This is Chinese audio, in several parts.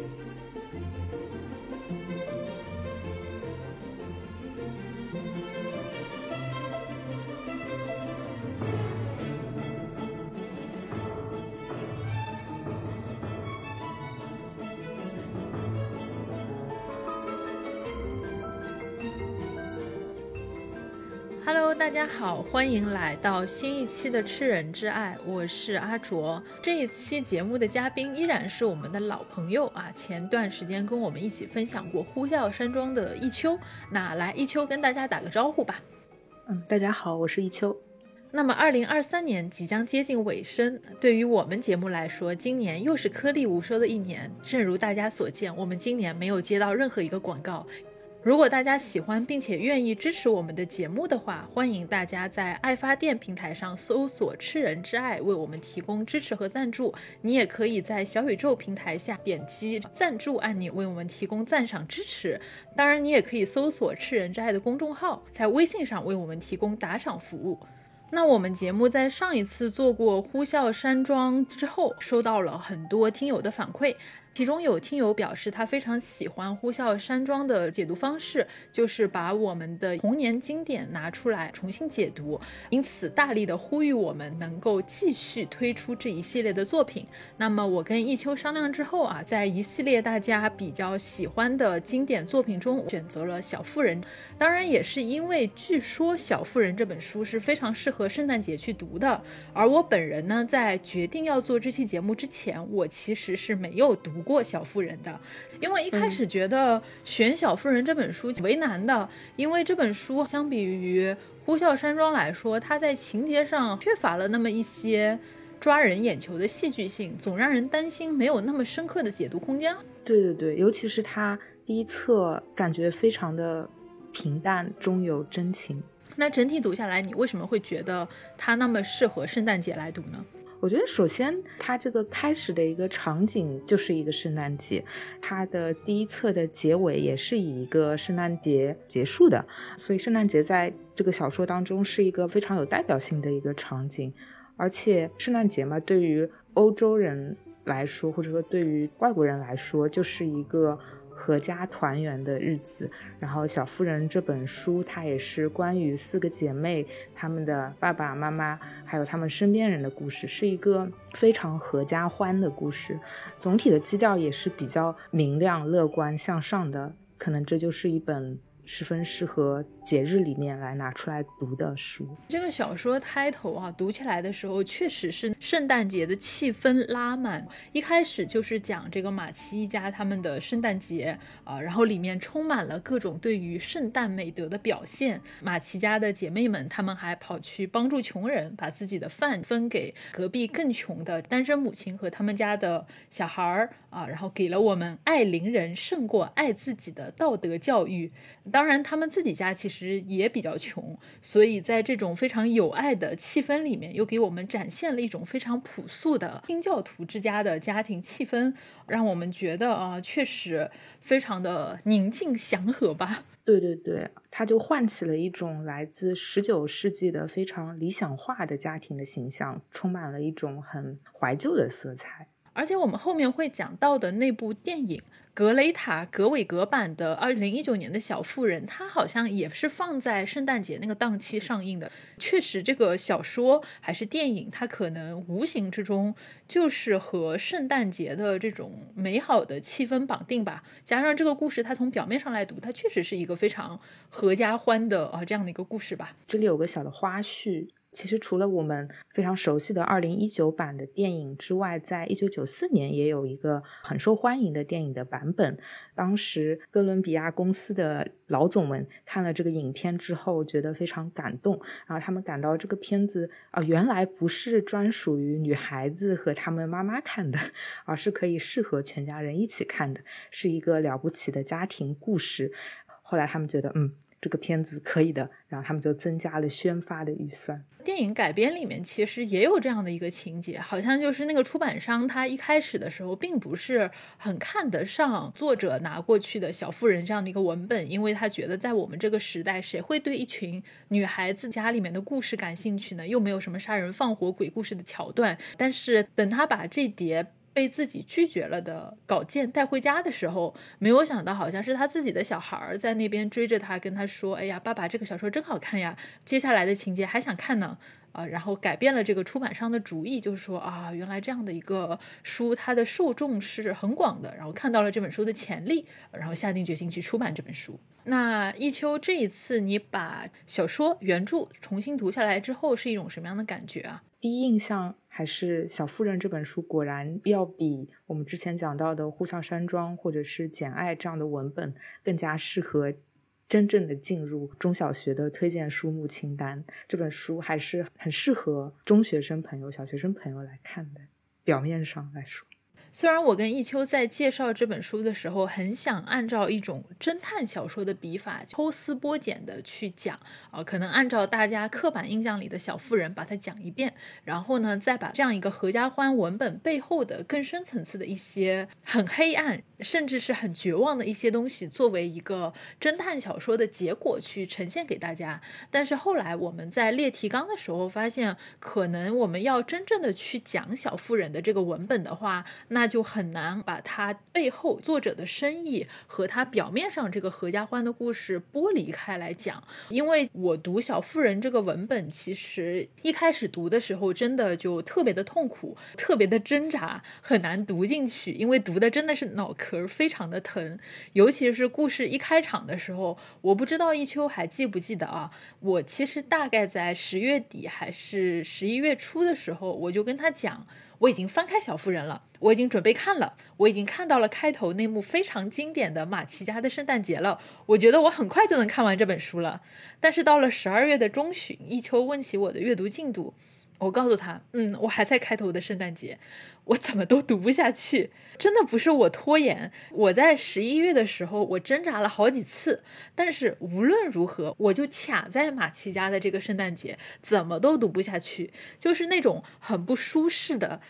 thank you 大家好，欢迎来到新一期的《吃人之爱》，我是阿卓。这一期节目的嘉宾依然是我们的老朋友啊，前段时间跟我们一起分享过《呼啸山庄》的一秋。那来，一秋跟大家打个招呼吧。嗯，大家好，我是一秋。那么，二零二三年即将接近尾声，对于我们节目来说，今年又是颗粒无收的一年。正如大家所见，我们今年没有接到任何一个广告。如果大家喜欢并且愿意支持我们的节目的话，欢迎大家在爱发电平台上搜索“吃人之爱”，为我们提供支持和赞助。你也可以在小宇宙平台下点击赞助按钮，为我们提供赞赏支持。当然，你也可以搜索“吃人之爱”的公众号，在微信上为我们提供打赏服务。那我们节目在上一次做过呼啸山庄之后，收到了很多听友的反馈。其中有听友表示，他非常喜欢《呼啸山庄》的解读方式，就是把我们的童年经典拿出来重新解读，因此大力的呼吁我们能够继续推出这一系列的作品。那么我跟一秋商量之后啊，在一系列大家比较喜欢的经典作品中，选择了《小妇人》。当然也是因为据说《小妇人》这本书是非常适合圣诞节去读的，而我本人呢，在决定要做这期节目之前，我其实是没有读。过小妇人的，因为一开始觉得选小妇人这本书为难的，因为这本书相比于呼啸山庄来说，它在情节上缺乏了那么一些抓人眼球的戏剧性，总让人担心没有那么深刻的解读空间。对对对，尤其是它第一册感觉非常的平淡中有真情。那整体读下来，你为什么会觉得它那么适合圣诞节来读呢？我觉得，首先，它这个开始的一个场景就是一个圣诞节，它的第一册的结尾也是以一个圣诞节结束的，所以圣诞节在这个小说当中是一个非常有代表性的一个场景，而且圣诞节嘛，对于欧洲人来说，或者说对于外国人来说，就是一个。阖家团圆的日子，然后《小妇人》这本书，它也是关于四个姐妹，她们的爸爸妈妈，还有她们身边人的故事，是一个非常合家欢的故事。总体的基调也是比较明亮、乐观、向上的，可能这就是一本。十分适合节日里面来拿出来读的书。这个小说开头啊，读起来的时候确实是圣诞节的气氛拉满。一开始就是讲这个马奇一家他们的圣诞节啊，然后里面充满了各种对于圣诞美德的表现。马奇家的姐妹们，她们还跑去帮助穷人，把自己的饭分给隔壁更穷的单身母亲和他们家的小孩儿啊，然后给了我们爱邻人胜过爱自己的道德教育。当然，他们自己家其实也比较穷，所以在这种非常有爱的气氛里面，又给我们展现了一种非常朴素的清教徒之家的家庭气氛，让我们觉得啊，确实非常的宁静祥和吧。对对对，它就唤起了一种来自十九世纪的非常理想化的家庭的形象，充满了一种很怀旧的色彩。而且我们后面会讲到的那部电影。格雷塔·格韦格版的二零一九年的小妇人，它好像也是放在圣诞节那个档期上映的。确实，这个小说还是电影，它可能无形之中就是和圣诞节的这种美好的气氛绑定吧。加上这个故事，它从表面上来读，它确实是一个非常合家欢的啊这样的一个故事吧。这里有个小的花絮。其实除了我们非常熟悉的二零一九版的电影之外，在一九九四年也有一个很受欢迎的电影的版本。当时哥伦比亚公司的老总们看了这个影片之后，觉得非常感动，然后他们感到这个片子啊，原来不是专属于女孩子和他们妈妈看的，而是可以适合全家人一起看的，是一个了不起的家庭故事。后来他们觉得，嗯。这个片子可以的，然后他们就增加了宣发的预算。电影改编里面其实也有这样的一个情节，好像就是那个出版商他一开始的时候并不是很看得上作者拿过去的小妇人这样的一个文本，因为他觉得在我们这个时代，谁会对一群女孩子家里面的故事感兴趣呢？又没有什么杀人放火鬼故事的桥段。但是等他把这叠。被自己拒绝了的稿件带回家的时候，没有想到好像是他自己的小孩儿在那边追着他，跟他说：“哎呀，爸爸，这个小说真好看呀，接下来的情节还想看呢。”啊，然后改变了这个出版商的主意，就是说啊，原来这样的一个书，它的受众是很广的，然后看到了这本书的潜力，然后下定决心去出版这本书。那一秋这一次你把小说原著重新读下来之后，是一种什么样的感觉啊？第一印象还是《小妇人》这本书果然要比我们之前讲到的《呼啸山庄》或者是《简爱》这样的文本更加适合。真正的进入中小学的推荐书目清单，这本书还是很适合中学生朋友、小学生朋友来看的。表面上来说。虽然我跟一秋在介绍这本书的时候，很想按照一种侦探小说的笔法，抽丝剥茧的去讲，啊，可能按照大家刻板印象里的小妇人把它讲一遍，然后呢，再把这样一个合家欢文本背后的更深层次的一些很黑暗，甚至是很绝望的一些东西，作为一个侦探小说的结果去呈现给大家。但是后来我们在列提纲的时候发现，可能我们要真正的去讲小妇人的这个文本的话，那那就很难把它背后作者的深意和他表面上这个合家欢的故事剥离开来讲，因为我读《小妇人》这个文本，其实一开始读的时候真的就特别的痛苦，特别的挣扎，很难读进去，因为读的真的是脑壳非常的疼，尤其是故事一开场的时候，我不知道一秋还记不记得啊？我其实大概在十月底还是十一月初的时候，我就跟他讲。我已经翻开《小妇人》了，我已经准备看了，我已经看到了开头那幕非常经典的马奇家的圣诞节了。我觉得我很快就能看完这本书了。但是到了十二月的中旬，一秋问起我的阅读进度，我告诉他，嗯，我还在开头的圣诞节，我怎么都读不下去。真的不是我拖延，我在十一月的时候，我挣扎了好几次，但是无论如何，我就卡在马奇家的这个圣诞节，怎么都读不下去，就是那种很不舒适的，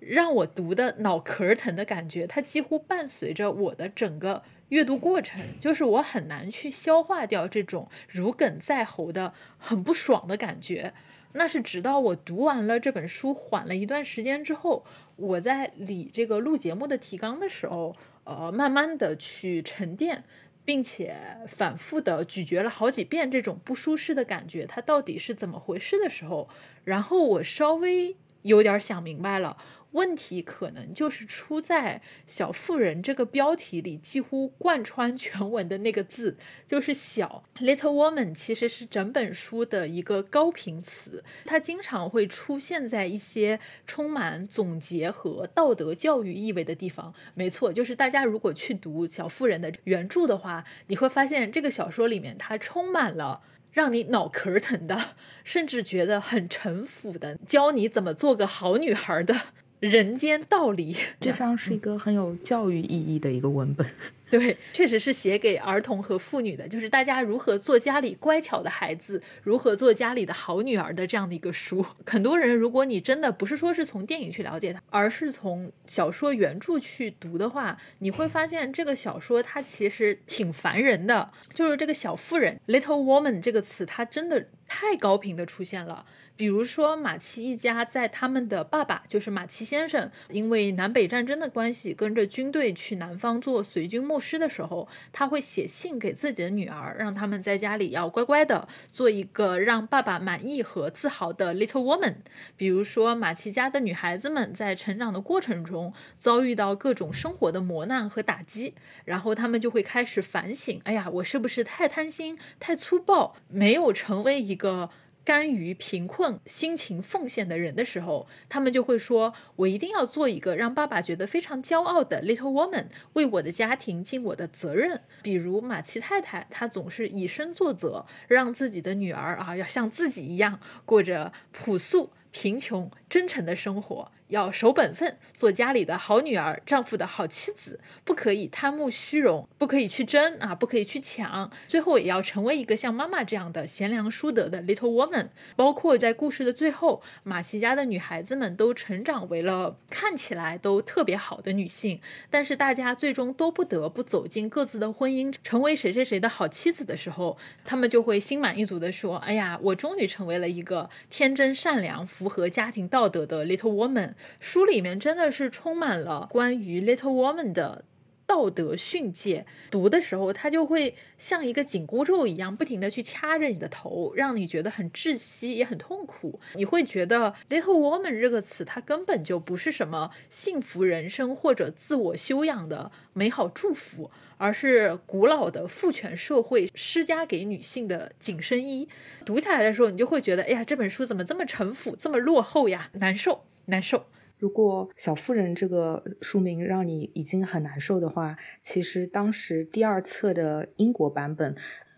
让我读的脑壳疼的感觉，它几乎伴随着我的整个阅读过程，就是我很难去消化掉这种如鲠在喉的很不爽的感觉。那是直到我读完了这本书，缓了一段时间之后，我在理这个录节目的提纲的时候，呃，慢慢的去沉淀，并且反复的咀嚼了好几遍这种不舒适的感觉，它到底是怎么回事的时候，然后我稍微有点想明白了。问题可能就是出在“小妇人”这个标题里，几乎贯穿全文的那个字就是“小”。Little woman 其实是整本书的一个高频词，它经常会出现在一些充满总结和道德教育意味的地方。没错，就是大家如果去读《小妇人》的原著的话，你会发现这个小说里面它充满了让你脑壳疼的，甚至觉得很城府的，教你怎么做个好女孩的。人间道理，就像是一个很有教育意义的一个文本。对，确实是写给儿童和妇女的，就是大家如何做家里乖巧的孩子，如何做家里的好女儿的这样的一个书。很多人，如果你真的不是说是从电影去了解它，而是从小说原著去读的话，你会发现这个小说它其实挺烦人的。就是这个小妇人 （little woman） 这个词，它真的太高频的出现了。比如说，马奇一家在他们的爸爸，就是马奇先生，因为南北战争的关系，跟着军队去南方做随军牧师的时候，他会写信给自己的女儿，让他们在家里要乖乖的，做一个让爸爸满意和自豪的 little woman。比如说，马奇家的女孩子们在成长的过程中遭遇到各种生活的磨难和打击，然后他们就会开始反省：哎呀，我是不是太贪心、太粗暴，没有成为一个。甘于贫困、辛勤奉献的人的时候，他们就会说：“我一定要做一个让爸爸觉得非常骄傲的 little woman，为我的家庭尽我的责任。”比如马奇太太，她总是以身作则，让自己的女儿啊，要像自己一样过着朴素、贫穷、真诚的生活。要守本分，做家里的好女儿，丈夫的好妻子，不可以贪慕虚荣，不可以去争啊，不可以去抢，最后也要成为一个像妈妈这样的贤良淑德的 little woman。包括在故事的最后，马奇家的女孩子们都成长为了看起来都特别好的女性，但是大家最终都不得不走进各自的婚姻，成为谁谁谁的好妻子的时候，他们就会心满意足地说：“哎呀，我终于成为了一个天真善良、符合家庭道。”道德的《Little Woman》，书里面真的是充满了关于 Little Woman 的。道德训诫，读的时候它就会像一个紧箍咒一样，不停的去掐着你的头，让你觉得很窒息，也很痛苦。你会觉得 “little woman” 这个词，它根本就不是什么幸福人生或者自我修养的美好祝福，而是古老的父权社会施加给女性的紧身衣。读起来的时候，你就会觉得，哎呀，这本书怎么这么陈腐，这么落后呀？难受，难受。如果《小妇人》这个书名让你已经很难受的话，其实当时第二册的英国版本，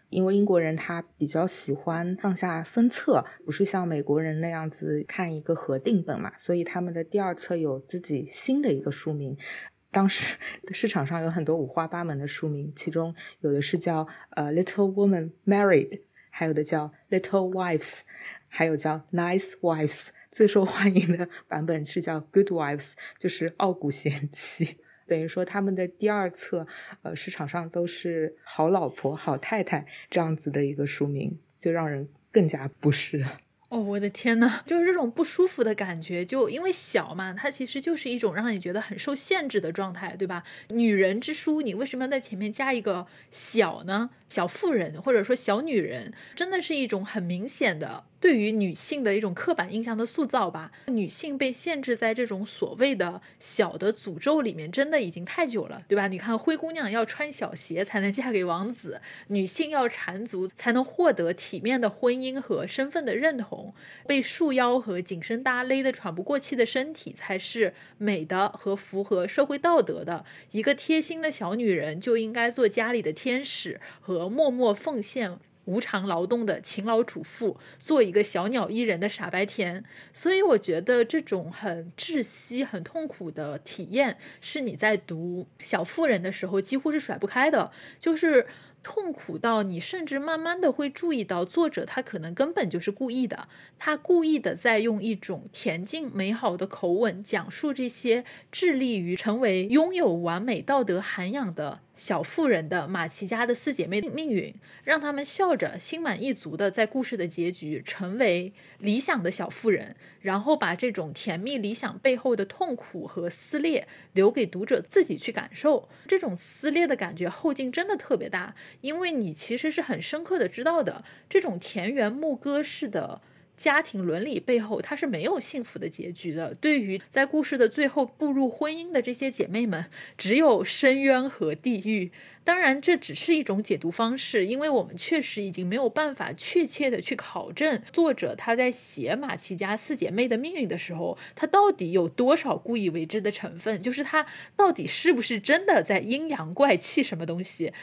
因为英国人他比较喜欢上下分册，不是像美国人那样子看一个合订本嘛，所以他们的第二册有自己新的一个书名。当时的市场上有很多五花八门的书名，其中有的是叫呃《Little Woman Married》，还有的叫《Little Wives》，还有叫《Nice Wives》。最受欢迎的版本是叫《Good Wives》，就是傲骨贤妻。等于说他们的第二册，呃，市场上都是好老婆、好太太这样子的一个书名，就让人更加不适。哦，我的天呐，就是这种不舒服的感觉，就因为小嘛，它其实就是一种让你觉得很受限制的状态，对吧？女人之书，你为什么要在前面加一个小呢？小妇人或者说小女人，真的是一种很明显的。对于女性的一种刻板印象的塑造吧，女性被限制在这种所谓的小的诅咒里面，真的已经太久了，对吧？你看灰姑娘要穿小鞋才能嫁给王子，女性要缠足才能获得体面的婚姻和身份的认同，被束腰和紧身搭勒得喘不过气的身体才是美的和符合社会道德的。一个贴心的小女人就应该做家里的天使和默默奉献。无偿劳动的勤劳主妇，做一个小鸟依人的傻白甜，所以我觉得这种很窒息、很痛苦的体验，是你在读《小妇人》的时候几乎是甩不开的，就是。痛苦到你甚至慢慢的会注意到，作者他可能根本就是故意的，他故意的在用一种恬静美好的口吻讲述这些致力于成为拥有完美道德涵养的小妇人的马奇家的四姐妹的命运，让他们笑着心满意足的在故事的结局成为理想的小妇人，然后把这种甜蜜理想背后的痛苦和撕裂留给读者自己去感受。这种撕裂的感觉后劲真的特别大。因为你其实是很深刻的知道的，这种田园牧歌式的家庭伦理背后，它是没有幸福的结局的。对于在故事的最后步入婚姻的这些姐妹们，只有深渊和地狱。当然，这只是一种解读方式，因为我们确实已经没有办法确切的去考证作者他在写马奇家四姐妹的命运的时候，他到底有多少故意为之的成分，就是他到底是不是真的在阴阳怪气什么东西。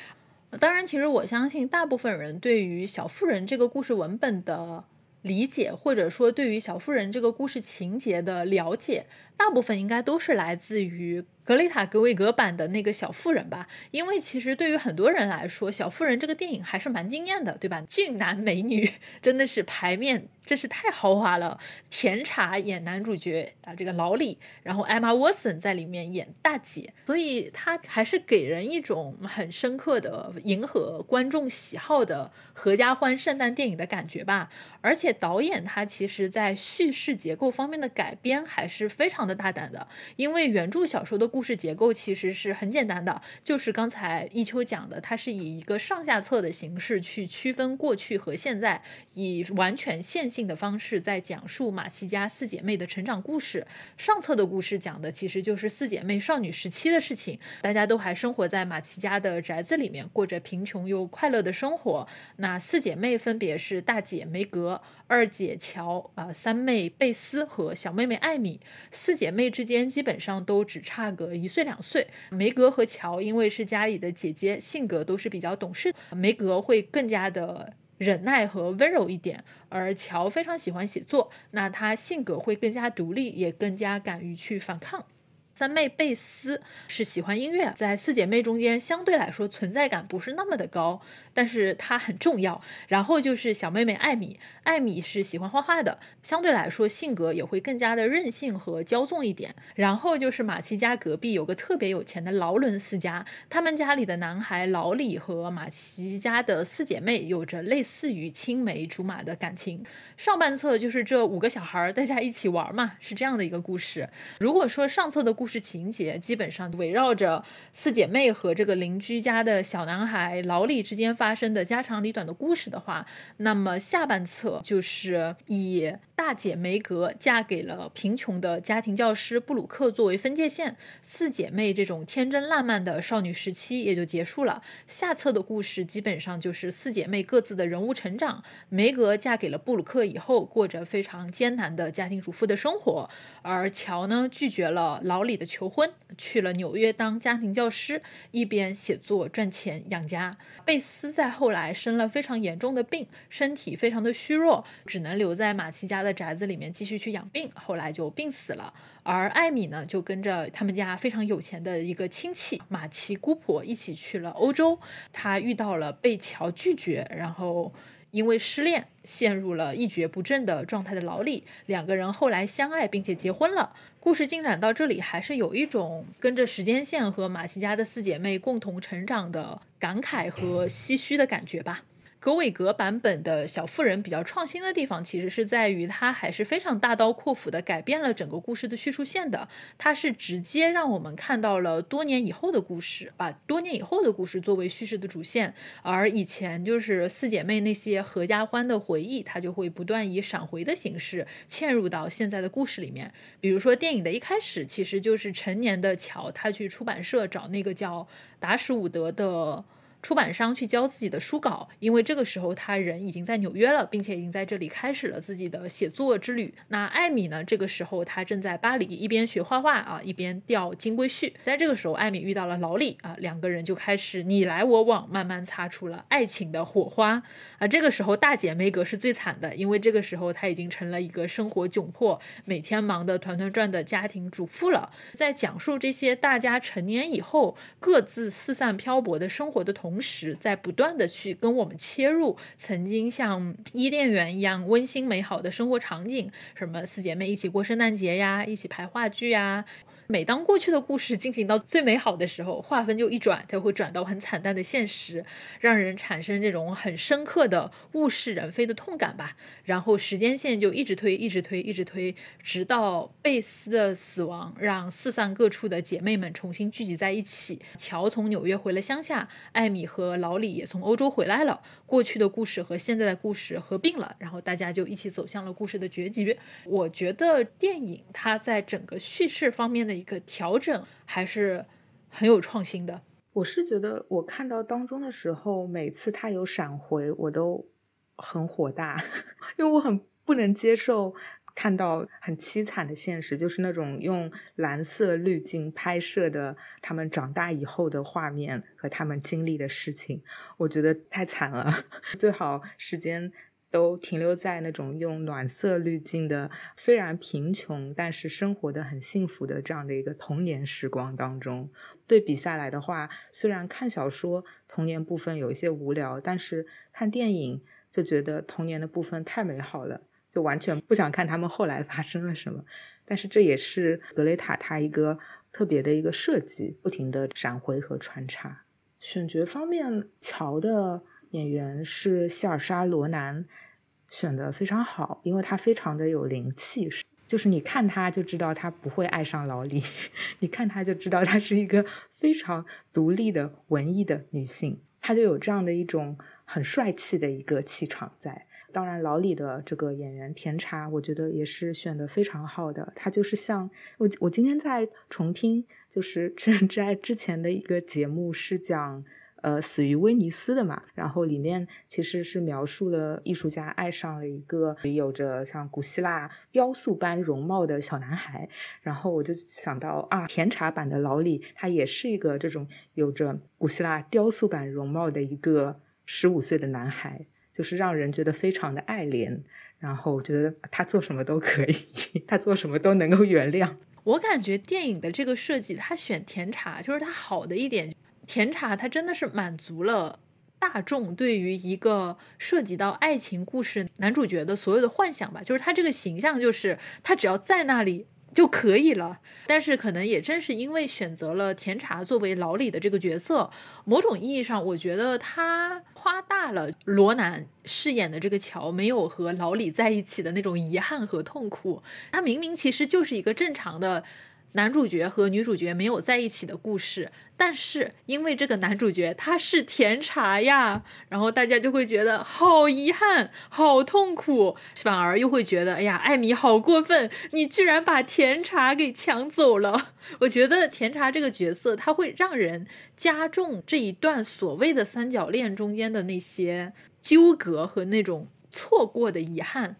当然，其实我相信大部分人对于《小妇人》这个故事文本的理解，或者说对于《小妇人》这个故事情节的了解，大部分应该都是来自于。格雷塔·格维格版的那个小妇人吧，因为其实对于很多人来说，小妇人这个电影还是蛮惊艳的，对吧？俊男美女真的是牌面，真是太豪华了。甜茶演男主角啊，这个老李，然后艾玛沃森在里面演大姐，所以他还是给人一种很深刻的迎合观众喜好的合家欢圣诞电影的感觉吧。而且导演他其实在叙事结构方面的改编还是非常的大胆的，因为原著小说的。故事结构其实是很简单的，就是刚才一秋讲的，它是以一个上下册的形式去区分过去和现在，以完全线性的方式在讲述马奇家四姐妹的成长故事。上册的故事讲的其实就是四姐妹少女时期的事情，大家都还生活在马奇家的宅子里面，过着贫穷又快乐的生活。那四姐妹分别是大姐梅格。二姐乔啊，三妹贝斯和小妹妹艾米，四姐妹之间基本上都只差个一岁两岁。梅格和乔因为是家里的姐姐，性格都是比较懂事。梅格会更加的忍耐和温柔一点，而乔非常喜欢写作，那他性格会更加独立，也更加敢于去反抗。三妹贝斯是喜欢音乐，在四姐妹中间相对来说存在感不是那么的高，但是她很重要。然后就是小妹妹艾米，艾米是喜欢画画的，相对来说性格也会更加的任性和骄纵一点。然后就是马奇家隔壁有个特别有钱的劳伦斯家，他们家里的男孩老李和马奇家的四姐妹有着类似于青梅竹马的感情。上半册就是这五个小孩大家一起玩嘛，是这样的一个故事。如果说上册的故事情节基本上围绕着四姐妹和这个邻居家的小男孩老李之间发发生的家长里短的故事的话，那么下半册就是以大姐梅格嫁给了贫穷的家庭教师布鲁克作为分界线，四姐妹这种天真烂漫的少女时期也就结束了。下册的故事基本上就是四姐妹各自的人物成长。梅格嫁给了布鲁克以后，过着非常艰难的家庭主妇的生活，而乔呢拒绝了老李的求婚，去了纽约当家庭教师，一边写作赚钱养家。贝斯在后来生了非常严重的病，身体非常的虚弱，只能留在马奇家的在宅子里面继续去养病，后来就病死了。而艾米呢，就跟着他们家非常有钱的一个亲戚马奇姑婆一起去了欧洲。她遇到了被乔拒绝，然后因为失恋陷入了一蹶不振的状态的老李。两个人后来相爱并且结婚了。故事进展到这里，还是有一种跟着时间线和马奇家的四姐妹共同成长的感慨和唏嘘的感觉吧。格韦格版本的小妇人比较创新的地方，其实是在于它还是非常大刀阔斧的改变了整个故事的叙述线的。它是直接让我们看到了多年以后的故事，把多年以后的故事作为叙事的主线，而以前就是四姐妹那些合家欢的回忆，它就会不断以闪回的形式嵌入到现在的故事里面。比如说电影的一开始，其实就是成年的乔，他去出版社找那个叫达什伍德的。出版商去交自己的书稿，因为这个时候他人已经在纽约了，并且已经在这里开始了自己的写作之旅。那艾米呢？这个时候她正在巴黎，一边学画画啊，一边钓金龟婿。在这个时候，艾米遇到了老李啊，两个人就开始你来我往，慢慢擦出了爱情的火花。啊，这个时候大姐梅格是最惨的，因为这个时候她已经成了一个生活窘迫、每天忙得团团转的家庭主妇了。在讲述这些大家成年以后各自四散漂泊的生活的同同时，在不断的去跟我们切入曾经像伊甸园一样温馨美好的生活场景，什么四姐妹一起过圣诞节呀，一起排话剧呀。每当过去的故事进行到最美好的时候，划分就一转，就会转到很惨淡的现实，让人产生这种很深刻的物是人非的痛感吧。然后时间线就一直推，一直推，一直推，直到贝斯的死亡，让四散各处的姐妹们重新聚集在一起。乔从纽约回了乡下，艾米和老李也从欧洲回来了。过去的故事和现在的故事合并了，然后大家就一起走向了故事的结局。我觉得电影它在整个叙事方面的一个调整还是很有创新的。我是觉得我看到当中的时候，每次它有闪回，我都很火大，因为我很不能接受。看到很凄惨的现实，就是那种用蓝色滤镜拍摄的他们长大以后的画面和他们经历的事情，我觉得太惨了。最好时间都停留在那种用暖色滤镜的，虽然贫穷，但是生活的很幸福的这样的一个童年时光当中。对比下来的话，虽然看小说童年部分有一些无聊，但是看电影就觉得童年的部分太美好了。就完全不想看他们后来发生了什么，但是这也是格雷塔他一个特别的一个设计，不停的闪回和穿插。选角方面，乔的演员是希尔莎罗南，选的非常好，因为她非常的有灵气，就是你看她就知道她不会爱上老李，你看她就知道她是一个非常独立的文艺的女性，她就有这样的一种很帅气的一个气场在。当然，老李的这个演员甜茶，我觉得也是选的非常好的。他就是像我，我今天在重听，就是《知人之爱》之前的一个节目，是讲呃死于威尼斯的嘛。然后里面其实是描述了艺术家爱上了一个有着像古希腊雕塑般容貌的小男孩。然后我就想到啊，甜茶版的老李，他也是一个这种有着古希腊雕塑版容貌的一个十五岁的男孩。就是让人觉得非常的爱怜，然后觉得他做什么都可以，他做什么都能够原谅。我感觉电影的这个设计，他选甜茶就是他好的一点，甜茶它真的是满足了大众对于一个涉及到爱情故事男主角的所有的幻想吧，就是他这个形象就是他只要在那里。就可以了，但是可能也正是因为选择了甜茶作为老李的这个角色，某种意义上，我觉得他夸大了罗南饰演的这个乔没有和老李在一起的那种遗憾和痛苦。他明明其实就是一个正常的。男主角和女主角没有在一起的故事，但是因为这个男主角他是甜茶呀，然后大家就会觉得好遗憾、好痛苦，反而又会觉得，哎呀，艾米好过分，你居然把甜茶给抢走了。我觉得甜茶这个角色，他会让人加重这一段所谓的三角恋中间的那些纠葛和那种错过的遗憾。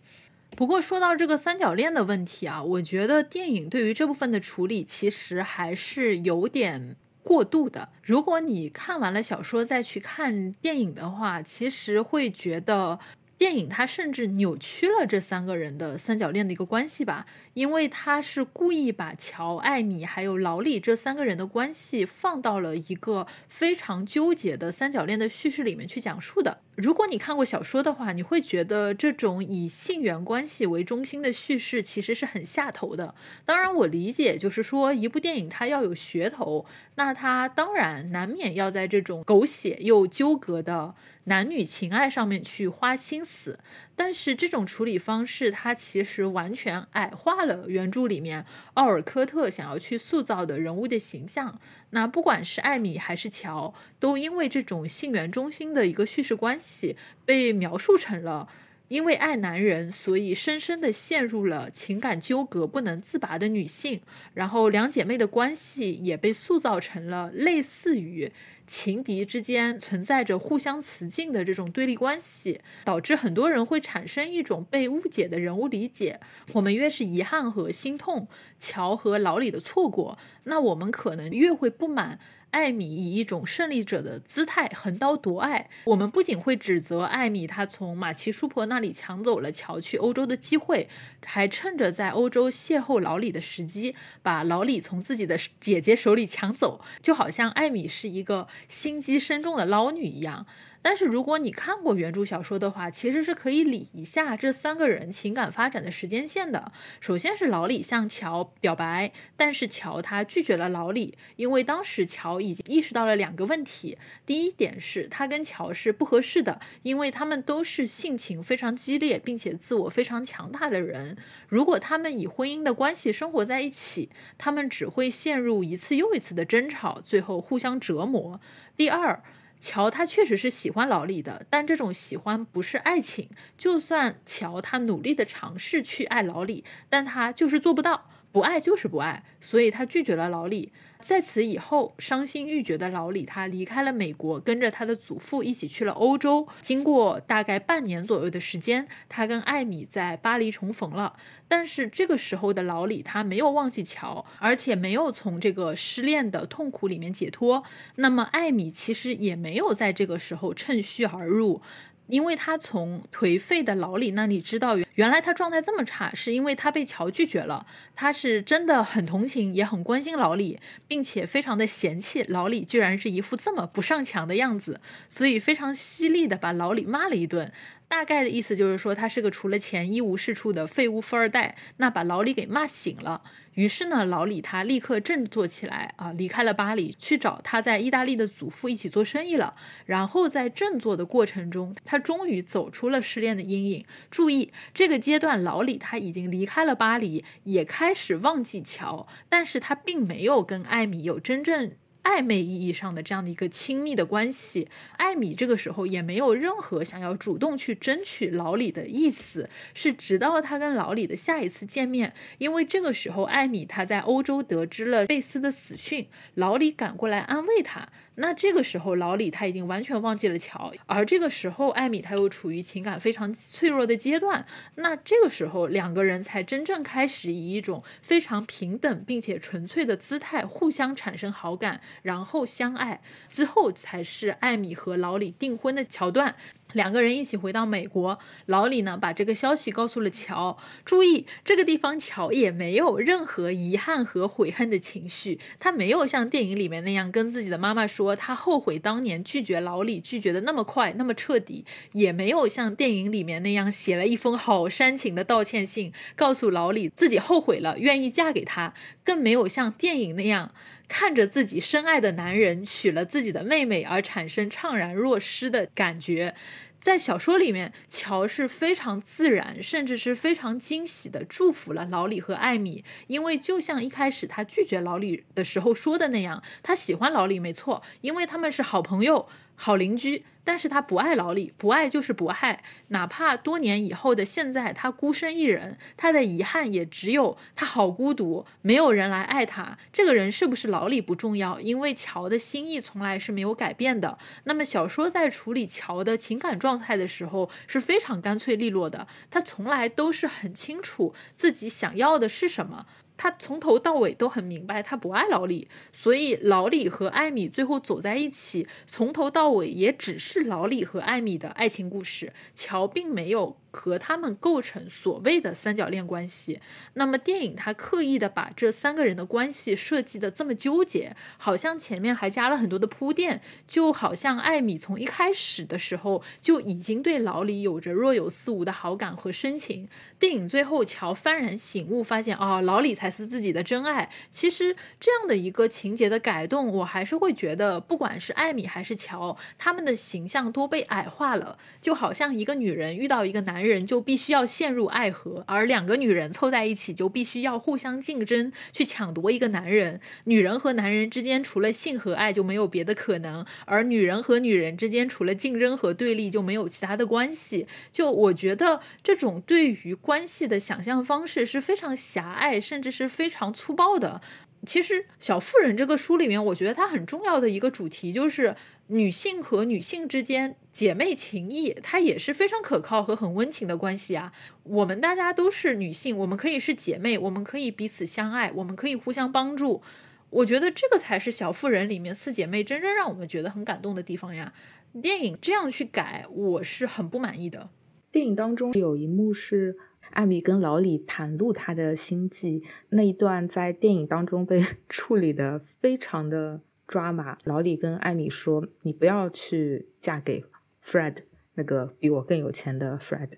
不过说到这个三角恋的问题啊，我觉得电影对于这部分的处理其实还是有点过度的。如果你看完了小说再去看电影的话，其实会觉得。电影它甚至扭曲了这三个人的三角恋的一个关系吧，因为他是故意把乔、艾米还有老李这三个人的关系放到了一个非常纠结的三角恋的叙事里面去讲述的。如果你看过小说的话，你会觉得这种以性缘关系为中心的叙事其实是很下头的。当然，我理解，就是说一部电影它要有噱头，那他当然难免要在这种狗血又纠葛的。男女情爱上面去花心思，但是这种处理方式，它其实完全矮化了原著里面奥尔科特想要去塑造的人物的形象。那不管是艾米还是乔，都因为这种性缘中心的一个叙事关系，被描述成了因为爱男人，所以深深的陷入了情感纠葛不能自拔的女性。然后两姐妹的关系也被塑造成了类似于。情敌之间存在着互相雌竞的这种对立关系，导致很多人会产生一种被误解的人物理解。我们越是遗憾和心痛乔和老李的错过，那我们可能越会不满。艾米以一种胜利者的姿态横刀夺爱，我们不仅会指责艾米，她从马奇叔婆那里抢走了乔去欧洲的机会，还趁着在欧洲邂逅老李的时机，把老李从自己的姐姐手里抢走，就好像艾米是一个心机深重的捞女一样。但是如果你看过原著小说的话，其实是可以理一下这三个人情感发展的时间线的。首先是老李向乔表白，但是乔他拒绝了老李，因为当时乔已经意识到了两个问题。第一点是他跟乔是不合适的，因为他们都是性情非常激烈并且自我非常强大的人。如果他们以婚姻的关系生活在一起，他们只会陷入一次又一次的争吵，最后互相折磨。第二。乔他确实是喜欢老李的，但这种喜欢不是爱情。就算乔他努力的尝试去爱老李，但他就是做不到。不爱就是不爱，所以他拒绝了老李。在此以后，伤心欲绝的老李他离开了美国，跟着他的祖父一起去了欧洲。经过大概半年左右的时间，他跟艾米在巴黎重逢了。但是这个时候的老李他没有忘记乔，而且没有从这个失恋的痛苦里面解脱。那么艾米其实也没有在这个时候趁虚而入。因为他从颓废的老李那里知道，原来他状态这么差，是因为他被乔拒绝了。他是真的很同情，也很关心老李，并且非常的嫌弃老李，居然是一副这么不上墙的样子，所以非常犀利的把老李骂了一顿。大概的意思就是说，他是个除了钱一无是处的废物富二代。那把老李给骂醒了。于是呢，老李他立刻振作起来啊，离开了巴黎，去找他在意大利的祖父一起做生意了。然后在振作的过程中，他终于走出了失恋的阴影。注意，这个阶段老李他已经离开了巴黎，也开始忘记乔，但是他并没有跟艾米有真正。暧昧意义上的这样的一个亲密的关系，艾米这个时候也没有任何想要主动去争取老李的意思，是直到他跟老李的下一次见面，因为这个时候艾米他在欧洲得知了贝斯的死讯，老李赶过来安慰他。那这个时候，老李他已经完全忘记了乔，而这个时候，艾米他又处于情感非常脆弱的阶段。那这个时候，两个人才真正开始以一种非常平等并且纯粹的姿态互相产生好感，然后相爱，之后才是艾米和老李订婚的桥段。两个人一起回到美国，老李呢把这个消息告诉了乔。注意，这个地方乔也没有任何遗憾和悔恨的情绪，他没有像电影里面那样跟自己的妈妈说他后悔当年拒绝老李拒绝的那么快那么彻底，也没有像电影里面那样写了一封好煽情的道歉信，告诉老李自己后悔了，愿意嫁给他，更没有像电影那样。看着自己深爱的男人娶了自己的妹妹而产生怅然若失的感觉，在小说里面，乔是非常自然，甚至是非常惊喜的祝福了老李和艾米，因为就像一开始他拒绝老李的时候说的那样，他喜欢老李没错，因为他们是好朋友、好邻居。但是他不爱老李，不爱就是不爱。哪怕多年以后的现在，他孤身一人，他的遗憾也只有他好孤独，没有人来爱他。这个人是不是老李不重要，因为乔的心意从来是没有改变的。那么小说在处理乔的情感状态的时候是非常干脆利落的，他从来都是很清楚自己想要的是什么。他从头到尾都很明白，他不爱老李，所以老李和艾米最后走在一起，从头到尾也只是老李和艾米的爱情故事。乔并没有。和他们构成所谓的三角恋关系，那么电影它刻意的把这三个人的关系设计的这么纠结，好像前面还加了很多的铺垫，就好像艾米从一开始的时候就已经对老李有着若有似无的好感和深情。电影最后乔幡然醒悟，发现哦，老李才是自己的真爱。其实这样的一个情节的改动，我还是会觉得，不管是艾米还是乔，他们的形象都被矮化了，就好像一个女人遇到一个男人。人就必须要陷入爱河，而两个女人凑在一起就必须要互相竞争，去抢夺一个男人。女人和男人之间除了性和爱就没有别的可能，而女人和女人之间除了竞争和对立就没有其他的关系。就我觉得这种对于关系的想象方式是非常狭隘，甚至是非常粗暴的。其实《小妇人》这个书里面，我觉得它很重要的一个主题就是。女性和女性之间姐妹情谊，它也是非常可靠和很温情的关系啊。我们大家都是女性，我们可以是姐妹，我们可以彼此相爱，我们可以互相帮助。我觉得这个才是《小妇人》里面四姐妹真正让我们觉得很感动的地方呀。电影这样去改，我是很不满意的。电影当中有一幕是艾米跟老李袒露他的心迹，那一段在电影当中被 处理的非常的。抓马，老李跟艾米说：“你不要去嫁给 Fred，那个比我更有钱的 Fred。”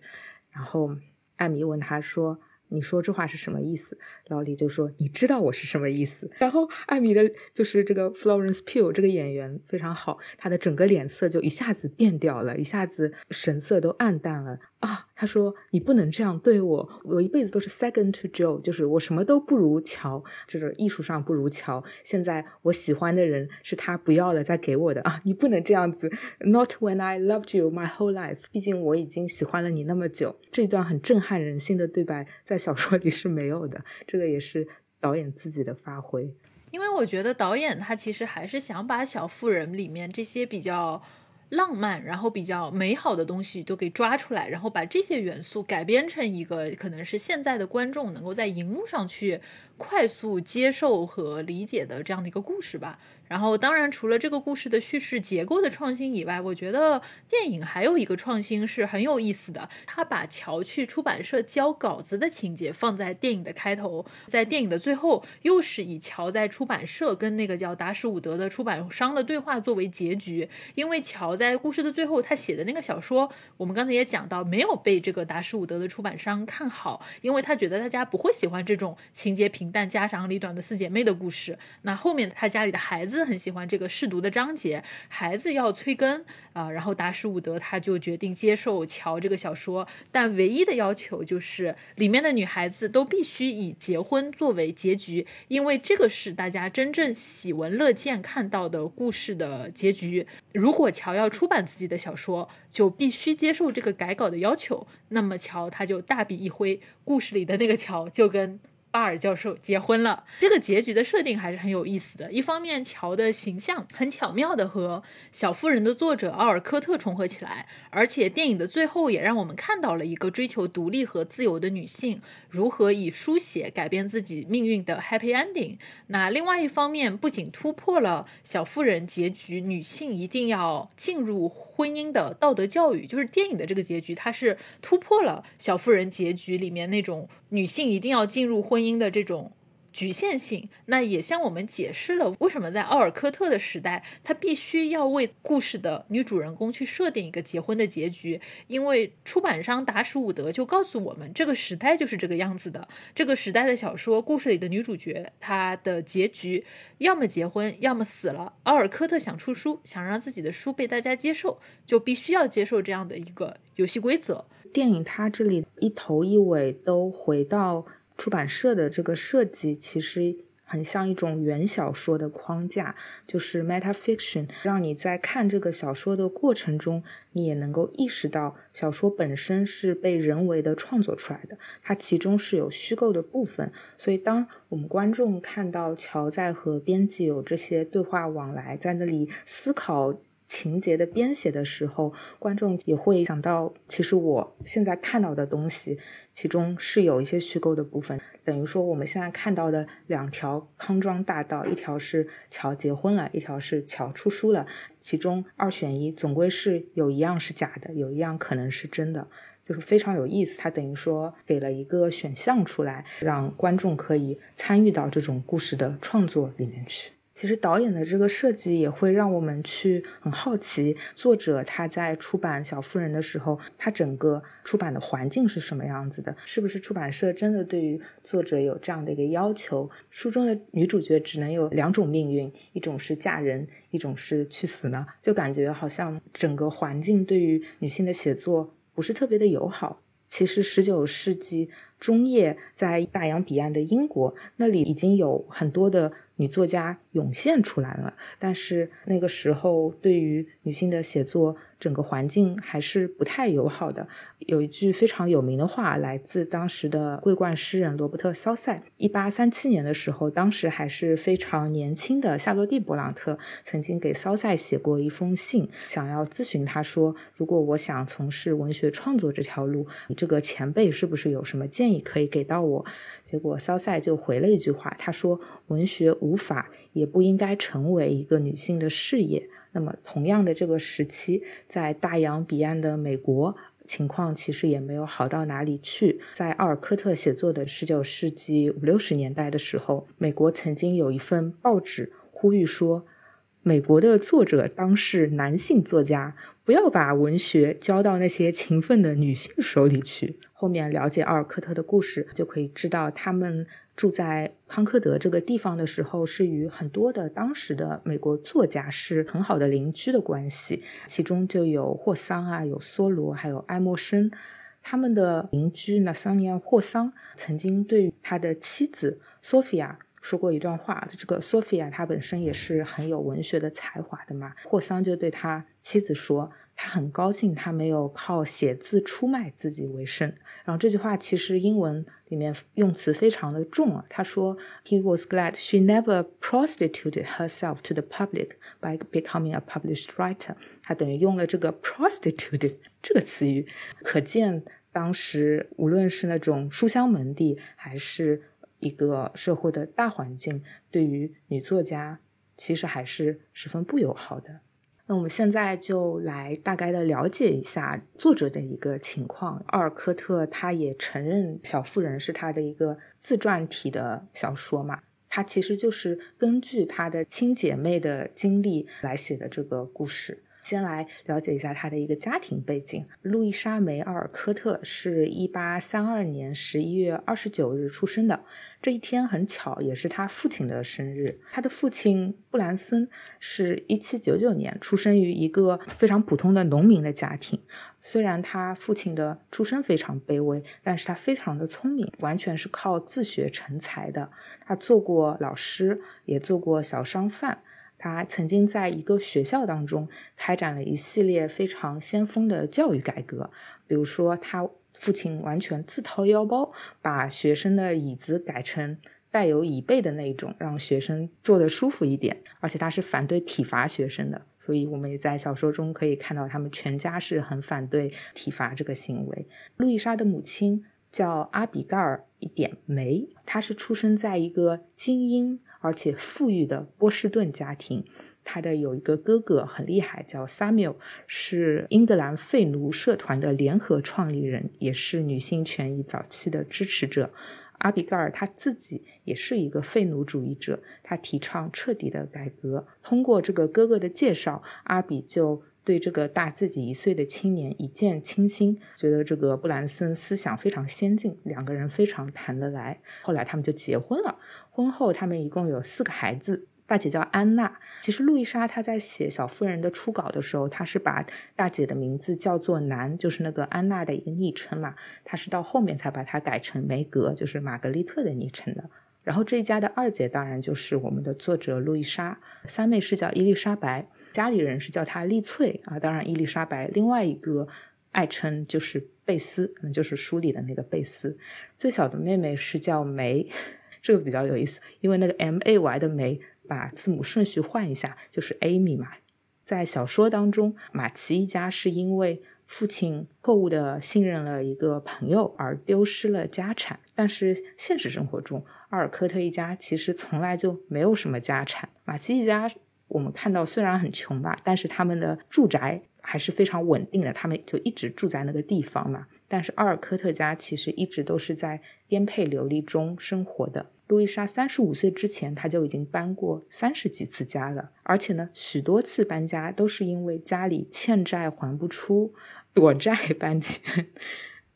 然后艾米问他说。你说这话是什么意思？老李就说：“你知道我是什么意思。”然后艾米的，就是这个 Florence Pugh 这个演员非常好，他的整个脸色就一下子变掉了，一下子神色都暗淡了啊！他说：“你不能这样对我，我一辈子都是 second to Joe，就是我什么都不如乔，就是艺术上不如乔。现在我喜欢的人是他不要了再给我的啊！你不能这样子，Not when I loved you my whole life。毕竟我已经喜欢了你那么久。”这段很震撼人心的对白在。小说里是没有的，这个也是导演自己的发挥。因为我觉得导演他其实还是想把《小妇人》里面这些比较浪漫，然后比较美好的东西都给抓出来，然后把这些元素改编成一个可能是现在的观众能够在荧幕上去快速接受和理解的这样的一个故事吧。然后，当然，除了这个故事的叙事结构的创新以外，我觉得电影还有一个创新是很有意思的。他把乔去出版社交稿子的情节放在电影的开头，在电影的最后，又是以乔在出版社跟那个叫达什伍德的出版商的对话作为结局。因为乔在故事的最后，他写的那个小说，我们刚才也讲到，没有被这个达什伍德的出版商看好，因为他觉得大家不会喜欢这种情节平淡、家长里短的四姐妹的故事。那后面他家里的孩子。很喜欢这个试读的章节，孩子要催更啊，然后达什伍德他就决定接受乔这个小说，但唯一的要求就是里面的女孩子都必须以结婚作为结局，因为这个是大家真正喜闻乐见看到的故事的结局。如果乔要出版自己的小说，就必须接受这个改稿的要求。那么乔他就大笔一挥，故事里的那个乔就跟。巴尔教授结婚了。这个结局的设定还是很有意思的。一方面，乔的形象很巧妙的和《小妇人》的作者奥尔科特重合起来，而且电影的最后也让我们看到了一个追求独立和自由的女性如何以书写改变自己命运的 happy ending。那另外一方面，不仅突破了《小妇人》结局女性一定要进入婚姻的道德教育，就是电影的这个结局，它是突破了《小妇人》结局里面那种女性一定要进入婚姻的这种。局限性，那也向我们解释了为什么在奥尔科特的时代，他必须要为故事的女主人公去设定一个结婚的结局，因为出版商达什伍德就告诉我们，这个时代就是这个样子的。这个时代的小说故事里的女主角，她的结局要么结婚，要么死了。奥尔科特想出书，想让自己的书被大家接受，就必须要接受这样的一个游戏规则。电影它这里一头一尾都回到。出版社的这个设计其实很像一种原小说的框架，就是 meta fiction，让你在看这个小说的过程中，你也能够意识到小说本身是被人为的创作出来的，它其中是有虚构的部分。所以，当我们观众看到乔在和编辑有这些对话往来，在那里思考。情节的编写的时候，观众也会想到，其实我现在看到的东西，其中是有一些虚构的部分。等于说，我们现在看到的两条康庄大道，一条是乔结婚了，一条是乔出书了，其中二选一，总归是有一样是假的，有一样可能是真的，就是非常有意思。它等于说给了一个选项出来，让观众可以参与到这种故事的创作里面去。其实导演的这个设计也会让我们去很好奇，作者他在出版《小妇人》的时候，他整个出版的环境是什么样子的？是不是出版社真的对于作者有这样的一个要求？书中的女主角只能有两种命运，一种是嫁人，一种是去死呢？就感觉好像整个环境对于女性的写作不是特别的友好。其实十九世纪中叶，在大洋彼岸的英国，那里已经有很多的。女作家涌现出来了，但是那个时候对于女性的写作。整个环境还是不太友好的。有一句非常有名的话，来自当时的桂冠诗人罗伯特·肖塞。一八三七年的时候，当时还是非常年轻的夏洛蒂·勃朗特曾经给肖塞写过一封信，想要咨询他说：“如果我想从事文学创作这条路，你这个前辈是不是有什么建议可以给到我？”结果肖塞就回了一句话，他说：“文学无法也不应该成为一个女性的事业。”那么，同样的这个时期，在大洋彼岸的美国，情况其实也没有好到哪里去。在奥尔科特写作的十九世纪五六十年代的时候，美国曾经有一份报纸呼吁说，美国的作者当是男性作家，不要把文学交到那些勤奋的女性手里去。后面了解奥尔科特的故事，就可以知道他们。住在康科德这个地方的时候，是与很多的当时的美国作家是很好的邻居的关系，其中就有霍桑啊，有梭罗，还有爱默生。他们的邻居纳桑尼亚·霍桑曾经对他的妻子索菲亚说过一段话。这个索菲亚她本身也是很有文学的才华的嘛，霍桑就对他妻子说。他很高兴，他没有靠写字出卖自己为生。然后这句话其实英文里面用词非常的重啊。他说：“He was glad she never prostituted herself to the public by becoming a published writer。”他等于用了这个 “prostituted” 这个词语，可见当时无论是那种书香门第，还是一个社会的大环境，对于女作家其实还是十分不友好的。那我们现在就来大概的了解一下作者的一个情况。奥尔科特他也承认《小妇人》是他的一个自传体的小说嘛，他其实就是根据他的亲姐妹的经历来写的这个故事。先来了解一下他的一个家庭背景。路易莎梅·奥尔科特是一八三二年十一月二十九日出生的。这一天很巧，也是他父亲的生日。他的父亲布兰森是一七九九年出生于一个非常普通的农民的家庭。虽然他父亲的出身非常卑微，但是他非常的聪明，完全是靠自学成才的。他做过老师，也做过小商贩。他曾经在一个学校当中开展了一系列非常先锋的教育改革，比如说，他父亲完全自掏腰包把学生的椅子改成带有椅背的那种，让学生坐得舒服一点。而且他是反对体罚学生的，所以我们也在小说中可以看到他们全家是很反对体罚这个行为。路易莎的母亲叫阿比盖尔一点梅，她是出生在一个精英而且富裕的波士顿家庭。他的有一个哥哥很厉害，叫 Samuel，是英格兰废奴社团的联合创立人，也是女性权益早期的支持者。阿比盖尔他自己也是一个废奴主义者，他提倡彻底的改革。通过这个哥哥的介绍，阿比就对这个大自己一岁的青年一见倾心，觉得这个布兰森思想非常先进，两个人非常谈得来。后来他们就结婚了，婚后他们一共有四个孩子。大姐叫安娜。其实路易莎她在写《小妇人》的初稿的时候，她是把大姐的名字叫做南，就是那个安娜的一个昵称嘛。她是到后面才把它改成梅格，就是玛格丽特的昵称的。然后这一家的二姐当然就是我们的作者路易莎，三妹是叫伊丽莎白，家里人是叫她丽翠啊。当然伊丽莎白另外一个爱称就是贝斯，可能就是书里的那个贝斯。最小的妹妹是叫梅，这个比较有意思，因为那个 M A Y 的梅。把字母顺序换一下，就是 Amy 嘛。在小说当中，马奇一家是因为父亲错误的信任了一个朋友而丢失了家产。但是现实生活中，阿尔科特一家其实从来就没有什么家产。马奇一家，我们看到虽然很穷吧，但是他们的住宅还是非常稳定的，他们就一直住在那个地方嘛。但是阿尔科特家其实一直都是在颠沛流离中生活的。路易莎三十五岁之前，他就已经搬过三十几次家了，而且呢，许多次搬家都是因为家里欠债还不出，躲债搬迁。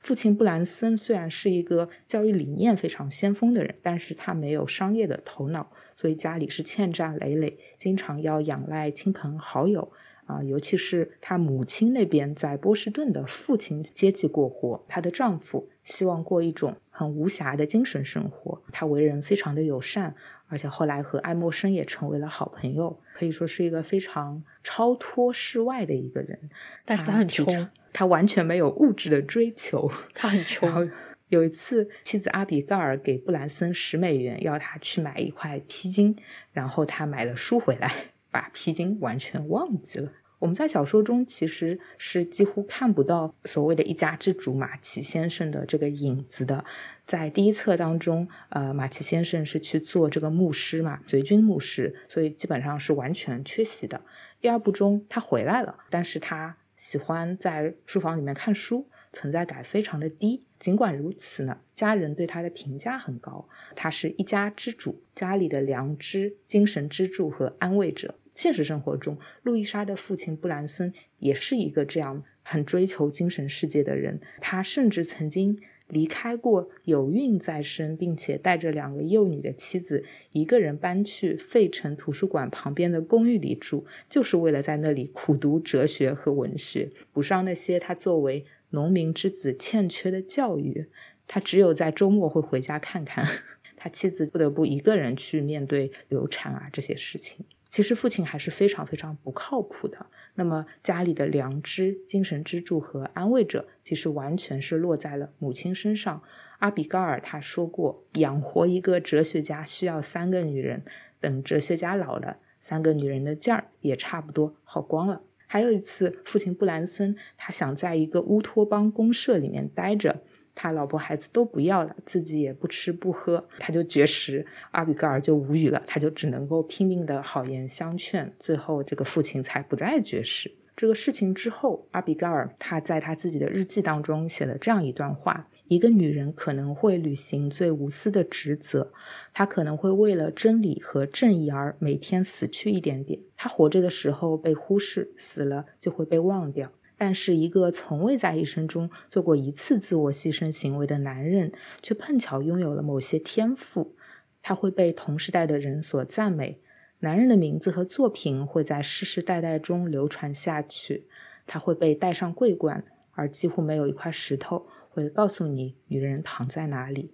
父亲布兰森虽然是一个教育理念非常先锋的人，但是他没有商业的头脑，所以家里是欠债累累，经常要仰赖亲朋好友。啊，尤其是她母亲那边在波士顿的父亲接济过活，她的丈夫希望过一种很无暇的精神生活。他为人非常的友善，而且后来和爱默生也成为了好朋友，可以说是一个非常超脱世外的一个人。但是他很穷，他完全没有物质的追求，他很穷。有一次，妻子阿比盖尔给布兰森十美元，要他去买一块披巾，然后他买了书回来。把披巾完全忘记了。我们在小说中其实是几乎看不到所谓的一家之主马奇先生的这个影子的。在第一册当中，呃，马奇先生是去做这个牧师嘛，随军牧师，所以基本上是完全缺席的。第二部中他回来了，但是他喜欢在书房里面看书，存在感非常的低。尽管如此呢，家人对他的评价很高，他是一家之主，家里的良知、精神支柱和安慰者。现实生活中，路易莎的父亲布兰森也是一个这样很追求精神世界的人。他甚至曾经离开过有孕在身，并且带着两个幼女的妻子，一个人搬去费城图书馆旁边的公寓里住，就是为了在那里苦读哲学和文学，补上那些他作为农民之子欠缺的教育。他只有在周末会回家看看。他妻子不得不一个人去面对流产啊这些事情。其实父亲还是非常非常不靠谱的。那么家里的良知、精神支柱和安慰者，其实完全是落在了母亲身上。阿比高尔他说过，养活一个哲学家需要三个女人，等哲学家老了，三个女人的劲儿也差不多耗光了。还有一次，父亲布兰森他想在一个乌托邦公社里面待着。他老婆孩子都不要了，自己也不吃不喝，他就绝食。阿比盖尔就无语了，他就只能够拼命的好言相劝，最后这个父亲才不再绝食。这个事情之后，阿比盖尔他在他自己的日记当中写了这样一段话：一个女人可能会履行最无私的职责，她可能会为了真理和正义而每天死去一点点。她活着的时候被忽视，死了就会被忘掉。但是，一个从未在一生中做过一次自我牺牲行为的男人，却碰巧拥有了某些天赋。他会被同时代的人所赞美，男人的名字和作品会在世世代代中流传下去。他会被戴上桂冠，而几乎没有一块石头会告诉你女人躺在哪里。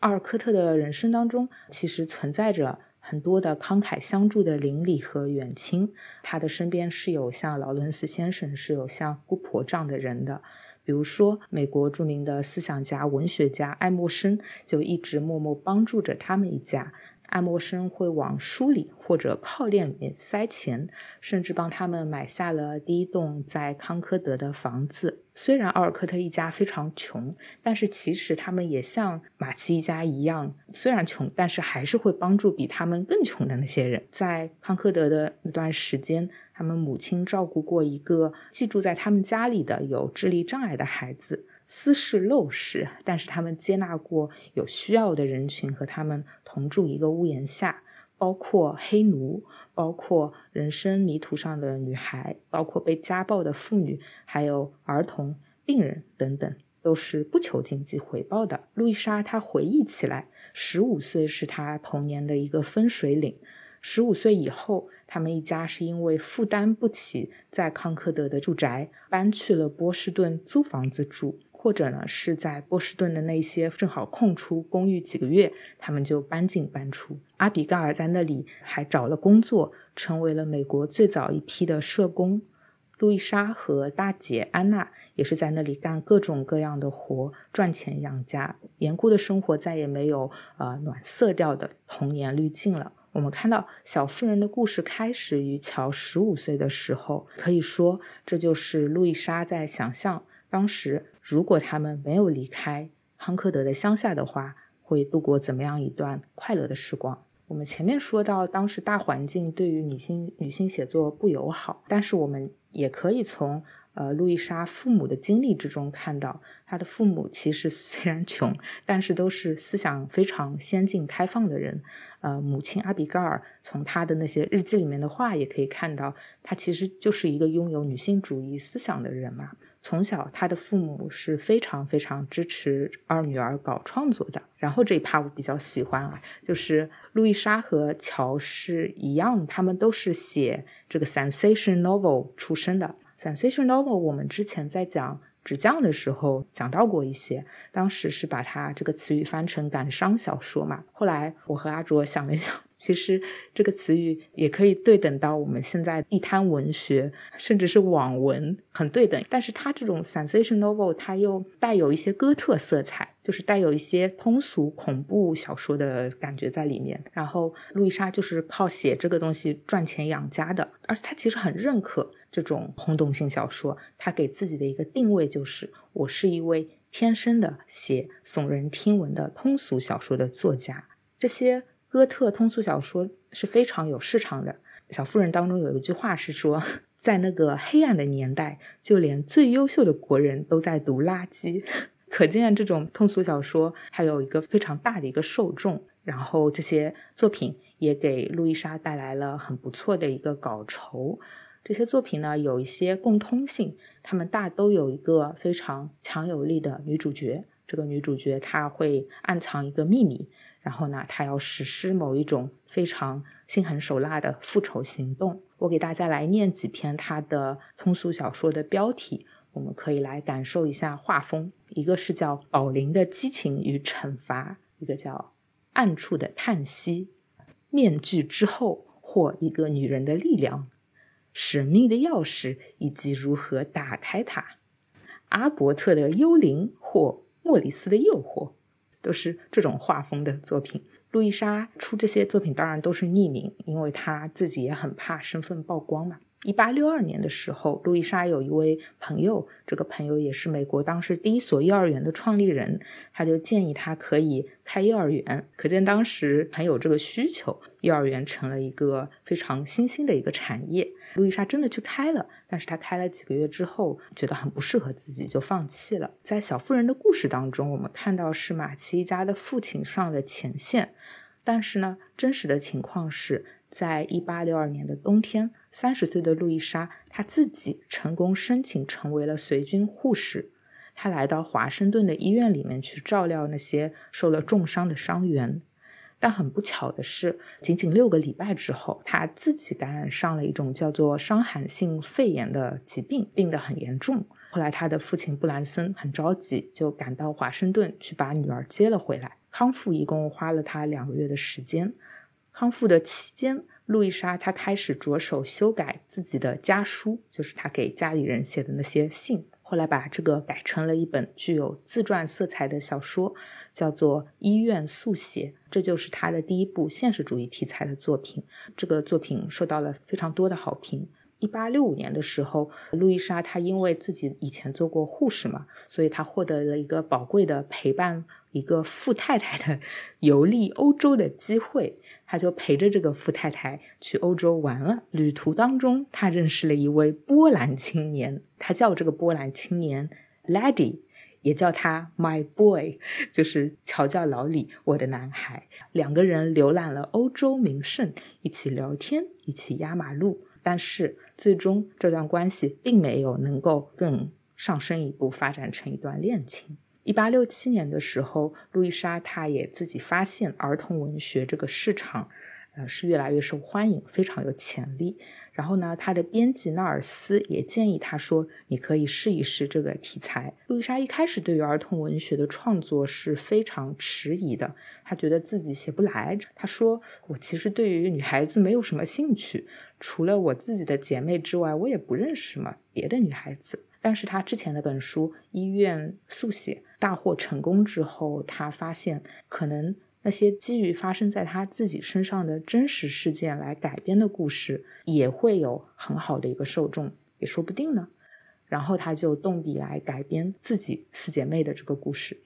阿尔科特的人生当中，其实存在着很多的慷慨相助的邻里和远亲。他的身边是有像劳伦斯先生，是有像姑婆这样的人的。比如说，美国著名的思想家、文学家爱默生就一直默默帮助着他们一家。爱默生会往书里或者靠垫里面塞钱，甚至帮他们买下了第一栋在康科德的房子。虽然奥尔科特一家非常穷，但是其实他们也像马奇一家一样，虽然穷，但是还是会帮助比他们更穷的那些人。在康科德的那段时间，他们母亲照顾过一个寄住在他们家里的有智力障碍的孩子。私事陋室，但是他们接纳过有需要的人群，和他们同住一个屋檐下，包括黑奴，包括人生迷途上的女孩，包括被家暴的妇女，还有儿童、病人等等，都是不求经济回报的。路易莎她回忆起来，十五岁是她童年的一个分水岭。十五岁以后，他们一家是因为负担不起在康科德的住宅，搬去了波士顿租房子住。或者呢，是在波士顿的那些正好空出公寓几个月，他们就搬进搬出。阿比盖尔在那里还找了工作，成为了美国最早一批的社工。路易莎和大姐安娜也是在那里干各种各样的活，赚钱养家。严酷的生活再也没有呃暖色调的童年滤镜了。我们看到小妇人的故事开始于乔十五岁的时候，可以说这就是路易莎在想象。当时，如果他们没有离开康科德的乡下的话，会度过怎么样一段快乐的时光？我们前面说到，当时大环境对于女性女性写作不友好，但是我们也可以从呃路易莎父母的经历之中看到，她的父母其实虽然穷，但是都是思想非常先进开放的人。呃，母亲阿比盖尔从她的那些日记里面的话也可以看到，她其实就是一个拥有女性主义思想的人嘛。从小，他的父母是非常非常支持二女儿搞创作的。然后这一趴我比较喜欢啊，就是路易莎和乔是一样，他们都是写这个 sensation novel 出身的。sensation novel 我们之前在讲纸匠的时候讲到过一些，当时是把它这个词语翻成感伤小说嘛。后来我和阿卓想了一想。其实这个词语也可以对等到我们现在地摊文学，甚至是网文，很对等。但是它这种 sensation novel，它又带有一些哥特色彩，就是带有一些通俗恐怖小说的感觉在里面。然后路易莎就是靠写这个东西赚钱养家的，而且她其实很认可这种轰动性小说。她给自己的一个定位就是，我是一位天生的写耸人听闻的通俗小说的作家。这些。哥特通俗小说是非常有市场的。小妇人当中有一句话是说，在那个黑暗的年代，就连最优秀的国人都在读垃圾，可见这种通俗小说还有一个非常大的一个受众。然后这些作品也给路易莎带来了很不错的一个稿酬。这些作品呢有一些共通性，他们大都有一个非常强有力的女主角。这个女主角她会暗藏一个秘密。然后呢，他要实施某一种非常心狠手辣的复仇行动。我给大家来念几篇他的通俗小说的标题，我们可以来感受一下画风。一个是叫《宝林的激情与惩罚》，一个叫《暗处的叹息》，面具之后或一个女人的力量，神秘的钥匙以及如何打开它，阿伯特的幽灵或莫里斯的诱惑。都是这种画风的作品。路易莎出这些作品当然都是匿名，因为她自己也很怕身份曝光嘛。一八六二年的时候，路易莎有一位朋友，这个朋友也是美国当时第一所幼儿园的创立人，他就建议他可以开幼儿园，可见当时很有这个需求，幼儿园成了一个非常新兴的一个产业。路易莎真的去开了，但是她开了几个月之后，觉得很不适合自己，就放弃了。在小妇人的故事当中，我们看到是马奇一家的父亲上了前线，但是呢，真实的情况是。在一八六二年的冬天，三十岁的路易莎，她自己成功申请成为了随军护士。她来到华盛顿的医院里面去照料那些受了重伤的伤员。但很不巧的是，仅仅六个礼拜之后，她自己感染上了一种叫做伤寒性肺炎的疾病，病得很严重。后来，她的父亲布兰森很着急，就赶到华盛顿去把女儿接了回来。康复一共花了他两个月的时间。康复的期间，路易莎她开始着手修改自己的家书，就是她给家里人写的那些信。后来把这个改成了一本具有自传色彩的小说，叫做《医院速写》，这就是他的第一部现实主义题材的作品。这个作品受到了非常多的好评。一八六五年的时候，路易莎她因为自己以前做过护士嘛，所以她获得了一个宝贵的陪伴一个富太太的游历欧洲的机会，他就陪着这个富太太去欧洲玩了。旅途当中，他认识了一位波兰青年，他叫这个波兰青年 Lady，也叫他 My Boy，就是乔叫老李，我的男孩。两个人浏览了欧洲名胜，一起聊天，一起压马路。但是最终这段关系并没有能够更上升一步，发展成一段恋情。一八六七年的时候，路易莎她也自己发现儿童文学这个市场。呃，是越来越受欢迎，非常有潜力。然后呢，他的编辑纳尔斯也建议他说：“你可以试一试这个题材。”路易莎一开始对于儿童文学的创作是非常迟疑的，他觉得自己写不来。他说：“我其实对于女孩子没有什么兴趣，除了我自己的姐妹之外，我也不认识什么别的女孩子。”但是他之前那本书《医院速写》大获成功之后，他发现可能。那些基于发生在他自己身上的真实事件来改编的故事，也会有很好的一个受众，也说不定呢。然后他就动笔来改编自己四姐妹的这个故事。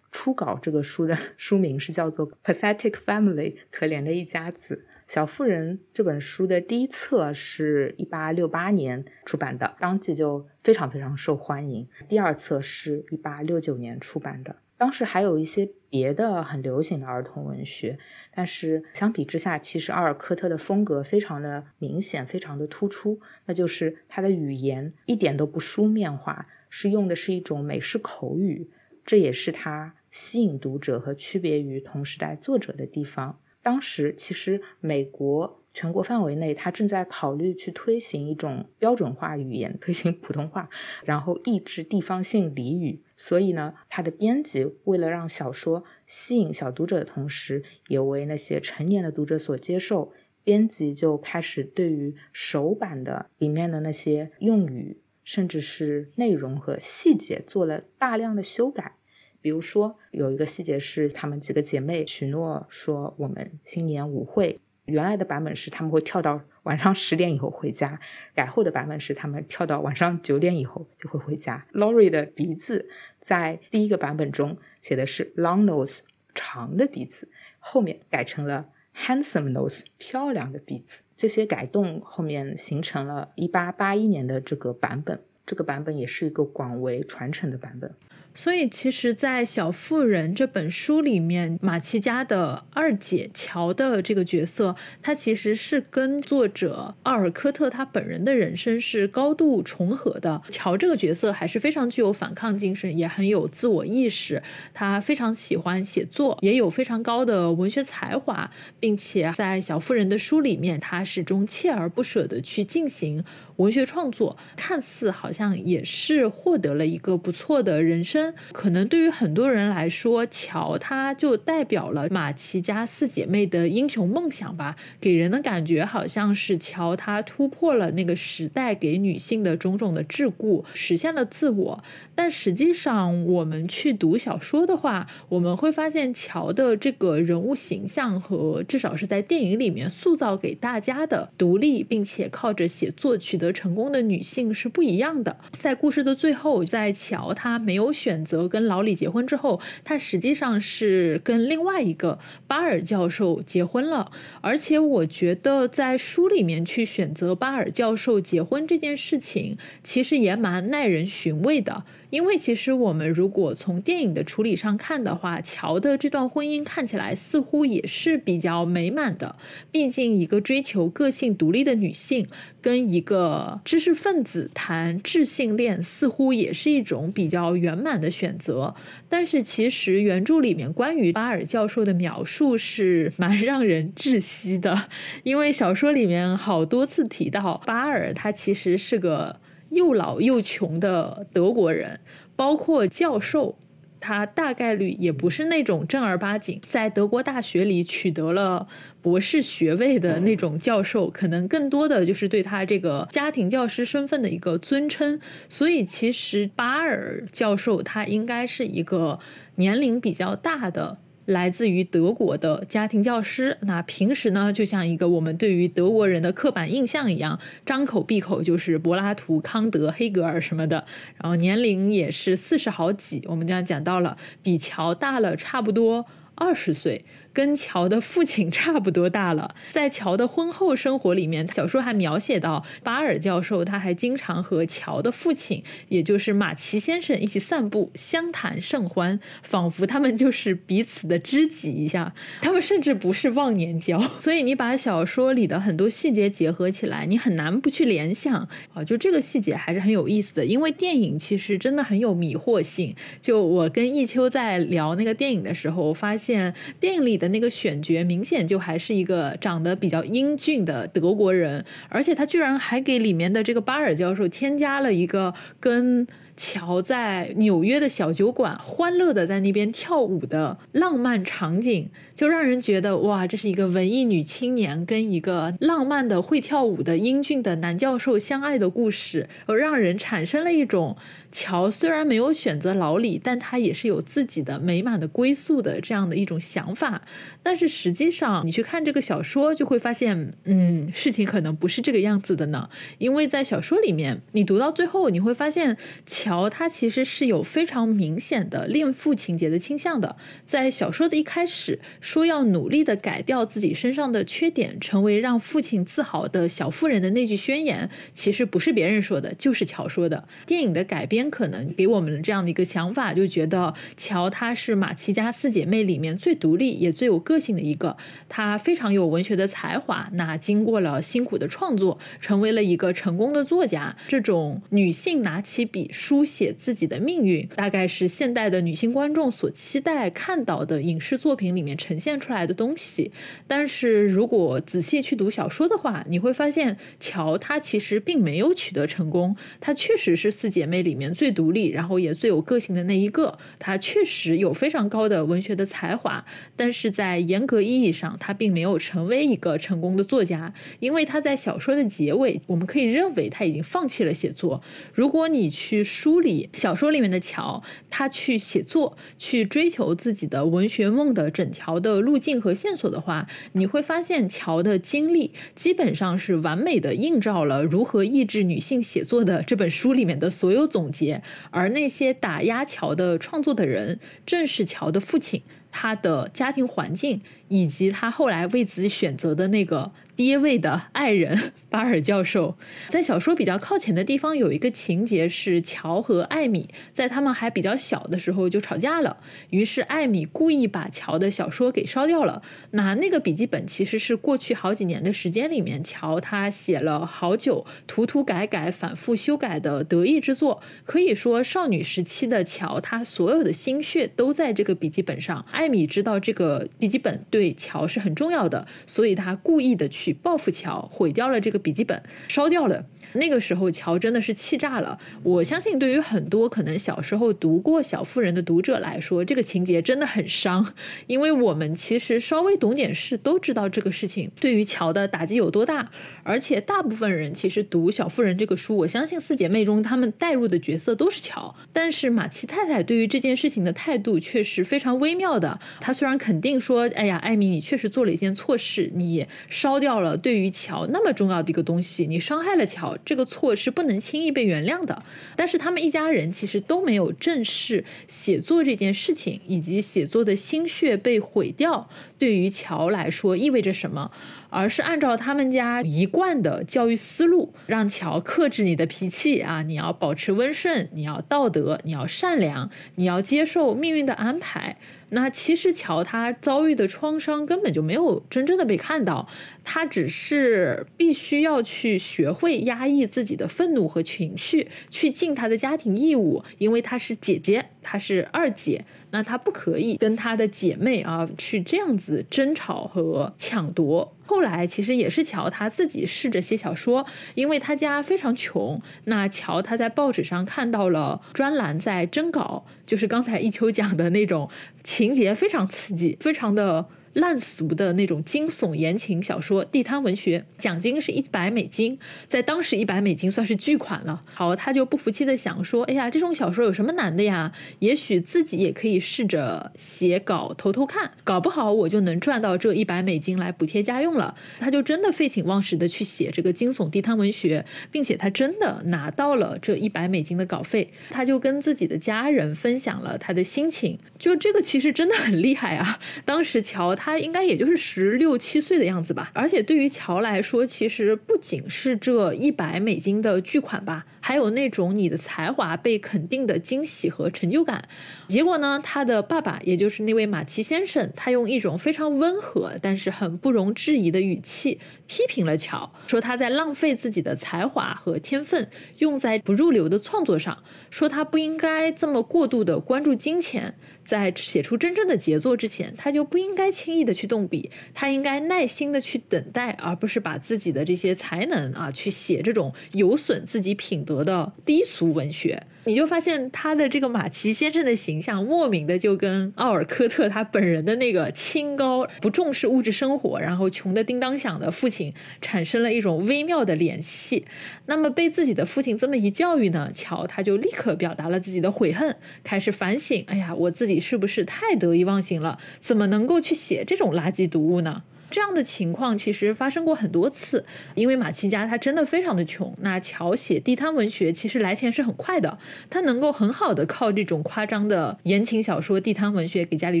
初稿这个书的 书名是叫做《Pathetic Family》，可怜的一家子。小妇人这本书的第一册是一八六八年出版的，当即就非常非常受欢迎。第二册是一八六九年出版的。当时还有一些别的很流行的儿童文学，但是相比之下，其实阿尔科特的风格非常的明显，非常的突出。那就是他的语言一点都不书面化，是用的是一种美式口语，这也是他吸引读者和区别于同时代作者的地方。当时其实美国。全国范围内，他正在考虑去推行一种标准化语言，推行普通话，然后抑制地方性俚语。所以呢，他的编辑为了让小说吸引小读者的同时，也为那些成年的读者所接受，编辑就开始对于首版的里面的那些用语，甚至是内容和细节做了大量的修改。比如说，有一个细节是，他们几个姐妹许诺说，我们新年舞会。原来的版本是他们会跳到晚上十点以后回家，改后的版本是他们跳到晚上九点以后就会回家。Laurie 的鼻子在第一个版本中写的是 long nose 长的鼻子，后面改成了 handsome nose 漂亮的鼻子。这些改动后面形成了一八八一年的这个版本，这个版本也是一个广为传承的版本。所以，其实，在《小妇人》这本书里面，马奇家的二姐乔的这个角色，她其实是跟作者奥尔科特他本人的人生是高度重合的。乔这个角色还是非常具有反抗精神，也很有自我意识。他非常喜欢写作，也有非常高的文学才华，并且在《小妇人》的书里面，他始终锲而不舍地去进行。文学创作看似好像也是获得了一个不错的人生，可能对于很多人来说，乔她就代表了马奇家四姐妹的英雄梦想吧，给人的感觉好像是乔她突破了那个时代给女性的种种的桎梏，实现了自我。但实际上，我们去读小说的话，我们会发现乔的这个人物形象和至少是在电影里面塑造给大家的独立并且靠着写作取得成功的女性是不一样的。在故事的最后，在乔他没有选择跟老李结婚之后，他实际上是跟另外一个巴尔教授结婚了。而且我觉得在书里面去选择巴尔教授结婚这件事情，其实也蛮耐人寻味的。因为其实我们如果从电影的处理上看的话，乔的这段婚姻看起来似乎也是比较美满的。毕竟一个追求个性独立的女性，跟一个知识分子谈智性恋，似乎也是一种比较圆满的选择。但是其实原著里面关于巴尔教授的描述是蛮让人窒息的，因为小说里面好多次提到巴尔，他其实是个。又老又穷的德国人，包括教授，他大概率也不是那种正儿八经在德国大学里取得了博士学位的那种教授，可能更多的就是对他这个家庭教师身份的一个尊称。所以，其实巴尔教授他应该是一个年龄比较大的。来自于德国的家庭教师，那平时呢，就像一个我们对于德国人的刻板印象一样，张口闭口就是柏拉图、康德、黑格尔什么的，然后年龄也是四十好几，我们这样讲到了，比乔大了差不多二十岁。跟乔的父亲差不多大了，在乔的婚后生活里面，小说还描写到巴尔教授，他还经常和乔的父亲，也就是马奇先生一起散步，相谈甚欢，仿佛他们就是彼此的知己一下。他们甚至不是忘年交。所以你把小说里的很多细节结合起来，你很难不去联想啊，就这个细节还是很有意思的。因为电影其实真的很有迷惑性。就我跟易秋在聊那个电影的时候，我发现电影里。的那个选角明显就还是一个长得比较英俊的德国人，而且他居然还给里面的这个巴尔教授添加了一个跟。乔在纽约的小酒馆欢乐的在那边跳舞的浪漫场景，就让人觉得哇，这是一个文艺女青年跟一个浪漫的会跳舞的英俊的男教授相爱的故事，而让人产生了一种乔虽然没有选择老李，但他也是有自己的美满的归宿的这样的一种想法。但是实际上，你去看这个小说，就会发现，嗯，事情可能不是这个样子的呢。因为在小说里面，你读到最后，你会发现。乔他其实是有非常明显的恋父情节的倾向的，在小说的一开始说要努力的改掉自己身上的缺点，成为让父亲自豪的小妇人的那句宣言，其实不是别人说的，就是乔说的。电影的改编可能给我们这样的一个想法，就觉得乔她是马奇家四姐妹里面最独立也最有个性的一个，她非常有文学的才华，那经过了辛苦的创作，成为了一个成功的作家。这种女性拿起笔书。写自己的命运，大概是现代的女性观众所期待看到的影视作品里面呈呈现出来的东西。但是如果仔细去读小说的话，你会发现乔她其实并没有取得成功。她确实是四姐妹里面最独立，然后也最有个性的那一个。她确实有非常高的文学的才华，但是在严格意义上，她并没有成为一个成功的作家，因为她在小说的结尾，我们可以认为她已经放弃了写作。如果你去。梳理小说里面的乔，他去写作，去追求自己的文学梦的整条的路径和线索的话，你会发现乔的经历基本上是完美的映照了如何抑制女性写作的这本书里面的所有总结。而那些打压乔的创作的人，正是乔的父亲，他的家庭环境，以及他后来为自己选择的那个。爹位的爱人 巴尔教授，在小说比较靠前的地方有一个情节是乔和艾米在他们还比较小的时候就吵架了，于是艾米故意把乔的小说给烧掉了。那那个笔记本其实是过去好几年的时间里面，乔他写了好久，涂涂改改，反复修改的得意之作。可以说少女时期的乔，她所有的心血都在这个笔记本上。艾米知道这个笔记本对乔是很重要的，所以她故意的去。去报复乔，毁掉了这个笔记本，烧掉了。那个时候，乔真的是气炸了。我相信，对于很多可能小时候读过《小妇人》的读者来说，这个情节真的很伤。因为我们其实稍微懂点事，都知道这个事情对于乔的打击有多大。而且，大部分人其实读《小妇人》这个书，我相信四姐妹中她们带入的角色都是乔。但是马奇太太对于这件事情的态度却是非常微妙的。她虽然肯定说：“哎呀，艾米，你确实做了一件错事，你烧掉。”到了对于乔那么重要的一个东西，你伤害了乔，这个错是不能轻易被原谅的。但是他们一家人其实都没有正视写作这件事情，以及写作的心血被毁掉对于乔来说意味着什么，而是按照他们家一贯的教育思路，让乔克制你的脾气啊，你要保持温顺，你要道德，你要善良，你要接受命运的安排。那其实乔他遭遇的创伤根本就没有真正的被看到，他只是必须要去学会压抑自己的愤怒和情绪，去尽他的家庭义务，因为她是姐姐。她是二姐，那她不可以跟她的姐妹啊去这样子争吵和抢夺。后来其实也是乔他自己试着写小说，因为他家非常穷。那乔他在报纸上看到了专栏在征稿，就是刚才一秋讲的那种情节非常刺激，非常的。烂俗的那种惊悚言情小说，地摊文学，奖金是一百美金，在当时一百美金算是巨款了。好，他就不服气的想说：“哎呀，这种小说有什么难的呀？也许自己也可以试着写稿偷偷看，搞不好我就能赚到这一百美金来补贴家用了。”他就真的废寝忘食的去写这个惊悚地摊文学，并且他真的拿到了这一百美金的稿费。他就跟自己的家人分享了他的心情，就这个其实真的很厉害啊！当时乔。他应该也就是十六七岁的样子吧，而且对于乔来说，其实不仅是这一百美金的巨款吧，还有那种你的才华被肯定的惊喜和成就感。结果呢，他的爸爸，也就是那位马奇先生，他用一种非常温和但是很不容置疑的语气批评了乔，说他在浪费自己的才华和天分用在不入流的创作上，说他不应该这么过度的关注金钱。在写出真正的杰作之前，他就不应该轻易的去动笔，他应该耐心的去等待，而不是把自己的这些才能啊去写这种有损自己品德的低俗文学。你就发现他的这个马奇先生的形象，莫名的就跟奥尔科特他本人的那个清高、不重视物质生活，然后穷的叮当响的父亲产生了一种微妙的联系。那么被自己的父亲这么一教育呢，乔他就立刻表达了自己的悔恨，开始反省：哎呀，我自己是不是太得意忘形了？怎么能够去写这种垃圾读物呢？这样的情况其实发生过很多次，因为马奇家他真的非常的穷。那乔写地摊文学其实来钱是很快的，他能够很好的靠这种夸张的言情小说、地摊文学给家里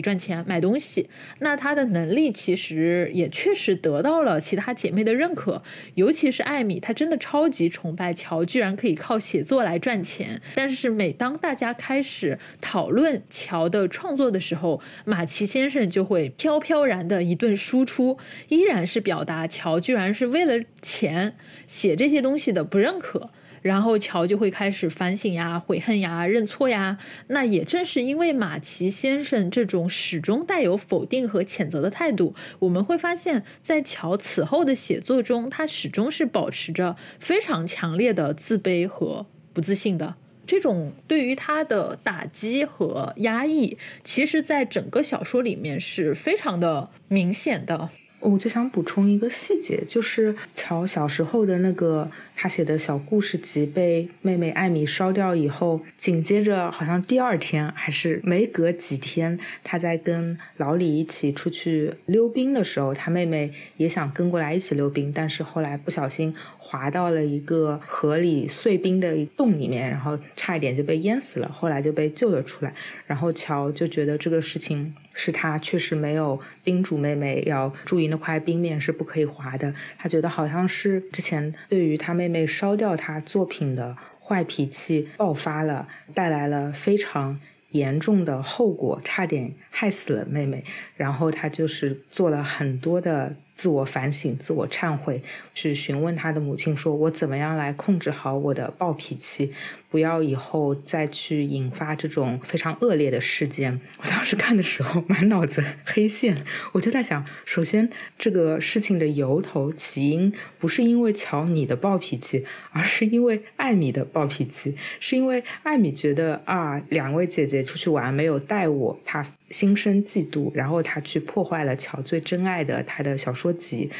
赚钱买东西。那他的能力其实也确实得到了其他姐妹的认可，尤其是艾米，她真的超级崇拜乔，居然可以靠写作来赚钱。但是每当大家开始讨论乔的创作的时候，马奇先生就会飘飘然的一顿输出。依然是表达乔居然是为了钱写这些东西的不认可，然后乔就会开始反省呀、悔恨呀、认错呀。那也正是因为马奇先生这种始终带有否定和谴责的态度，我们会发现，在乔此后的写作中，他始终是保持着非常强烈的自卑和不自信的。这种对于他的打击和压抑，其实在整个小说里面是非常的明显的。我就想补充一个细节，就是乔小时候的那个他写的小故事集被妹妹艾米烧掉以后，紧接着好像第二天还是没隔几天，他在跟老李一起出去溜冰的时候，他妹妹也想跟过来一起溜冰，但是后来不小心滑到了一个河里碎冰的洞里面，然后差一点就被淹死了，后来就被救了出来，然后乔就觉得这个事情。是他确实没有叮嘱妹妹要注意那块冰面是不可以滑的。他觉得好像是之前对于他妹妹烧掉他作品的坏脾气爆发了，带来了非常严重的后果，差点害死了妹妹。然后他就是做了很多的。自我反省、自我忏悔，去询问他的母亲，说我怎么样来控制好我的暴脾气，不要以后再去引发这种非常恶劣的事件。我当时看的时候，满脑子黑线，我就在想，首先这个事情的由头起因不是因为乔你的暴脾气，而是因为艾米的暴脾气，是因为艾米觉得啊，两位姐姐出去玩没有带我，她。心生嫉妒，然后她去破坏了乔最珍爱的她的小说集。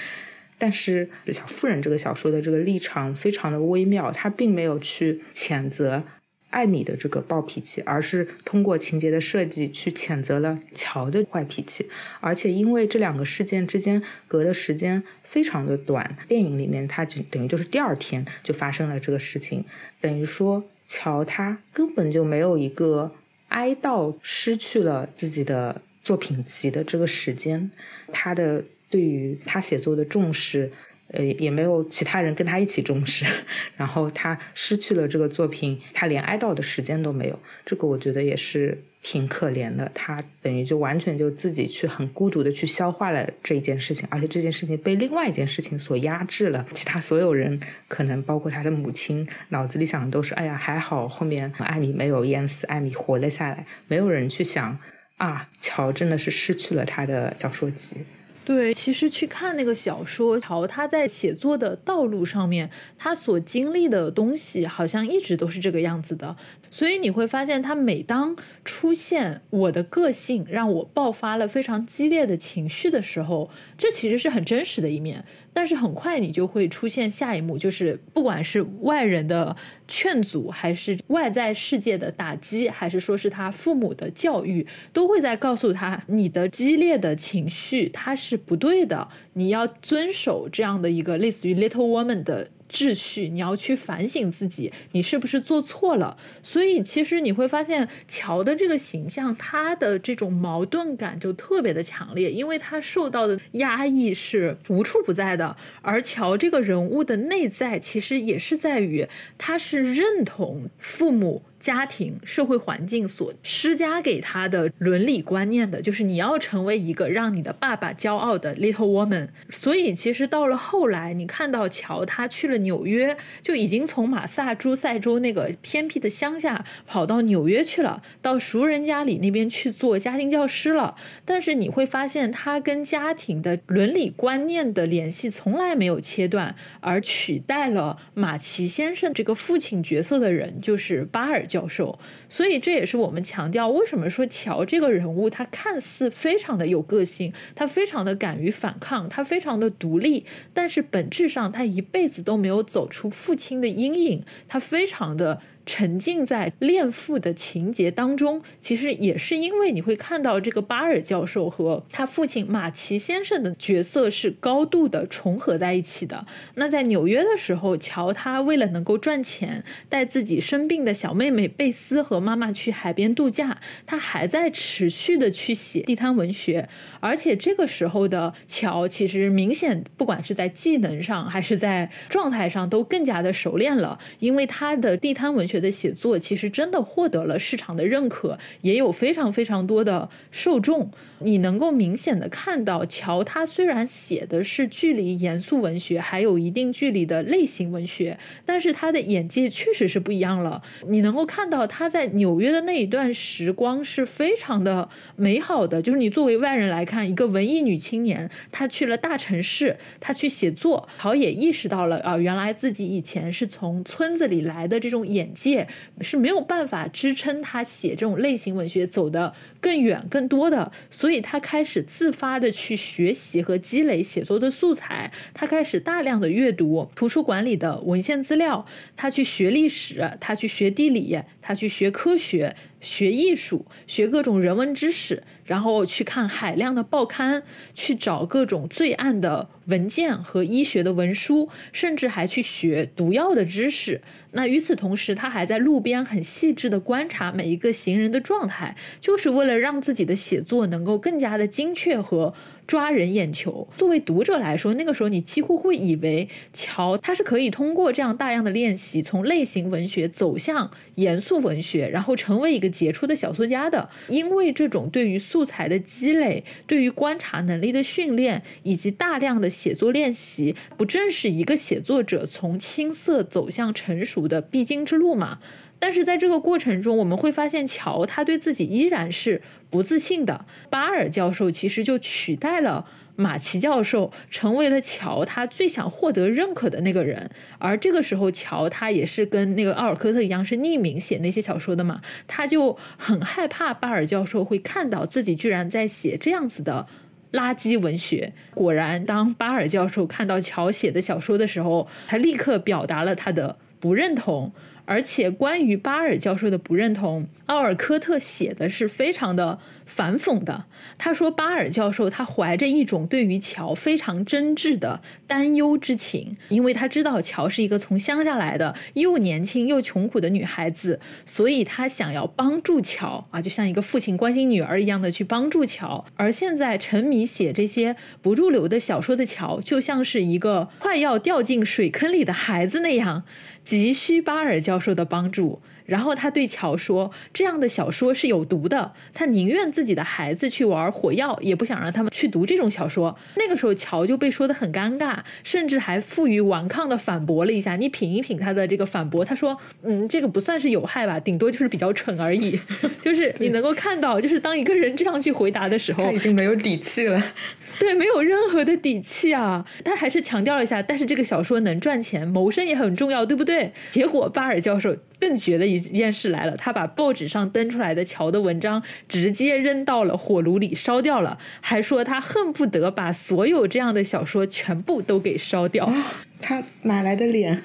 但是小妇人这个小说的这个立场非常的微妙，他并没有去谴责艾米的这个暴脾气，而是通过情节的设计去谴责了乔的坏脾气。而且因为这两个事件之间隔的时间非常的短，电影里面他就等于就是第二天就发生了这个事情，等于说乔他根本就没有一个。哀悼失去了自己的作品集的这个时间，他的对于他写作的重视，呃，也没有其他人跟他一起重视，然后他失去了这个作品，他连哀悼的时间都没有。这个我觉得也是挺可怜的。他等于就完全就自己去很孤独的去消化了这一件事情，而且这件事情被另外一件事情所压制了。其他所有人可能包括他的母亲，脑子里想的都是：哎呀，还好后面艾米没有淹死，艾米活了下来。没有人去想啊，乔真的是失去了他的小说集。对，其实去看那个小说，乔他在写作的道路上面，他所经历的东西好像一直都是这个样子的。所以你会发现，他每当出现我的个性让我爆发了非常激烈的情绪的时候，这其实是很真实的一面。但是很快你就会出现下一幕，就是不管是外人的劝阻，还是外在世界的打击，还是说是他父母的教育，都会在告诉他，你的激烈的情绪它是不对的，你要遵守这样的一个类似于 Little Woman 的。秩序，你要去反省自己，你是不是做错了？所以其实你会发现，乔的这个形象，他的这种矛盾感就特别的强烈，因为他受到的压抑是无处不在的。而乔这个人物的内在，其实也是在于他是认同父母。家庭、社会环境所施加给他的伦理观念的，就是你要成为一个让你的爸爸骄傲的 little woman。所以，其实到了后来，你看到乔他去了纽约，就已经从马萨诸塞州那个偏僻的乡下跑到纽约去了，到熟人家里那边去做家庭教师了。但是你会发现，他跟家庭的伦理观念的联系从来没有切断，而取代了马奇先生这个父亲角色的人，就是巴尔。教授，所以这也是我们强调为什么说乔这个人物，他看似非常的有个性，他非常的敢于反抗，他非常的独立，但是本质上他一辈子都没有走出父亲的阴影，他非常的。沉浸在恋父的情节当中，其实也是因为你会看到这个巴尔教授和他父亲马奇先生的角色是高度的重合在一起的。那在纽约的时候，乔他为了能够赚钱，带自己生病的小妹妹贝斯和妈妈去海边度假，他还在持续的去写地摊文学。而且这个时候的乔，其实明显不管是在技能上还是在状态上，都更加的熟练了，因为他的地摊文学的写作其实真的获得了市场的认可，也有非常非常多的受众。你能够明显的看到，乔他虽然写的是距离严肃文学还有一定距离的类型文学，但是他的眼界确实是不一样了。你能够看到他在纽约的那一段时光是非常的美好的，就是你作为外人来看，一个文艺女青年，她去了大城市，她去写作，乔也意识到了啊，原来自己以前是从村子里来的这种眼界是没有办法支撑他写这种类型文学走的更远更多的，所以。他开始自发的去学习和积累写作的素材，他开始大量的阅读图书馆里的文献资料，他去学历史，他去学地理，他去学科学、学艺术、学各种人文知识。然后去看海量的报刊，去找各种罪案的文件和医学的文书，甚至还去学毒药的知识。那与此同时，他还在路边很细致的观察每一个行人的状态，就是为了让自己的写作能够更加的精确和。抓人眼球。作为读者来说，那个时候你几乎会以为乔他是可以通过这样大量的练习，从类型文学走向严肃文学，然后成为一个杰出的小说家的。因为这种对于素材的积累、对于观察能力的训练，以及大量的写作练习，不正是一个写作者从青涩走向成熟的必经之路吗？但是在这个过程中，我们会发现乔他对自己依然是不自信的。巴尔教授其实就取代了马奇教授，成为了乔他最想获得认可的那个人。而这个时候，乔他也是跟那个奥尔科特一样，是匿名写那些小说的嘛，他就很害怕巴尔教授会看到自己居然在写这样子的垃圾文学。果然，当巴尔教授看到乔写的小说的时候，他立刻表达了他的不认同。而且关于巴尔教授的不认同，奥尔科特写的是非常的。反讽的，他说巴尔教授他怀着一种对于乔非常真挚的担忧之情，因为他知道乔是一个从乡下来的又年轻又穷苦的女孩子，所以他想要帮助乔啊，就像一个父亲关心女儿一样的去帮助乔。而现在沉迷写这些不入流的小说的乔，就像是一个快要掉进水坑里的孩子那样，急需巴尔教授的帮助。然后他对乔说：“这样的小说是有毒的，他宁愿自己的孩子去玩火药，也不想让他们去读这种小说。”那个时候，乔就被说的很尴尬，甚至还负隅顽抗的反驳了一下。你品一品他的这个反驳，他说：“嗯，这个不算是有害吧，顶多就是比较蠢而已。”就是你能够看到，就是当一个人这样去回答的时候，他已经没有底气了。对，没有任何的底气啊！他还是强调了一下，但是这个小说能赚钱，谋生也很重要，对不对？结果巴尔教授更绝的一件事来了，他把报纸上登出来的乔的文章直接扔到了火炉里烧掉了，还说他恨不得把所有这样的小说全部都给烧掉。他哪来的脸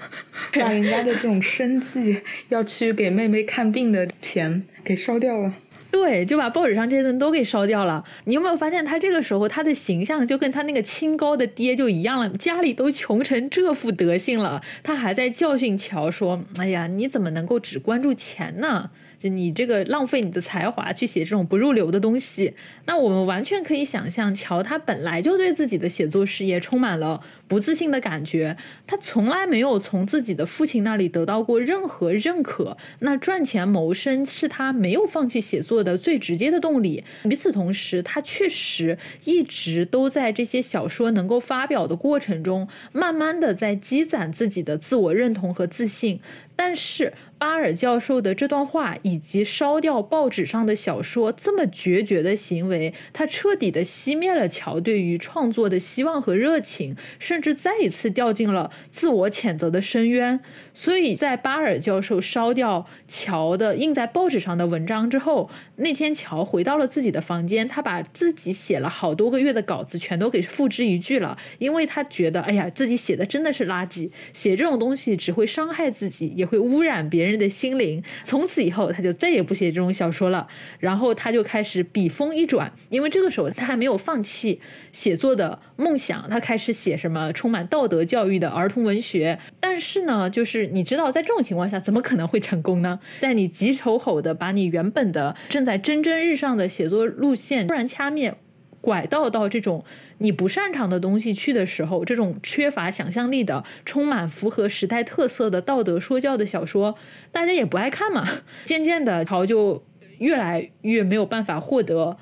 把人家的这种生计要去给妹妹看病的钱给烧掉了？对，就把报纸上这些东西都给烧掉了。你有没有发现，他这个时候他的形象就跟他那个清高的爹就一样了？家里都穷成这副德行了，他还在教训乔说：“哎呀，你怎么能够只关注钱呢？”就你这个浪费你的才华去写这种不入流的东西，那我们完全可以想象，乔他本来就对自己的写作事业充满了不自信的感觉，他从来没有从自己的父亲那里得到过任何认可。那赚钱谋生是他没有放弃写作的最直接的动力。与此同时，他确实一直都在这些小说能够发表的过程中，慢慢的在积攒自己的自我认同和自信。但是巴尔教授的这段话以及烧掉报纸上的小说这么决绝的行为，他彻底的熄灭了乔对于创作的希望和热情，甚至再一次掉进了自我谴责的深渊。所以在巴尔教授烧掉乔的印在报纸上的文章之后，那天乔回到了自己的房间，他把自己写了好多个月的稿子全都给付之一炬了，因为他觉得，哎呀，自己写的真的是垃圾，写这种东西只会伤害自己，也会污染别人的心灵。从此以后，他就再也不写这种小说了。然后他就开始笔锋一转，因为这个时候他还没有放弃写作的梦想，他开始写什么充满道德教育的儿童文学。但是呢，就是你知道，在这种情况下，怎么可能会成功呢？在你急吼吼的把你原本的正在蒸蒸日上的写作路线突然掐灭，拐道到这种你不擅长的东西去的时候，这种缺乏想象力的、充满符合时代特色的道德说教的小说，大家也不爱看嘛。渐渐的，陶就越来越没有办法获得。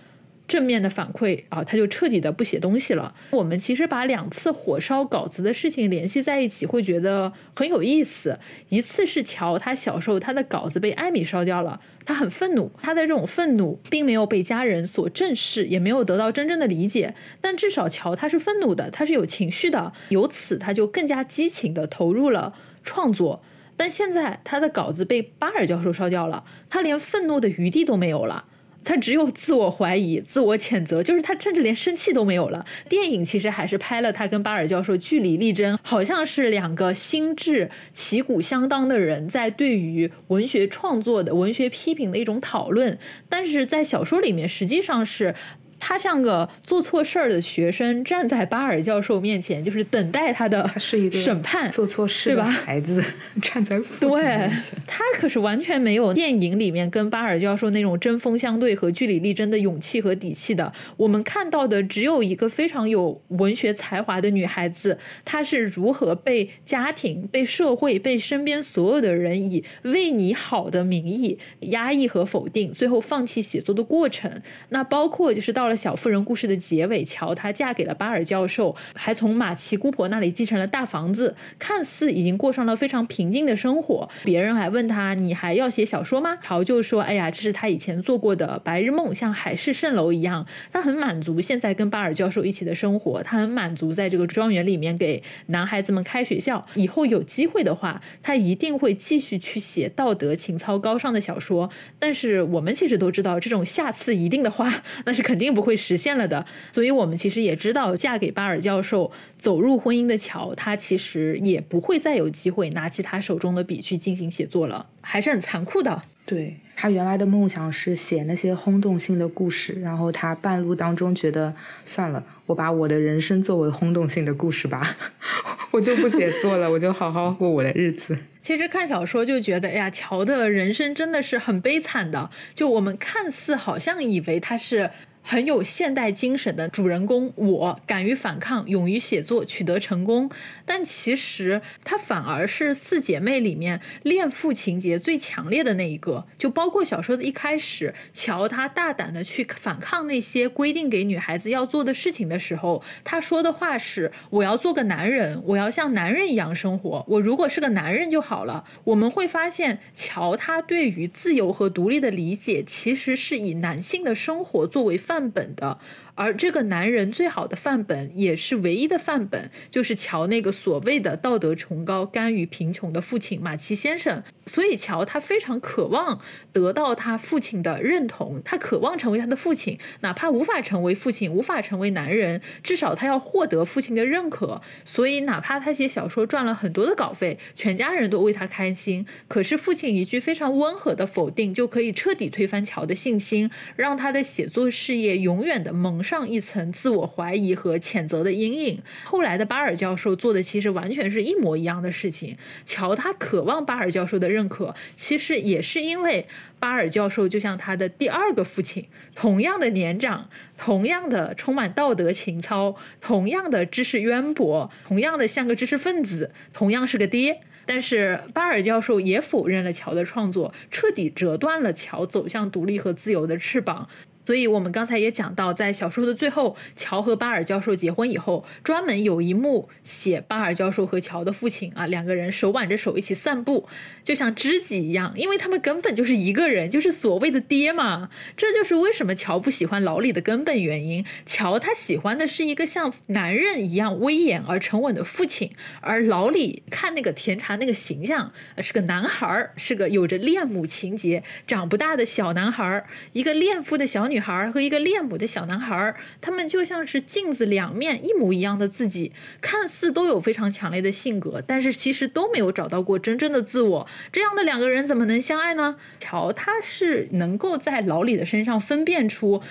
正面的反馈啊，他就彻底的不写东西了。我们其实把两次火烧稿子的事情联系在一起，会觉得很有意思。一次是乔他小时候他的稿子被艾米烧掉了，他很愤怒，他的这种愤怒并没有被家人所正视，也没有得到真正的理解。但至少乔他是愤怒的，他是有情绪的，由此他就更加激情的投入了创作。但现在他的稿子被巴尔教授烧掉了，他连愤怒的余地都没有了。他只有自我怀疑、自我谴责，就是他甚至连生气都没有了。电影其实还是拍了他跟巴尔教授据理力争，好像是两个心智旗鼓相当的人在对于文学创作的文学批评的一种讨论。但是在小说里面，实际上是。他像个做错事儿的学生，站在巴尔教授面前，就是等待他的审判。做错事对吧孩子 站在父亲面前，他可是完全没有电影里面跟巴尔教授那种针锋相对和据理力争的勇气和底气的。我们看到的只有一个非常有文学才华的女孩子，她是如何被家庭、被社会、被身边所有的人以为你好的名义压抑和否定，最后放弃写作的过程。那包括就是到。小妇人故事的结尾，乔她嫁给了巴尔教授，还从马奇姑婆那里继承了大房子，看似已经过上了非常平静的生活。别人还问他：“你还要写小说吗？”乔就说：“哎呀，这是他以前做过的白日梦，像海市蜃楼一样。他很满足现在跟巴尔教授一起的生活，他很满足在这个庄园里面给男孩子们开学校。以后有机会的话，他一定会继续去写道德情操高尚的小说。但是我们其实都知道，这种下次一定的话，那是肯定不。”部会实现了的。所以我们其实也知道，嫁给巴尔教授走入婚姻的乔，他其实也不会再有机会拿起他手中的笔去进行写作了，还是很残酷的。对他原来的梦想是写那些轰动性的故事，然后他半路当中觉得算了，我把我的人生作为轰动性的故事吧，我就不写作了，我就好好过我的日子。其实看小说就觉得，哎呀，乔的人生真的是很悲惨的。就我们看似好像以为他是。很有现代精神的主人公，我敢于反抗，勇于写作，取得成功。但其实他反而是四姐妹里面恋父情节最强烈的那一个。就包括小说的一开始，乔她大胆的去反抗那些规定给女孩子要做的事情的时候，她说的话是：“我要做个男人，我要像男人一样生活。我如果是个男人就好了。”我们会发现，乔她对于自由和独立的理解，其实是以男性的生活作为。范本的。而这个男人最好的范本，也是唯一的范本，就是乔那个所谓的道德崇高、甘于贫穷的父亲马奇先生。所以乔他非常渴望得到他父亲的认同，他渴望成为他的父亲，哪怕无法成为父亲，无法成为男人，至少他要获得父亲的认可。所以哪怕他写小说赚了很多的稿费，全家人都为他开心，可是父亲一句非常温和的否定，就可以彻底推翻乔的信心，让他的写作事业永远的蒙。上一层自我怀疑和谴责的阴影。后来的巴尔教授做的其实完全是一模一样的事情。乔他渴望巴尔教授的认可，其实也是因为巴尔教授就像他的第二个父亲，同样的年长，同样的充满道德情操，同样的知识渊博，同样的像个知识分子，同样是个爹。但是巴尔教授也否认了乔的创作，彻底折断了乔走向独立和自由的翅膀。所以，我们刚才也讲到，在小说的最后，乔和巴尔教授结婚以后，专门有一幕写巴尔教授和乔的父亲啊，两个人手挽着手一起散步，就像知己一样，因为他们根本就是一个人，就是所谓的爹嘛。这就是为什么乔不喜欢老李的根本原因。乔他喜欢的是一个像男人一样威严而沉稳的父亲，而老李看那个甜茶那个形象，是个男孩，是个有着恋母情节、长不大的小男孩，一个恋父的小女。孩和一个恋母的小男孩，他们就像是镜子两面一模一样的自己，看似都有非常强烈的性格，但是其实都没有找到过真正的自我。这样的两个人怎么能相爱呢？乔他是能够在老李的身上分辨出。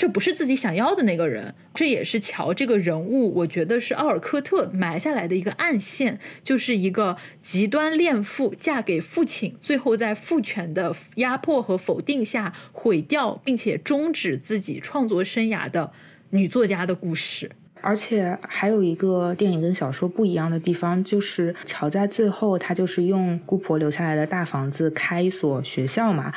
这不是自己想要的那个人，这也是乔这个人物，我觉得是奥尔科特埋下来的一个暗线，就是一个极端恋父，嫁给父亲，最后在父权的压迫和否定下毁掉，并且终止自己创作生涯的女作家的故事。而且还有一个电影跟小说不一样的地方，就是乔在最后他就是用姑婆留下来的大房子开一所学校嘛。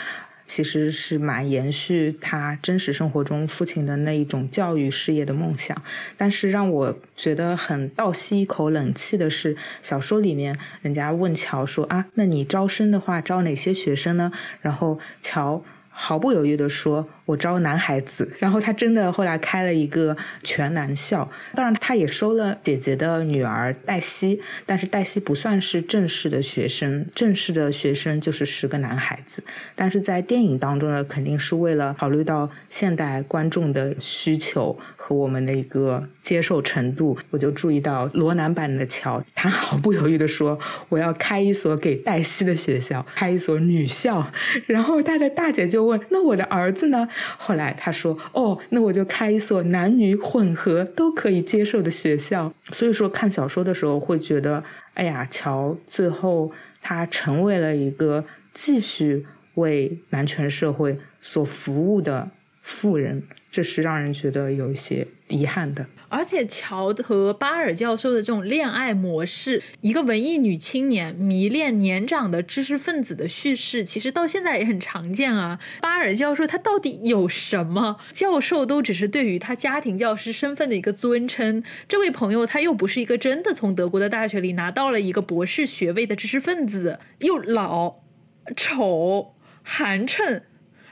其实是蛮延续他真实生活中父亲的那一种教育事业的梦想，但是让我觉得很倒吸一口冷气的是，小说里面人家问乔说啊，那你招生的话招哪些学生呢？然后乔毫不犹豫地说。我招男孩子，然后他真的后来开了一个全男校，当然他也收了姐姐的女儿黛西，但是黛西不算是正式的学生，正式的学生就是十个男孩子，但是在电影当中呢，肯定是为了考虑到现代观众的需求和我们的一个接受程度，我就注意到罗南版的乔，他毫不犹豫的说我要开一所给黛西的学校，开一所女校，然后他的大姐就问，那我的儿子呢？后来他说：“哦，那我就开一所男女混合都可以接受的学校。”所以说，看小说的时候会觉得，哎呀，乔最后他成为了一个继续为男权社会所服务的富人，这是让人觉得有一些遗憾的。而且乔和巴尔教授的这种恋爱模式，一个文艺女青年迷恋年长的知识分子的叙事，其实到现在也很常见啊。巴尔教授他到底有什么？教授都只是对于他家庭教师身份的一个尊称。这位朋友他又不是一个真的从德国的大学里拿到了一个博士学位的知识分子，又老、丑、寒碜。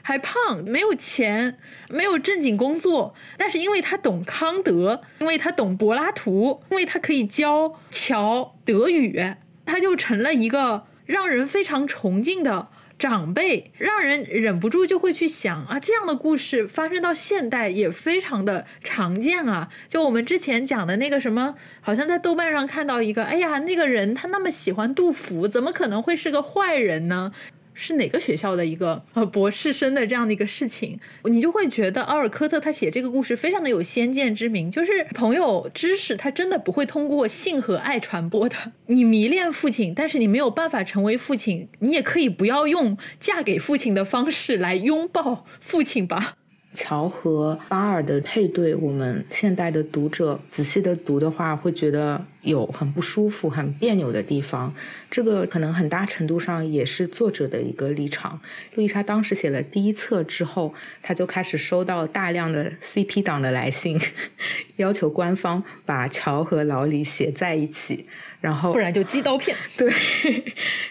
还胖，没有钱，没有正经工作，但是因为他懂康德，因为他懂柏拉图，因为他可以教乔德语，他就成了一个让人非常崇敬的长辈，让人忍不住就会去想啊，这样的故事发生到现代也非常的常见啊。就我们之前讲的那个什么，好像在豆瓣上看到一个，哎呀，那个人他那么喜欢杜甫，怎么可能会是个坏人呢？是哪个学校的一个 呃博士生的这样的一个事情，你就会觉得奥尔科特他写这个故事非常的有先见之明，就是朋友知识他真的不会通过性和爱传播的。你迷恋父亲，但是你没有办法成为父亲，你也可以不要用嫁给父亲的方式来拥抱父亲吧。乔和巴尔的配对，我们现代的读者仔细的读的话，会觉得有很不舒服、很别扭的地方。这个可能很大程度上也是作者的一个立场。路易莎当时写了第一册之后，他就开始收到大量的 CP 党的来信，要求官方把乔和老李写在一起，然后不然就寄刀片。对，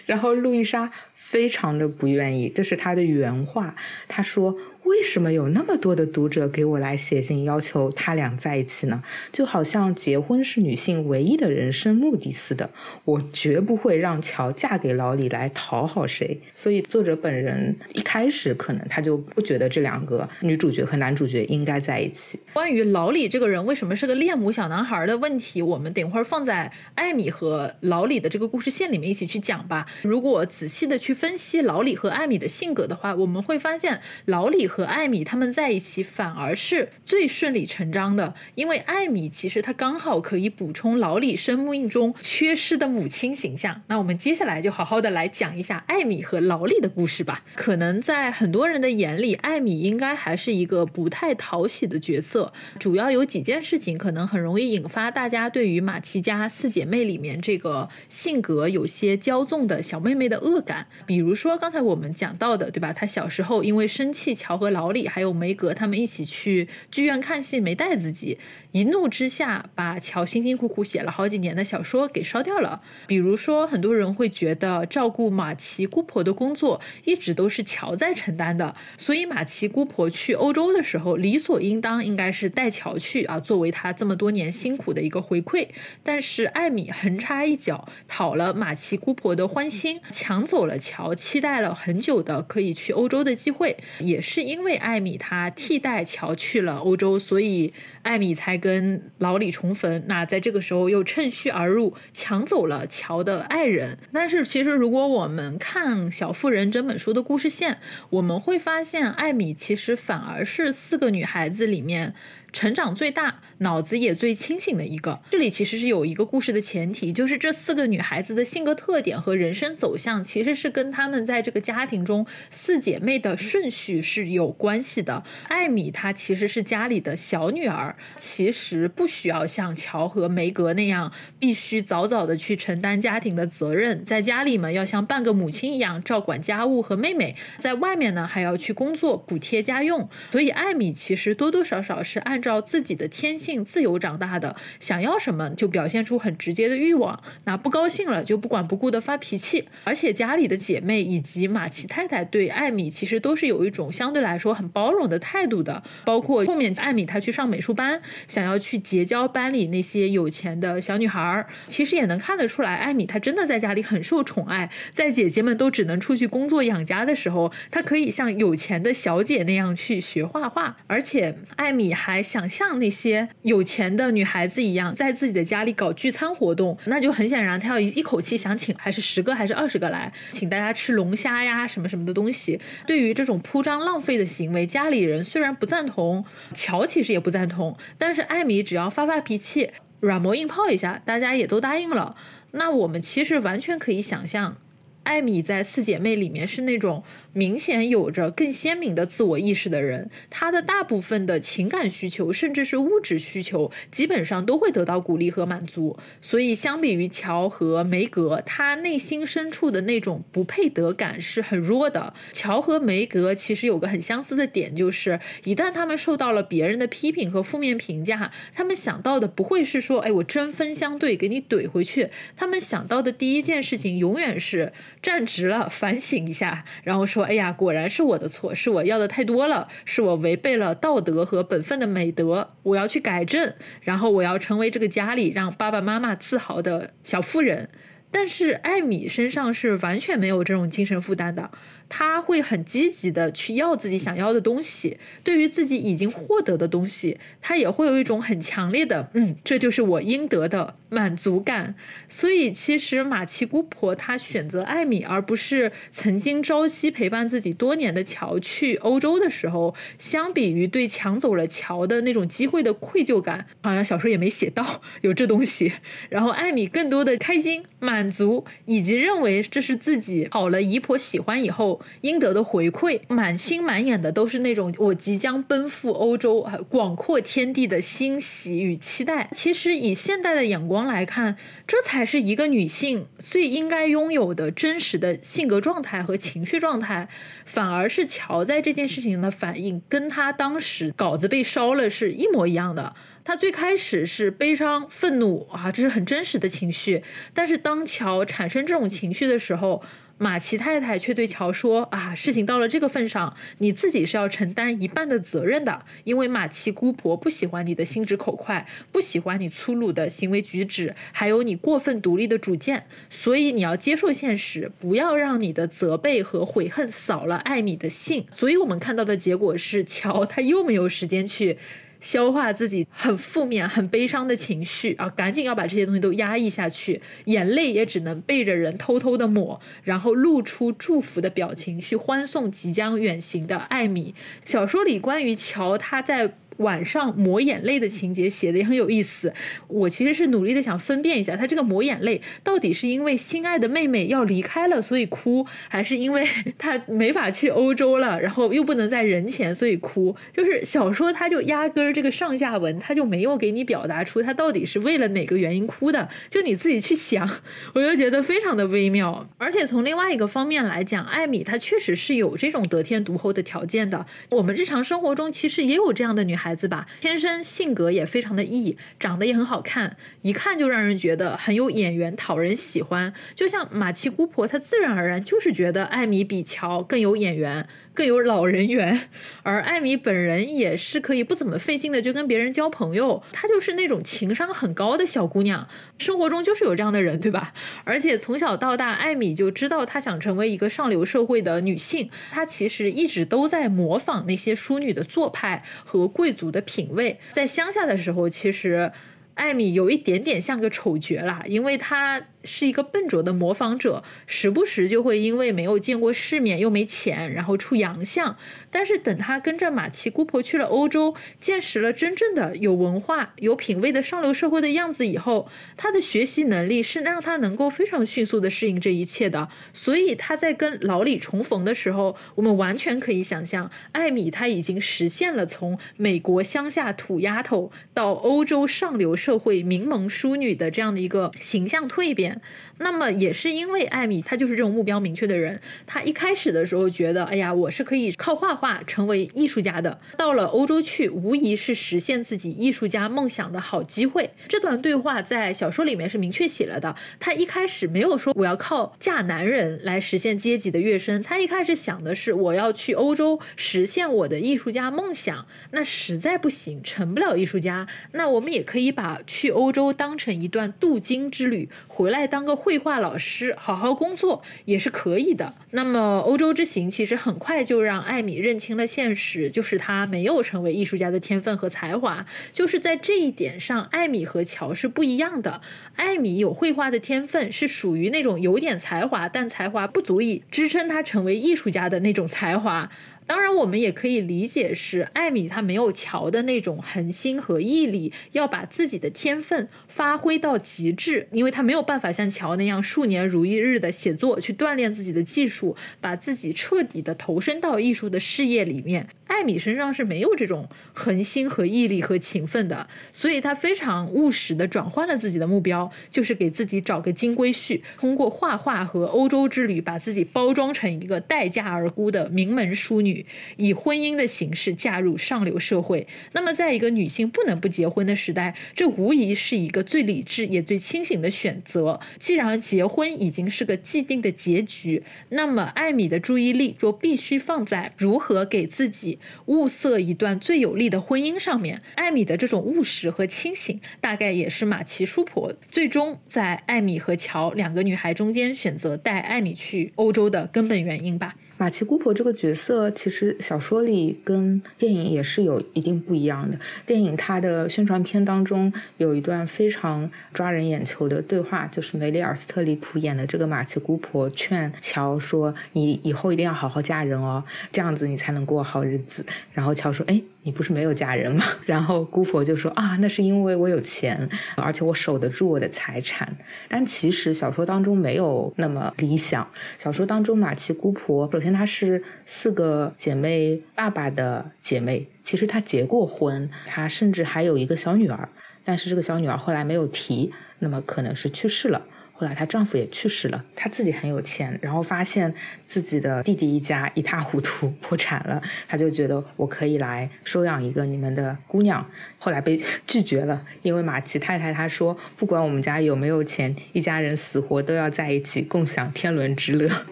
然后路易莎非常的不愿意，这是他的原话，他说。为什么有那么多的读者给我来写信要求他俩在一起呢？就好像结婚是女性唯一的人生目的似的。我绝不会让乔嫁给老李来讨好谁。所以作者本人一开始可能他就不觉得这两个女主角和男主角应该在一起。关于老李这个人为什么是个恋母小男孩的问题，我们等会儿放在艾米和老李的这个故事线里面一起去讲吧。如果仔细的去分析老李和艾米的性格的话，我们会发现老李。和艾米他们在一起反而是最顺理成章的，因为艾米其实她刚好可以补充老李生命中缺失的母亲形象。那我们接下来就好好的来讲一下艾米和老李的故事吧。可能在很多人的眼里，艾米应该还是一个不太讨喜的角色，主要有几件事情可能很容易引发大家对于马奇家四姐妹里面这个性格有些骄纵的小妹妹的恶感。比如说刚才我们讲到的，对吧？她小时候因为生气乔。和老李还有梅格他们一起去剧院看戏，没带自己。一怒之下，把乔辛辛苦苦写了好几年的小说给烧掉了。比如说，很多人会觉得照顾马奇姑婆的工作一直都是乔在承担的，所以马奇姑婆去欧洲的时候，理所应当应该是带乔去啊，作为他这么多年辛苦的一个回馈。但是艾米横插一脚，讨了马奇姑婆的欢心，抢走了乔期待了很久的可以去欧洲的机会。也是因为艾米她替代乔去了欧洲，所以。艾米才跟老李重逢，那在这个时候又趁虚而入，抢走了乔的爱人。但是其实，如果我们看《小妇人》整本书的故事线，我们会发现，艾米其实反而是四个女孩子里面。成长最大、脑子也最清醒的一个。这里其实是有一个故事的前提，就是这四个女孩子的性格特点和人生走向，其实是跟她们在这个家庭中四姐妹的顺序是有关系的。艾米她其实是家里的小女儿，其实不需要像乔和梅格那样，必须早早的去承担家庭的责任，在家里嘛要像半个母亲一样照管家务和妹妹，在外面呢还要去工作补贴家用。所以艾米其实多多少少是按。照自己的天性自由长大的，想要什么就表现出很直接的欲望，那不高兴了就不管不顾的发脾气。而且家里的姐妹以及马奇太太对艾米其实都是有一种相对来说很包容的态度的。包括后面艾米她去上美术班，想要去结交班里那些有钱的小女孩儿，其实也能看得出来，艾米她真的在家里很受宠爱。在姐姐们都只能出去工作养家的时候，她可以像有钱的小姐那样去学画画。而且艾米还。想象那些有钱的女孩子一样，在自己的家里搞聚餐活动，那就很显然，她要一一口气想请还是十个还是二十个来，请大家吃龙虾呀什么什么的东西。对于这种铺张浪费的行为，家里人虽然不赞同，乔其实也不赞同，但是艾米只要发发脾气，软磨硬泡一下，大家也都答应了。那我们其实完全可以想象，艾米在四姐妹里面是那种。明显有着更鲜明的自我意识的人，他的大部分的情感需求，甚至是物质需求，基本上都会得到鼓励和满足。所以，相比于乔和梅格，他内心深处的那种不配得感是很弱的。乔和梅格其实有个很相似的点，就是一旦他们受到了别人的批评和负面评价，他们想到的不会是说，哎，我针锋相对给你怼回去。他们想到的第一件事情，永远是站直了，反省一下，然后说。哎呀，果然是我的错，是我要的太多了，是我违背了道德和本分的美德，我要去改正，然后我要成为这个家里让爸爸妈妈自豪的小妇人。但是艾米身上是完全没有这种精神负担的。他会很积极的去要自己想要的东西，对于自己已经获得的东西，他也会有一种很强烈的，嗯，这就是我应得的满足感。所以，其实马奇姑婆她选择艾米，而不是曾经朝夕陪伴自己多年的乔去欧洲的时候，相比于对抢走了乔的那种机会的愧疚感，好像小说也没写到 有这东西。然后，艾米更多的开心、满足，以及认为这是自己讨了姨婆喜欢以后。应得的回馈，满心满眼的都是那种我即将奔赴欧洲、广阔天地的欣喜与期待。其实以现代的眼光来看，这才是一个女性最应该拥有的真实的性格状态和情绪状态。反而是乔在这件事情的反应，跟他当时稿子被烧了是一模一样的。他最开始是悲伤、愤怒啊，这是很真实的情绪。但是当乔产生这种情绪的时候，马奇太太却对乔说：“啊，事情到了这个份上，你自己是要承担一半的责任的。因为马奇姑婆不喜欢你的心直口快，不喜欢你粗鲁的行为举止，还有你过分独立的主见。所以你要接受现实，不要让你的责备和悔恨扫了艾米的兴。所以我们看到的结果是，乔他又没有时间去。”消化自己很负面、很悲伤的情绪啊，赶紧要把这些东西都压抑下去，眼泪也只能背着人偷偷的抹，然后露出祝福的表情去欢送即将远行的艾米。小说里关于乔他在。晚上抹眼泪的情节写的也很有意思，我其实是努力的想分辨一下，他这个抹眼泪到底是因为心爱的妹妹要离开了所以哭，还是因为他没法去欧洲了，然后又不能在人前所以哭？就是小说他就压根儿这个上下文他就没有给你表达出他到底是为了哪个原因哭的，就你自己去想，我就觉得非常的微妙。而且从另外一个方面来讲，艾米她确实是有这种得天独厚的条件的，我们日常生活中其实也有这样的女孩。孩子吧，天生性格也非常的异，长得也很好看，一看就让人觉得很有眼缘，讨人喜欢。就像马奇姑婆，她自然而然就是觉得艾米比乔更有眼缘。更有老人缘，而艾米本人也是可以不怎么费劲的就跟别人交朋友，她就是那种情商很高的小姑娘，生活中就是有这样的人，对吧？而且从小到大，艾米就知道她想成为一个上流社会的女性，她其实一直都在模仿那些淑女的做派和贵族的品味，在乡下的时候，其实。艾米有一点点像个丑角啦，因为她是一个笨拙的模仿者，时不时就会因为没有见过世面又没钱，然后出洋相。但是等他跟着马奇姑婆去了欧洲，见识了真正的有文化、有品位的上流社会的样子以后，他的学习能力是让他能够非常迅速的适应这一切的。所以他在跟老李重逢的时候，我们完全可以想象，艾米她已经实现了从美国乡下土丫头到欧洲上流。社会名门淑女的这样的一个形象蜕变，面，那么也是因为艾米她就是这种目标明确的人，她一开始的时候觉得，哎呀，我是可以靠画画成为艺术家的。到了欧洲去，无疑是实现自己艺术家梦想的好机会。这段对话在小说里面是明确写了的。她一开始没有说我要靠嫁男人来实现阶级的跃升，她一开始想的是我要去欧洲实现我的艺术家梦想。那实在不行，成不了艺术家，那我们也可以把。去欧洲当成一段镀金之旅，回来当个会绘画老师，好好工作也是可以的。那么欧洲之行其实很快就让艾米认清了现实，就是他没有成为艺术家的天分和才华。就是在这一点上，艾米和乔是不一样的。艾米有绘画的天分，是属于那种有点才华，但才华不足以支撑他成为艺术家的那种才华。当然，我们也可以理解是艾米她没有乔的那种恒心和毅力，要把自己的天分发挥到极致，因为她没有办法像乔那样数年如一日的写作，去锻炼自己的技术，把自己彻底的投身到艺术的事业里面。艾米身上是没有这种恒心和毅力和勤奋的，所以她非常务实的转换了自己的目标，就是给自己找个金龟婿，通过画画和欧洲之旅，把自己包装成一个待价而沽的名门淑女。以婚姻的形式嫁入上流社会。那么，在一个女性不能不结婚的时代，这无疑是一个最理智也最清醒的选择。既然结婚已经是个既定的结局，那么艾米的注意力就必须放在如何给自己物色一段最有利的婚姻上面。艾米的这种务实和清醒，大概也是马奇叔婆最终在艾米和乔两个女孩中间选择带艾米去欧洲的根本原因吧。马奇姑婆这个角色，其实小说里跟电影也是有一定不一样的。电影它的宣传片当中有一段非常抓人眼球的对话，就是梅丽尔·斯特里普演的这个马奇姑婆劝乔说：“你以后一定要好好嫁人哦，这样子你才能过好日子。”然后乔说：“哎。”你不是没有嫁人吗？然后姑婆就说啊，那是因为我有钱，而且我守得住我的财产。但其实小说当中没有那么理想。小说当中，马奇姑婆首先她是四个姐妹爸爸的姐妹，其实她结过婚，她甚至还有一个小女儿，但是这个小女儿后来没有提，那么可能是去世了。后来她丈夫也去世了，她自己很有钱，然后发现自己的弟弟一家一塌糊涂，破产了，她就觉得我可以来收养一个你们的姑娘。后来被 拒绝了，因为马奇太太她说，不管我们家有没有钱，一家人死活都要在一起共享天伦之乐，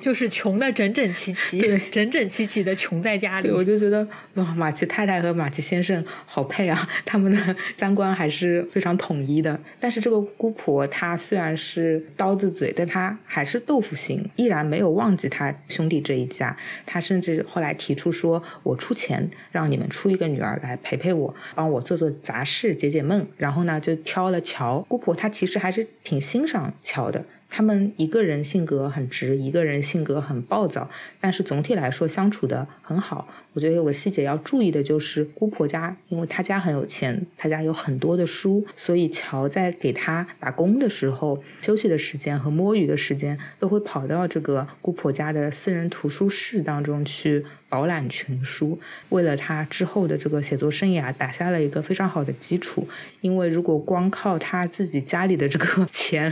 就是穷的整整齐齐，整整齐齐的穷在家里。我就觉得哇，马奇太太和马奇先生好配啊，他们的三观还是非常统一的。但是这个姑婆她虽然是。刀子嘴，但他还是豆腐心，依然没有忘记他兄弟这一家。他甚至后来提出说：“我出钱让你们出一个女儿来陪陪我，帮我做做杂事，解解闷。”然后呢，就挑了乔姑婆。她其实还是挺欣赏乔的。他们一个人性格很直，一个人性格很暴躁，但是总体来说相处的很好。我觉得有个细节要注意的就是，姑婆家，因为她家很有钱，她家有很多的书，所以乔在给她打工的时候，休息的时间和摸鱼的时间，都会跑到这个姑婆家的私人图书室当中去。饱览群书，为了他之后的这个写作生涯打下了一个非常好的基础。因为如果光靠他自己家里的这个 钱、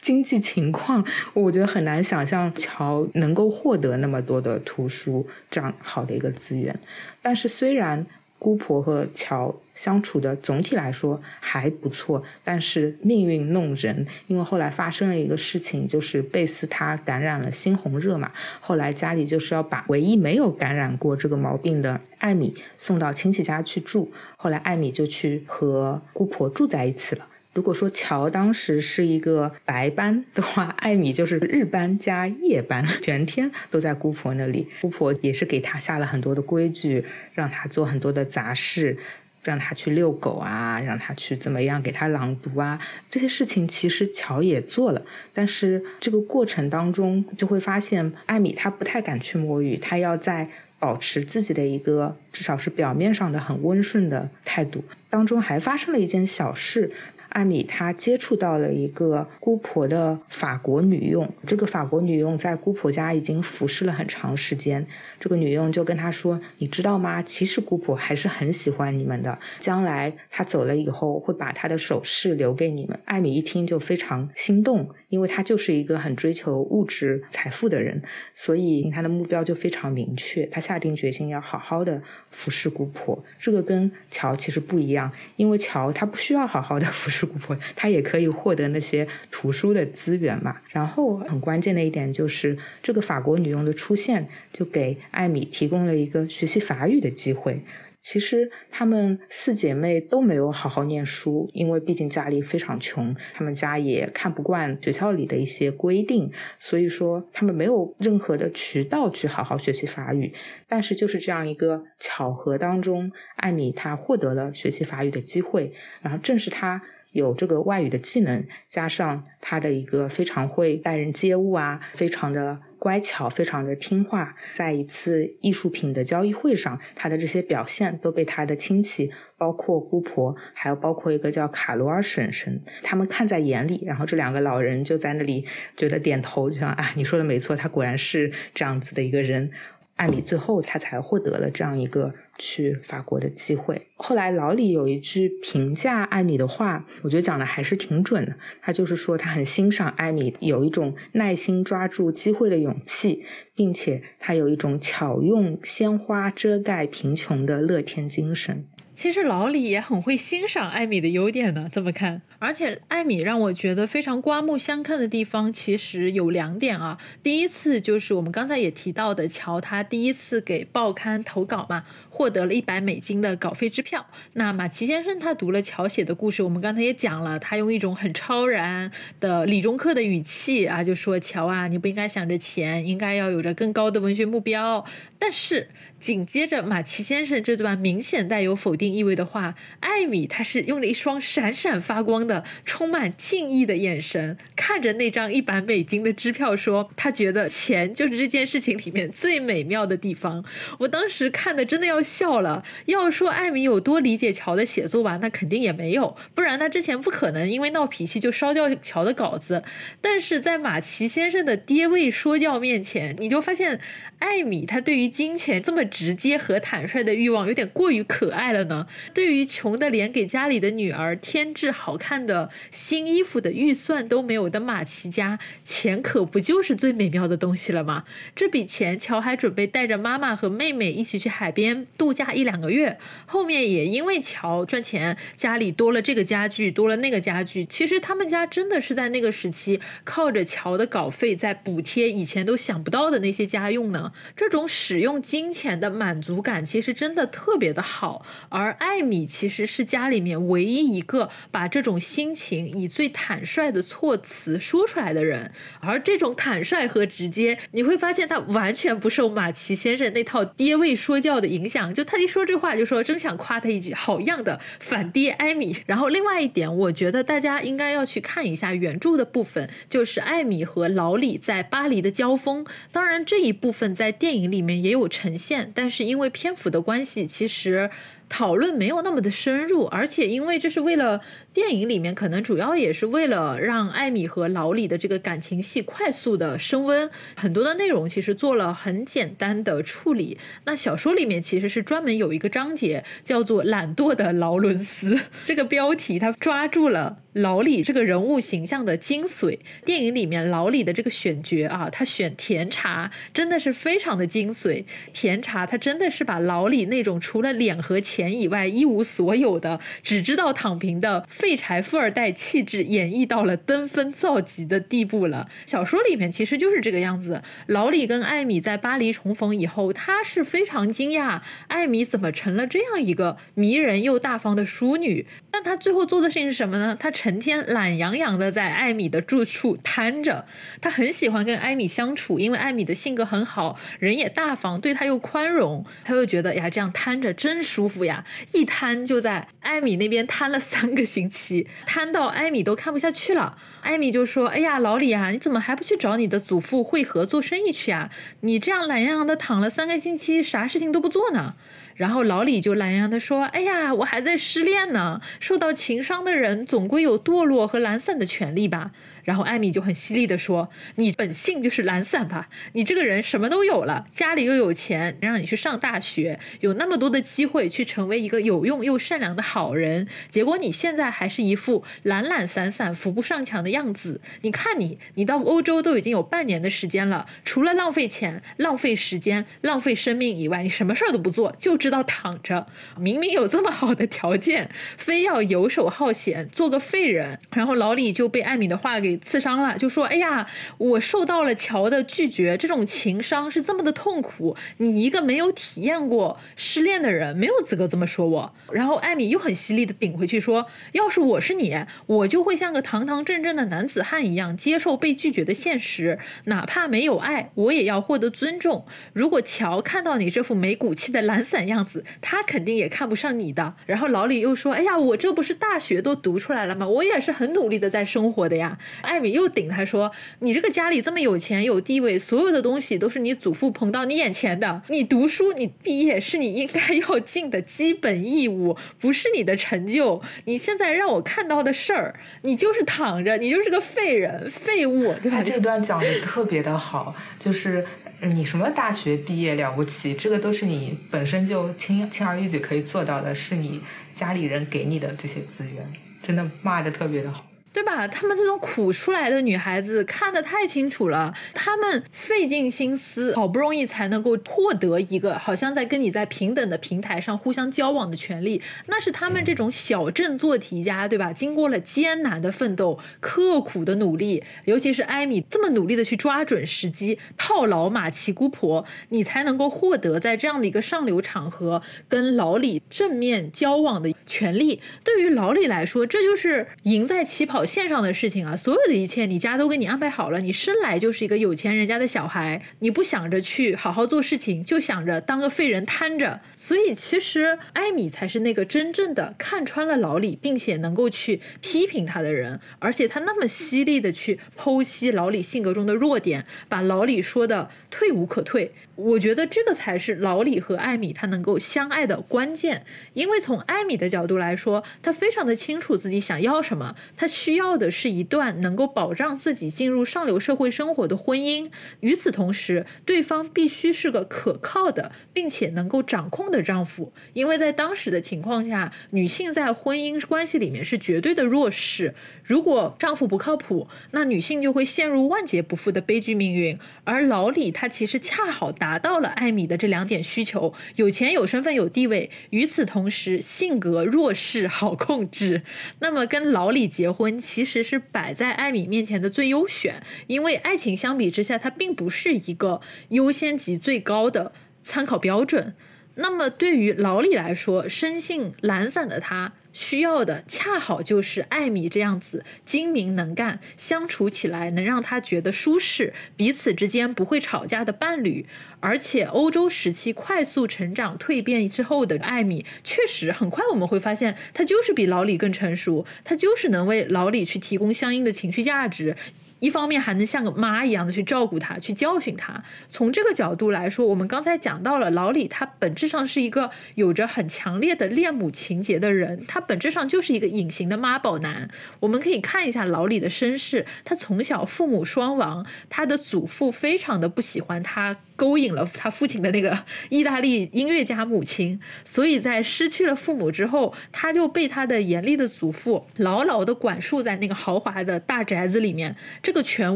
经济情况，我觉得很难想象乔能够获得那么多的图书这样好的一个资源。但是虽然。姑婆和乔相处的总体来说还不错，但是命运弄人，因为后来发生了一个事情，就是贝斯他感染了猩红热嘛，后来家里就是要把唯一没有感染过这个毛病的艾米送到亲戚家去住，后来艾米就去和姑婆住在一起了。如果说乔当时是一个白班的话，艾米就是日班加夜班，全天都在姑婆那里。姑婆也是给他下了很多的规矩，让他做很多的杂事，让他去遛狗啊，让他去怎么样给他朗读啊，这些事情其实乔也做了。但是这个过程当中就会发现，艾米她不太敢去摸鱼，她要在保持自己的一个至少是表面上的很温顺的态度。当中还发生了一件小事。艾米她接触到了一个姑婆的法国女佣，这个法国女佣在姑婆家已经服侍了很长时间。这个女佣就跟她说：“你知道吗？其实姑婆还是很喜欢你们的。将来她走了以后，会把她的首饰留给你们。”艾米一听就非常心动，因为她就是一个很追求物质财富的人，所以她的目标就非常明确。她下定决心要好好的服侍姑婆。这个跟乔其实不一样，因为乔他不需要好好的服侍。是姑婆，她也可以获得那些图书的资源嘛。然后很关键的一点就是，这个法国女佣的出现，就给艾米提供了一个学习法语的机会。其实她们四姐妹都没有好好念书，因为毕竟家里非常穷，她们家也看不惯学校里的一些规定，所以说她们没有任何的渠道去好好学习法语。但是就是这样一个巧合当中，艾米她获得了学习法语的机会，然后正是她。有这个外语的技能，加上他的一个非常会待人接物啊，非常的乖巧，非常的听话。在一次艺术品的交易会上，他的这些表现都被他的亲戚，包括姑婆，还有包括一个叫卡罗尔婶婶，他们看在眼里。然后这两个老人就在那里觉得点头，就像啊，你说的没错，他果然是这样子的一个人。艾米最后她才获得了这样一个去法国的机会。后来老李有一句评价艾米的话，我觉得讲的还是挺准的。他就是说他很欣赏艾米有一种耐心抓住机会的勇气，并且他有一种巧用鲜花遮盖贫穷的乐天精神。其实老李也很会欣赏艾米的优点呢，这么看。而且艾米让我觉得非常刮目相看的地方，其实有两点啊。第一次就是我们刚才也提到的，乔他第一次给报刊投稿嘛，获得了一百美金的稿费支票。那马奇先生他读了乔写的故事，我们刚才也讲了，他用一种很超然的理中客的语气啊，就说乔啊，你不应该想着钱，应该要有着更高的文学目标。但是。紧接着，马奇先生这段明显带有否定意味的话，艾米他是用了一双闪闪发光的、充满敬意的眼神看着那张一百美金的支票，说他觉得钱就是这件事情里面最美妙的地方。我当时看的真的要笑了。要说艾米有多理解乔的写作吧，那肯定也没有，不然他之前不可能因为闹脾气就烧掉乔的稿子。但是在马奇先生的爹味说教面前，你就发现。艾米，她对于金钱这么直接和坦率的欲望有点过于可爱了呢。对于穷的连给家里的女儿添置好看的新衣服的预算都没有的马奇家，钱可不就是最美妙的东西了吗？这笔钱，乔还准备带着妈妈和妹妹一起去海边度假一两个月。后面也因为乔赚钱，家里多了这个家具，多了那个家具。其实他们家真的是在那个时期靠着乔的稿费在补贴以前都想不到的那些家用呢。这种使用金钱的满足感其实真的特别的好，而艾米其实是家里面唯一一个把这种心情以最坦率的措辞说出来的人，而这种坦率和直接，你会发现他完全不受马奇先生那套爹味说教的影响，就他一说这话就说真想夸他一句好样的反爹艾米。然后另外一点，我觉得大家应该要去看一下原著的部分，就是艾米和老李在巴黎的交锋，当然这一部分。在电影里面也有呈现，但是因为篇幅的关系，其实。讨论没有那么的深入，而且因为这是为了电影里面，可能主要也是为了让艾米和老李的这个感情戏快速的升温，很多的内容其实做了很简单的处理。那小说里面其实是专门有一个章节叫做“懒惰的劳伦斯”，这个标题它抓住了老李这个人物形象的精髓。电影里面老李的这个选角啊，他选甜茶真的是非常的精髓。甜茶他真的是把老李那种除了脸和钱。以外一无所有的，只知道躺平的废柴富二代气质演绎到了登峰造极的地步了。小说里面其实就是这个样子。老李跟艾米在巴黎重逢以后，他是非常惊讶，艾米怎么成了这样一个迷人又大方的淑女？但他最后做的事情是什么呢？他成天懒洋洋的在艾米的住处瘫着。他很喜欢跟艾米相处，因为艾米的性格很好，人也大方，对他又宽容，他又觉得呀，这样瘫着真舒服。呀，一瘫就在艾米那边瘫了三个星期，摊到艾米都看不下去了。艾米就说：“哎呀，老李啊，你怎么还不去找你的祖父会合做生意去啊？你这样懒洋洋的躺了三个星期，啥事情都不做呢？”然后老李就懒洋洋的说：“哎呀，我还在失恋呢。受到情伤的人总归有堕落和懒散的权利吧。”然后艾米就很犀利的说：“你本性就是懒散吧？你这个人什么都有了，家里又有钱，让你去上大学，有那么多的机会去成为一个有用又善良的好人，结果你现在还是一副懒懒散散、扶不上墙的样子。你看你，你到欧洲都已经有半年的时间了，除了浪费钱、浪费时间、浪费生命以外，你什么事儿都不做，就知道躺着。明明有这么好的条件，非要游手好闲，做个废人。然后老李就被艾米的话给。”刺伤了，就说：“哎呀，我受到了乔的拒绝，这种情伤是这么的痛苦。你一个没有体验过失恋的人，没有资格这么说我。”然后艾米又很犀利的顶回去说：“要是我是你，我就会像个堂堂正正的男子汉一样，接受被拒绝的现实，哪怕没有爱，我也要获得尊重。如果乔看到你这副没骨气的懒散样子，他肯定也看不上你的。”然后老李又说：“哎呀，我这不是大学都读出来了吗？我也是很努力的在生活的呀。”艾米又顶他说：“你这个家里这么有钱有地位，所有的东西都是你祖父捧到你眼前的。你读书，你毕业是你应该要尽的基本义务，不是你的成就。你现在让我看到的事儿，你就是躺着，你就是个废人、废物，对？”这段讲的特别的好，就是。你什么大学毕业了不起？这个都是你本身就轻轻而易举可以做到的，是你家里人给你的这些资源，真的骂的特别的好。对吧？他们这种苦出来的女孩子看得太清楚了，她们费尽心思，好不容易才能够获得一个好像在跟你在平等的平台上互相交往的权利，那是他们这种小镇做题家，对吧？经过了艰难的奋斗、刻苦的努力，尤其是艾米这么努力的去抓准时机套牢马奇姑婆，你才能够获得在这样的一个上流场合跟老李正面交往的权利。对于老李来说，这就是赢在起跑。线上的事情啊，所有的一切你家都给你安排好了。你生来就是一个有钱人家的小孩，你不想着去好好做事情，就想着当个废人瘫着。所以其实艾米才是那个真正的看穿了老李，并且能够去批评他的人，而且他那么犀利的去剖析老李性格中的弱点，把老李说的退无可退。我觉得这个才是老李和艾米他能够相爱的关键，因为从艾米的角度来说，他非常的清楚自己想要什么，他需要的是一段能够保障自己进入上流社会生活的婚姻。与此同时，对方必须是个可靠的，并且能够掌控的丈夫，因为在当时的情况下，女性在婚姻关系里面是绝对的弱势。如果丈夫不靠谱，那女性就会陷入万劫不复的悲剧命运。而老李他其实恰好达到了艾米的这两点需求：有钱、有身份、有地位，与此同时性格弱势、好控制。那么跟老李结婚其实是摆在艾米面前的最优选，因为爱情相比之下，它并不是一个优先级最高的参考标准。那么对于老李来说，生性懒散的他。需要的恰好就是艾米这样子精明能干、相处起来能让他觉得舒适、彼此之间不会吵架的伴侣。而且欧洲时期快速成长蜕变之后的艾米，确实很快我们会发现，她就是比老李更成熟，她就是能为老李去提供相应的情绪价值。一方面还能像个妈一样的去照顾他，去教训他。从这个角度来说，我们刚才讲到了老李，他本质上是一个有着很强烈的恋母情节的人，他本质上就是一个隐形的妈宝男。我们可以看一下老李的身世，他从小父母双亡，他的祖父非常的不喜欢他。勾引了他父亲的那个 意大利音乐家母亲，所以在失去了父母之后，他就被他的严厉的祖父牢牢的管束在那个豪华的大宅子里面。这个权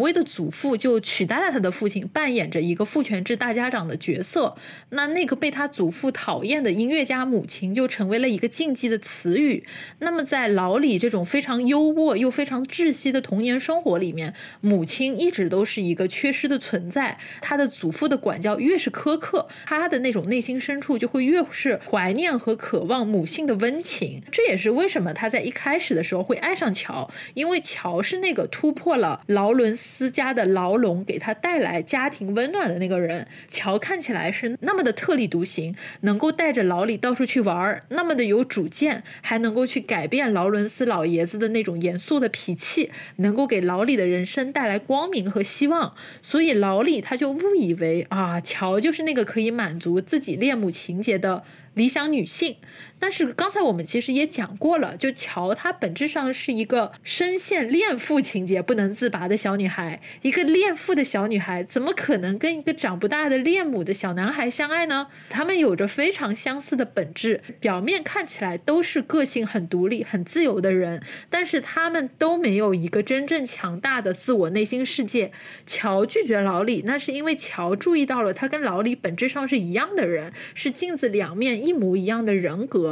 威的祖父就取代了他的父亲，扮演着一个父权制大家长的角色。那那个被他祖父讨厌的音乐家母亲就成为了一个禁忌的词语。那么在老李这种非常优渥又非常窒息的童年生活里面，母亲一直都是一个缺失的存在。他的祖父的管。管教越是苛刻，他的那种内心深处就会越是怀念和渴望母性的温情。这也是为什么他在一开始的时候会爱上乔，因为乔是那个突破了劳伦斯家的牢笼，给他带来家庭温暖的那个人。乔看起来是那么的特立独行，能够带着老李到处去玩，那么的有主见，还能够去改变劳伦斯老爷子的那种严肃的脾气，能够给老李的人生带来光明和希望。所以老李他就误以为啊。啊，乔就是那个可以满足自己恋母情节的理想女性。但是刚才我们其实也讲过了，就乔她本质上是一个深陷恋父情节不能自拔的小女孩。一个恋父的小女孩怎么可能跟一个长不大的恋母的小男孩相爱呢？他们有着非常相似的本质，表面看起来都是个性很独立、很自由的人，但是他们都没有一个真正强大的自我内心世界。乔拒绝老李，那是因为乔注意到了他跟老李本质上是一样的人，是镜子两面一模一样的人格。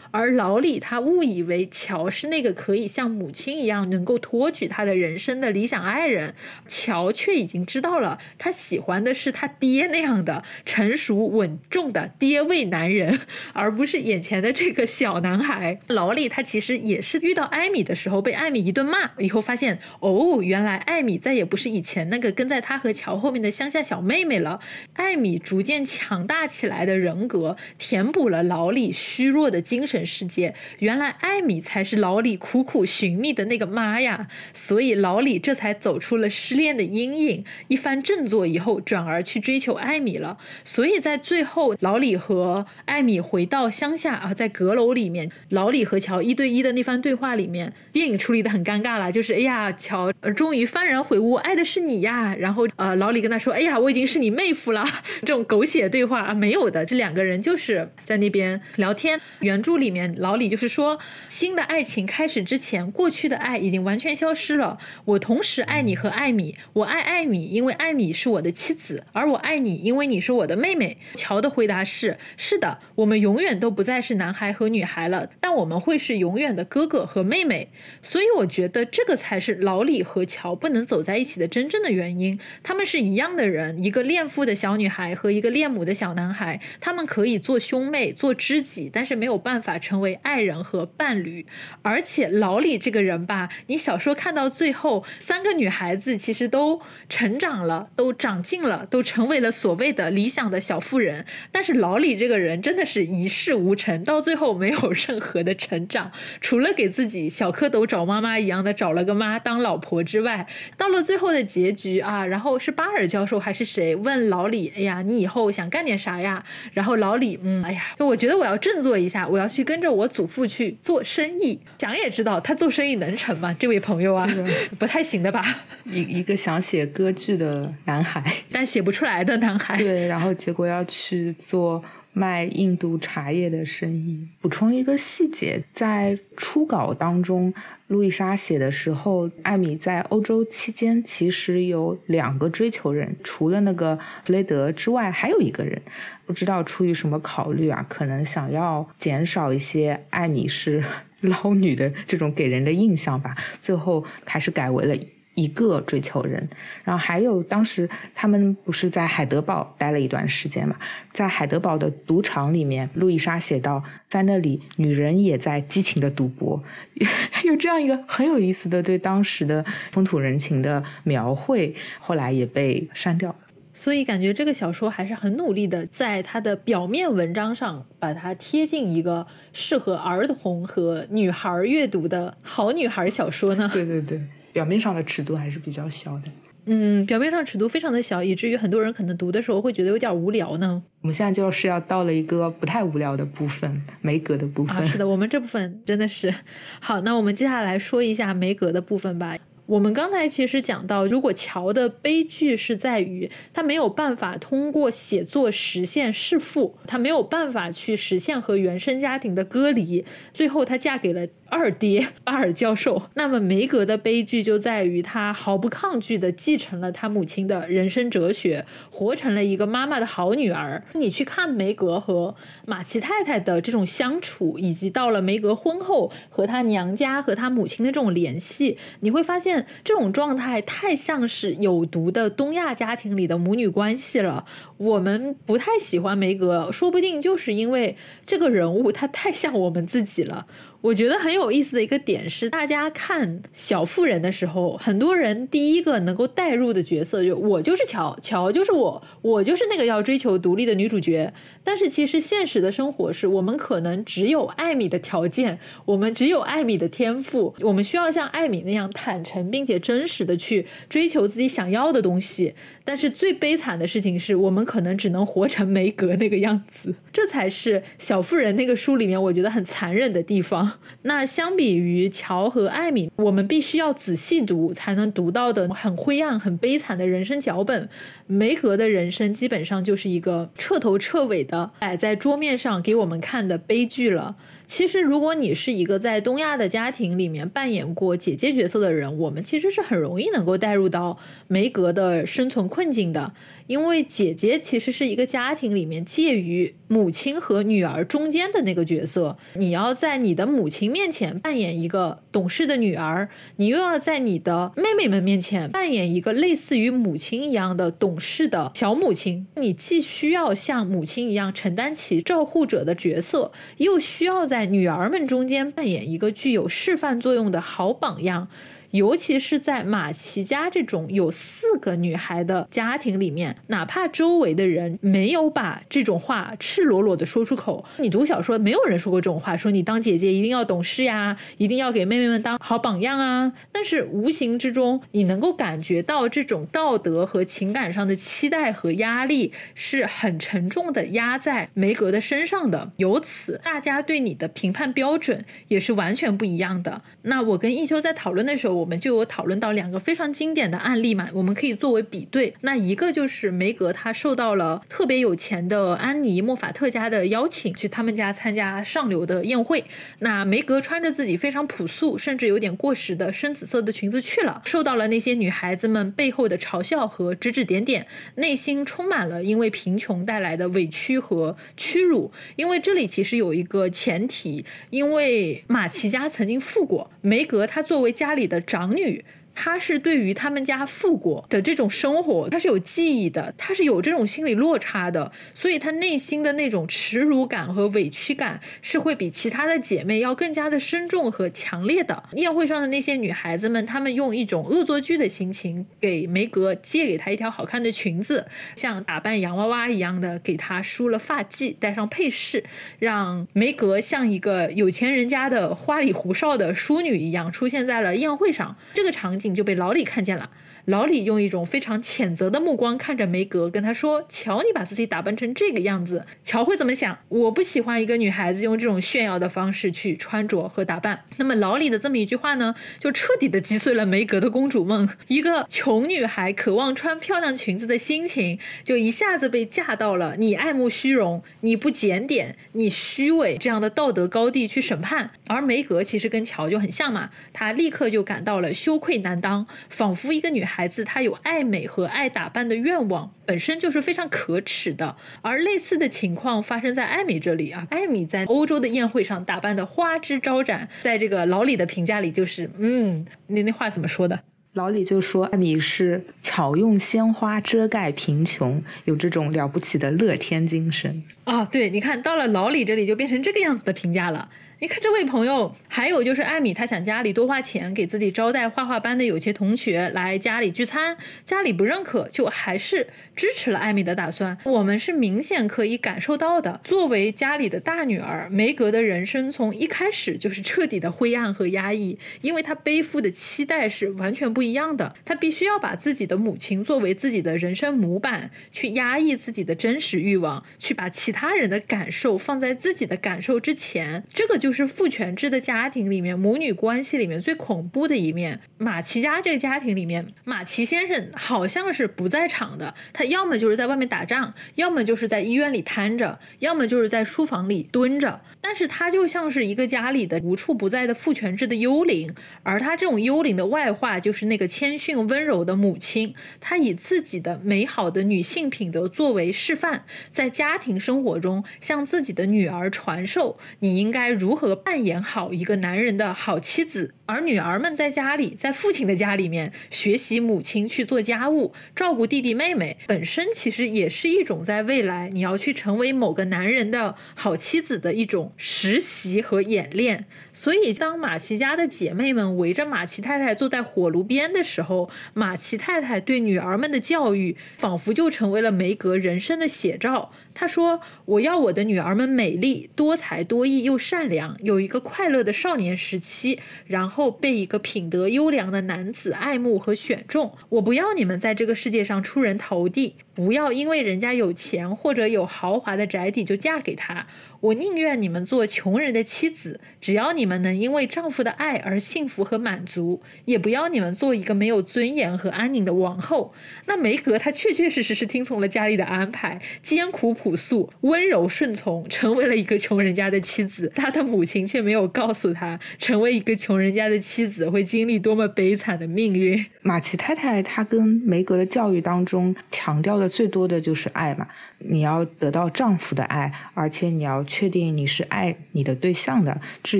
而老李他误以为乔是那个可以像母亲一样能够托举他的人生的理想爱人，乔却已经知道了，他喜欢的是他爹那样的成熟稳重的爹味男人，而不是眼前的这个小男孩。老李他其实也是遇到艾米的时候被艾米一顿骂以后，发现哦，原来艾米再也不是以前那个跟在他和乔后面的乡下小妹妹了。艾米逐渐强大起来的人格，填补了老李虚弱的精神。世界原来艾米才是老李苦苦寻觅的那个妈呀，所以老李这才走出了失恋的阴影，一番振作以后，转而去追求艾米了。所以在最后，老李和艾米回到乡下啊，在阁楼里面，老李和乔一对一的那番对话里面，电影处理的很尴尬了，就是哎呀，乔终于幡然悔悟，爱的是你呀。然后呃，老李跟他说，哎呀，我已经是你妹夫。了，这种狗血对话啊没有的。这两个人就是在那边聊天。原著里面老李就是说，新的爱情开始之前，过去的爱已经完全消失了。我同时爱你和艾米，我爱艾米，因为艾米是我的妻子，而我爱你，因为你是我的妹妹。乔的回答是：是的，我们永远都不再是男孩和女孩了，但我们会是永远的哥哥和妹妹。所以我觉得这个才是老李和乔不能走在一起的真正的原因。他们是一样的人，一个恋父的小女孩和一个恋母的小男孩，他们可以做兄妹、做知己，但是没有办法成为爱人和伴侣。而且老李这个人吧，你小说看到最后，三个女孩子其实都成长了，都长进了，都成为了所谓的理想的小妇人。但是老李这个人真的是一事无成，到最后没有任何的成长，除了给自己小蝌蚪找妈妈一样的找了个妈当老婆之外，到了最后的结局啊，然后是巴尔教授还是谁问老李，哎呀，你以后想干点啥呀？然后老李，嗯，哎呀，我觉得我要振作一下，我要去跟着我祖父去做生意。想也知道他做生意能成吗？这位朋友啊，不太行的吧？一一个想写歌剧的男孩，但写不出来的男孩。对，然后结果要去做。卖印度茶叶的生意。补充一个细节，在初稿当中，路易莎写的时候，艾米在欧洲期间其实有两个追求人，除了那个弗雷德之外，还有一个人，不知道出于什么考虑啊，可能想要减少一些艾米是 捞女的这种给人的印象吧，最后还是改为了。一个追求人，然后还有当时他们不是在海德堡待了一段时间嘛，在海德堡的赌场里面，路易莎写道，在那里女人也在激情的赌博，有这样一个很有意思的对当时的风土人情的描绘，后来也被删掉了。所以感觉这个小说还是很努力的，在它的表面文章上把它贴近一个适合儿童和女孩阅读的好女孩小说呢。对对对。表面上的尺度还是比较小的，嗯，表面上尺度非常的小，以至于很多人可能读的时候会觉得有点无聊呢。我们现在就是要到了一个不太无聊的部分，梅格的部分。啊，是的，我们这部分真的是好。那我们接下来说一下梅格的部分吧。我们刚才其实讲到，如果乔的悲剧是在于他没有办法通过写作实现弑父，他没有办法去实现和原生家庭的隔离，最后他嫁给了。二爹 巴尔教授，那么梅格的悲剧就在于他毫不抗拒地继承了他母亲的人生哲学，活成了一个妈妈的好女儿。你去看梅格和马奇太太的这种相处，以及到了梅格婚后和她娘家和她母亲的这种联系，你会发现这种状态太像是有毒的东亚家庭里的母女关系了。我们不太喜欢梅格，说不定就是因为这个人物他太像我们自己了。我觉得很有意思的一个点是，大家看《小妇人》的时候，很多人第一个能够代入的角色就我就是乔，乔就是我，我就是那个要追求独立的女主角。但是其实现实的生活是我们可能只有艾米的条件，我们只有艾米的天赋，我们需要像艾米那样坦诚并且真实的去追求自己想要的东西。但是最悲惨的事情是我们可能只能活成梅格那个样子，这才是《小妇人》那个书里面我觉得很残忍的地方。那相比于乔和艾米，我们必须要仔细读才能读到的很灰暗、很悲惨的人生脚本。梅格的人生基本上就是一个彻头彻尾的摆在桌面上给我们看的悲剧了。其实，如果你是一个在东亚的家庭里面扮演过姐姐角色的人，我们其实是很容易能够带入到梅格的生存困境的。因为姐姐其实是一个家庭里面介于母亲和女儿中间的那个角色，你要在你的母亲面前扮演一个懂事的女儿，你又要在你的妹妹们面前扮演一个类似于母亲一样的懂事的小母亲。你既需要像母亲一样承担起照护者的角色，又需要在女儿们中间扮演一个具有示范作用的好榜样。尤其是在马奇家这种有四个女孩的家庭里面，哪怕周围的人没有把这种话赤裸裸的说出口，你读小说没有人说过这种话，说你当姐姐一定要懂事呀，一定要给妹妹们当好榜样啊。但是无形之中，你能够感觉到这种道德和情感上的期待和压力是很沉重的压在梅格的身上的，由此大家对你的评判标准也是完全不一样的。那我跟一休在讨论的时候。我们就有讨论到两个非常经典的案例嘛，我们可以作为比对。那一个就是梅格，他受到了特别有钱的安妮·莫法特家的邀请，去他们家参加上流的宴会。那梅格穿着自己非常朴素，甚至有点过时的深紫色的裙子去了，受到了那些女孩子们背后的嘲笑和指指点点，内心充满了因为贫穷带来的委屈和屈辱。因为这里其实有一个前提，因为马奇家曾经富过，梅格她作为家里的长女。他是对于他们家富国的这种生活，他是有记忆的，他是有这种心理落差的，所以他内心的那种耻辱感和委屈感是会比其他的姐妹要更加的深重和强烈的。宴会上的那些女孩子们，她们用一种恶作剧的心情给梅格借给她一条好看的裙子，像打扮洋娃娃一样的给她梳了发髻，戴上配饰，让梅格像一个有钱人家的花里胡哨的淑女一样出现在了宴会上。这个场景。就被老李看见了。老李用一种非常谴责的目光看着梅格，跟他说：“瞧，你把自己打扮成这个样子，乔会怎么想？我不喜欢一个女孩子用这种炫耀的方式去穿着和打扮。”那么老李的这么一句话呢，就彻底的击碎了梅格的公主梦。一个穷女孩渴望穿漂亮裙子的心情，就一下子被架到了你爱慕虚荣、你不检点、你虚伪这样的道德高地去审判。而梅格其实跟乔就很像嘛，她立刻就感到了羞愧难当，仿佛一个女孩。孩子他有爱美和爱打扮的愿望，本身就是非常可耻的。而类似的情况发生在艾米这里啊，艾米在欧洲的宴会上打扮的花枝招展，在这个老李的评价里就是，嗯，那那话怎么说的？老李就说艾米是巧用鲜花遮盖贫穷，有这种了不起的乐天精神啊。对，你看到了老李这里就变成这个样子的评价了。你看这位朋友，还有就是艾米，她想家里多花钱给自己招待画画班的有些同学来家里聚餐，家里不认可，就还是支持了艾米的打算。我们是明显可以感受到的，作为家里的大女儿，梅格的人生从一开始就是彻底的灰暗和压抑，因为她背负的期待是完全不一样的。她必须要把自己的母亲作为自己的人生模板，去压抑自己的真实欲望，去把其他人的感受放在自己的感受之前，这个就。就是父权制的家庭里面，母女关系里面最恐怖的一面。马奇家这个家庭里面，马奇先生好像是不在场的，他要么就是在外面打仗，要么就是在医院里瘫着，要么就是在书房里蹲着。但是他就像是一个家里的无处不在的父权制的幽灵，而他这种幽灵的外化就是那个谦逊温柔的母亲。她以自己的美好的女性品德作为示范，在家庭生生活中向自己的女儿传授你应该如何。扮演好一个男人的好妻子，而女儿们在家里，在父亲的家里面学习母亲去做家务、照顾弟弟妹妹，本身其实也是一种在未来你要去成为某个男人的好妻子的一种实习和演练。所以，当马奇家的姐妹们围着马奇太太坐在火炉边的时候，马奇太太对女儿们的教育，仿佛就成为了梅格人生的写照。他说：“我要我的女儿们美丽、多才多艺又善良，有一个快乐的少年时期，然后后被一个品德优良的男子爱慕和选中。我不要你们在这个世界上出人头地，不要因为人家有钱或者有豪华的宅邸就嫁给他。”我宁愿你们做穷人的妻子，只要你们能因为丈夫的爱而幸福和满足，也不要你们做一个没有尊严和安宁的王后。那梅格她确确实实是听从了家里的安排，艰苦朴素、温柔顺从，成为了一个穷人家的妻子。她的母亲却没有告诉她，成为一个穷人家的妻子会经历多么悲惨的命运。马奇太太她跟梅格的教育当中强调最多的就是爱嘛，你要得到丈夫的爱，而且你要。确定你是爱你的对象的，至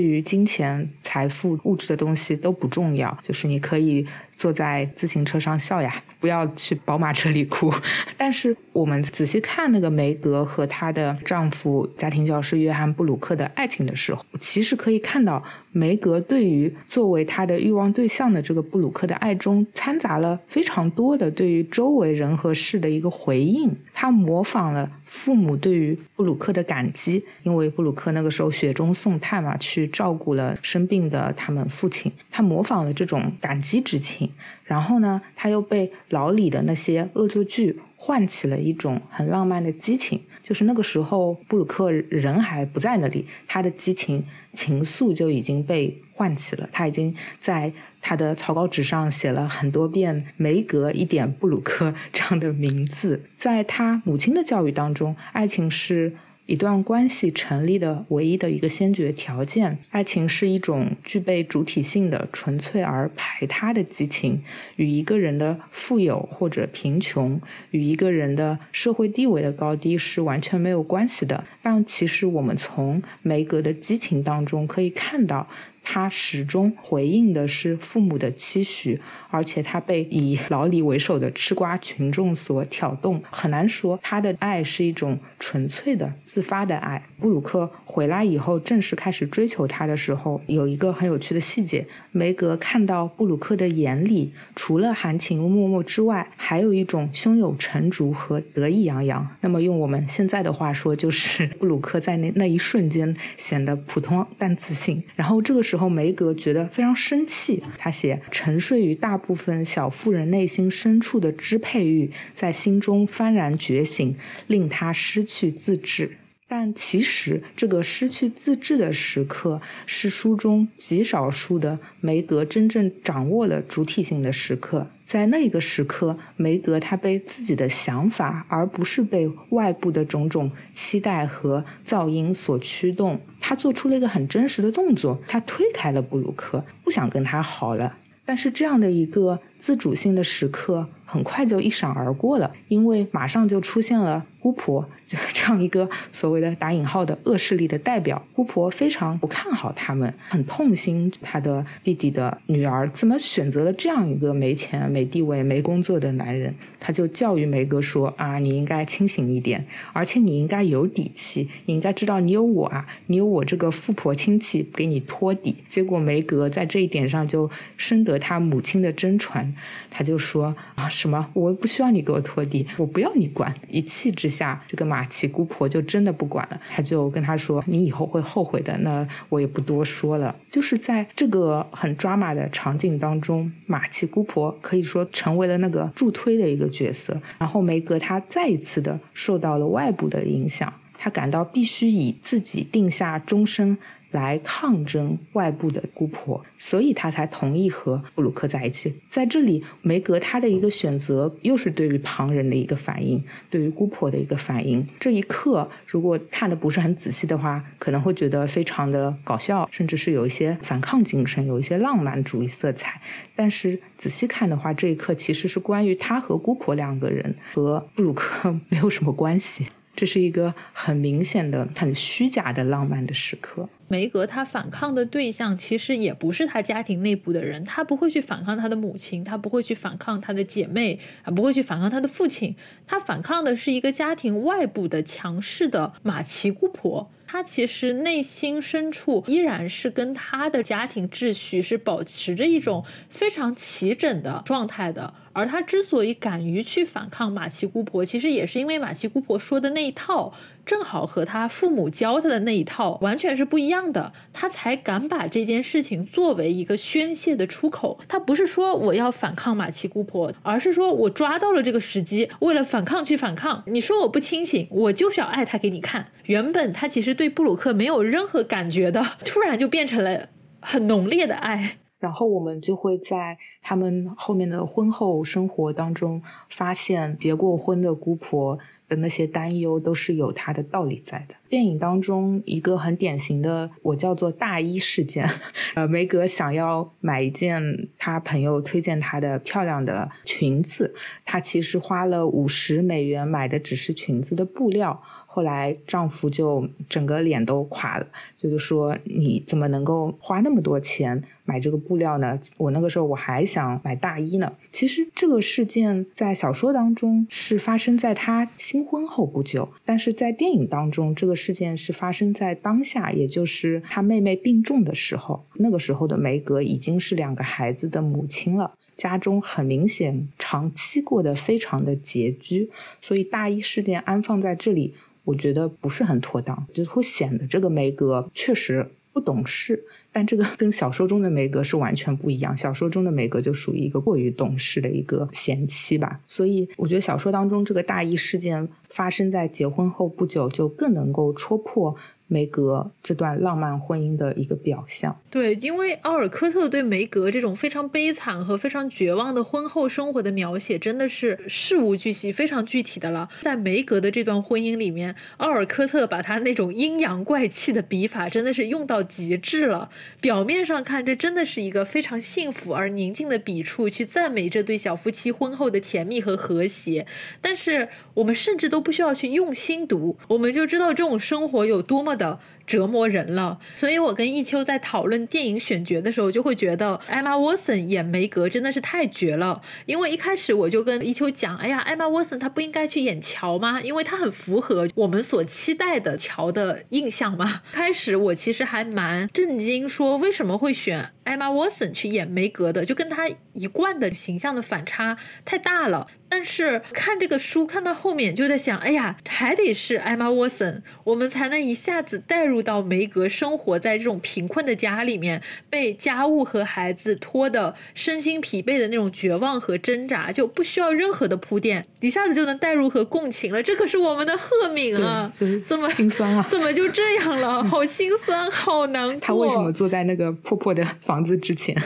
于金钱、财富、物质的东西都不重要，就是你可以。坐在自行车上笑呀，不要去宝马车里哭。但是我们仔细看那个梅格和她的丈夫家庭教师约翰布鲁克的爱情的时候，其实可以看到梅格对于作为她的欲望对象的这个布鲁克的爱中，掺杂了非常多的对于周围人和事的一个回应。她模仿了父母对于布鲁克的感激，因为布鲁克那个时候雪中送炭嘛，去照顾了生病的他们父亲。他模仿了这种感激之情。然后呢，他又被老李的那些恶作剧。唤起了一种很浪漫的激情。就是那个时候，布鲁克人还不在那里，他的激情情愫就已经被唤起了。他已经在他的草稿纸上写了很多遍“梅格一点布鲁克”这样的名字。在他母亲的教育当中，爱情是。一段关系成立的唯一的一个先决条件，爱情是一种具备主体性的、纯粹而排他的激情，与一个人的富有或者贫穷，与一个人的社会地位的高低是完全没有关系的。但其实我们从梅格的激情当中可以看到。他始终回应的是父母的期许，而且他被以老李为首的吃瓜群众所挑动，很难说他的爱是一种纯粹的自发的爱。布鲁克回来以后，正式开始追求他的时候，有一个很有趣的细节：梅格看到布鲁克的眼里，除了含情脉脉之外，还有一种胸有成竹和得意洋洋。那么用我们现在的话说，就是布鲁克在那那一瞬间显得普通但自信。然后这个时候，梅格觉得非常生气，他写：“沉睡于大部分小妇人内心深处的支配欲，在心中幡然觉醒，令他失去自制。”但其实，这个失去自制的时刻，是书中极少数的梅格真正掌握了主体性的时刻。在那个时刻，梅格他被自己的想法，而不是被外部的种种期待和噪音所驱动。他做出了一个很真实的动作，他推开了布鲁克，不想跟他好了。但是这样的一个自主性的时刻，很快就一闪而过了，因为马上就出现了。姑婆就是这样一个所谓的打引号的恶势力的代表。姑婆非常不看好他们，很痛心他的弟弟的女儿怎么选择了这样一个没钱、没地位、没工作的男人。他就教育梅格说：“啊，你应该清醒一点，而且你应该有底气，你应该知道你有我啊，你有我这个富婆亲戚给你托底。”结果梅格在这一点上就深得他母亲的真传，他就说：“啊，什么？我不需要你给我托底，我不要你管。”一气之。下这个马奇姑婆就真的不管了，他就跟他说：“你以后会后悔的。”那我也不多说了。就是在这个很抓马的场景当中，马奇姑婆可以说成为了那个助推的一个角色。然后梅格他再一次的受到了外部的影响，他感到必须以自己定下终身。来抗争外部的姑婆，所以他才同意和布鲁克在一起。在这里，梅格他的一个选择，又是对于旁人的一个反应，对于姑婆的一个反应。这一刻，如果看的不是很仔细的话，可能会觉得非常的搞笑，甚至是有一些反抗精神，有一些浪漫主义色彩。但是仔细看的话，这一刻其实是关于他和姑婆两个人，和布鲁克 没有什么关系。这是一个很明显的、很虚假的浪漫的时刻。梅格他反抗的对象其实也不是他家庭内部的人，他不会去反抗他的母亲，他不会去反抗他的姐妹，啊，不会去反抗他的父亲。他反抗的是一个家庭外部的强势的马奇姑婆。他其实内心深处依然是跟他的家庭秩序是保持着一种非常齐整的状态的。而他之所以敢于去反抗马奇姑婆，其实也是因为马奇姑婆说的那一套。正好和他父母教他的那一套完全是不一样的，他才敢把这件事情作为一个宣泄的出口。他不是说我要反抗马奇姑婆，而是说我抓到了这个时机，为了反抗去反抗。你说我不清醒，我就是要爱他给你看。原本他其实对布鲁克没有任何感觉的，突然就变成了很浓烈的爱。然后我们就会在他们后面的婚后生活当中发现，结过婚的姑婆。的那些担忧都是有它的道理在的。电影当中一个很典型的，我叫做大衣事件。呃，梅格想要买一件他朋友推荐他的漂亮的裙子，她其实花了五十美元买的只是裙子的布料。后来丈夫就整个脸都垮了，就是说你怎么能够花那么多钱买这个布料呢？我那个时候我还想买大衣呢。其实这个事件在小说当中是发生在他新婚后不久，但是在电影当中这个事件是发生在当下，也就是他妹妹病重的时候。那个时候的梅格已经是两个孩子的母亲了，家中很明显长期过得非常的拮据，所以大衣事件安放在这里。我觉得不是很妥当，就会显得这个梅格确实不懂事。但这个跟小说中的梅格是完全不一样。小说中的梅格就属于一个过于懂事的一个贤妻吧。所以我觉得小说当中这个大义事件发生在结婚后不久，就更能够戳破。梅格这段浪漫婚姻的一个表象，对，因为奥尔科特对梅格这种非常悲惨和非常绝望的婚后生活的描写，真的是事无巨细、非常具体的了。在梅格的这段婚姻里面，奥尔科特把他那种阴阳怪气的笔法，真的是用到极致了。表面上看，这真的是一个非常幸福而宁静的笔触，去赞美这对小夫妻婚后的甜蜜和和谐。但是，我们甚至都不需要去用心读，我们就知道这种生活有多么的。折磨人了，所以我跟一秋在讨论电影选角的时候，就会觉得艾玛沃森演梅格真的是太绝了。因为一开始我就跟一秋讲，哎呀，艾玛沃森她不应该去演乔吗？因为她很符合我们所期待的乔的印象嘛。开始我其实还蛮震惊，说为什么会选艾玛沃森去演梅格的，就跟她一贯的形象的反差太大了。但是看这个书看到后面就在想，哎呀，还得是艾玛沃森，我们才能一下子带入到梅格生活在这种贫困的家里面，被家务和孩子拖得身心疲惫的那种绝望和挣扎，就不需要任何的铺垫，一下子就能带入和共情了。这可是我们的赫敏啊，这么心酸啊，怎么就这样了？好心酸，好难过。他为什么坐在那个破破的房子之前？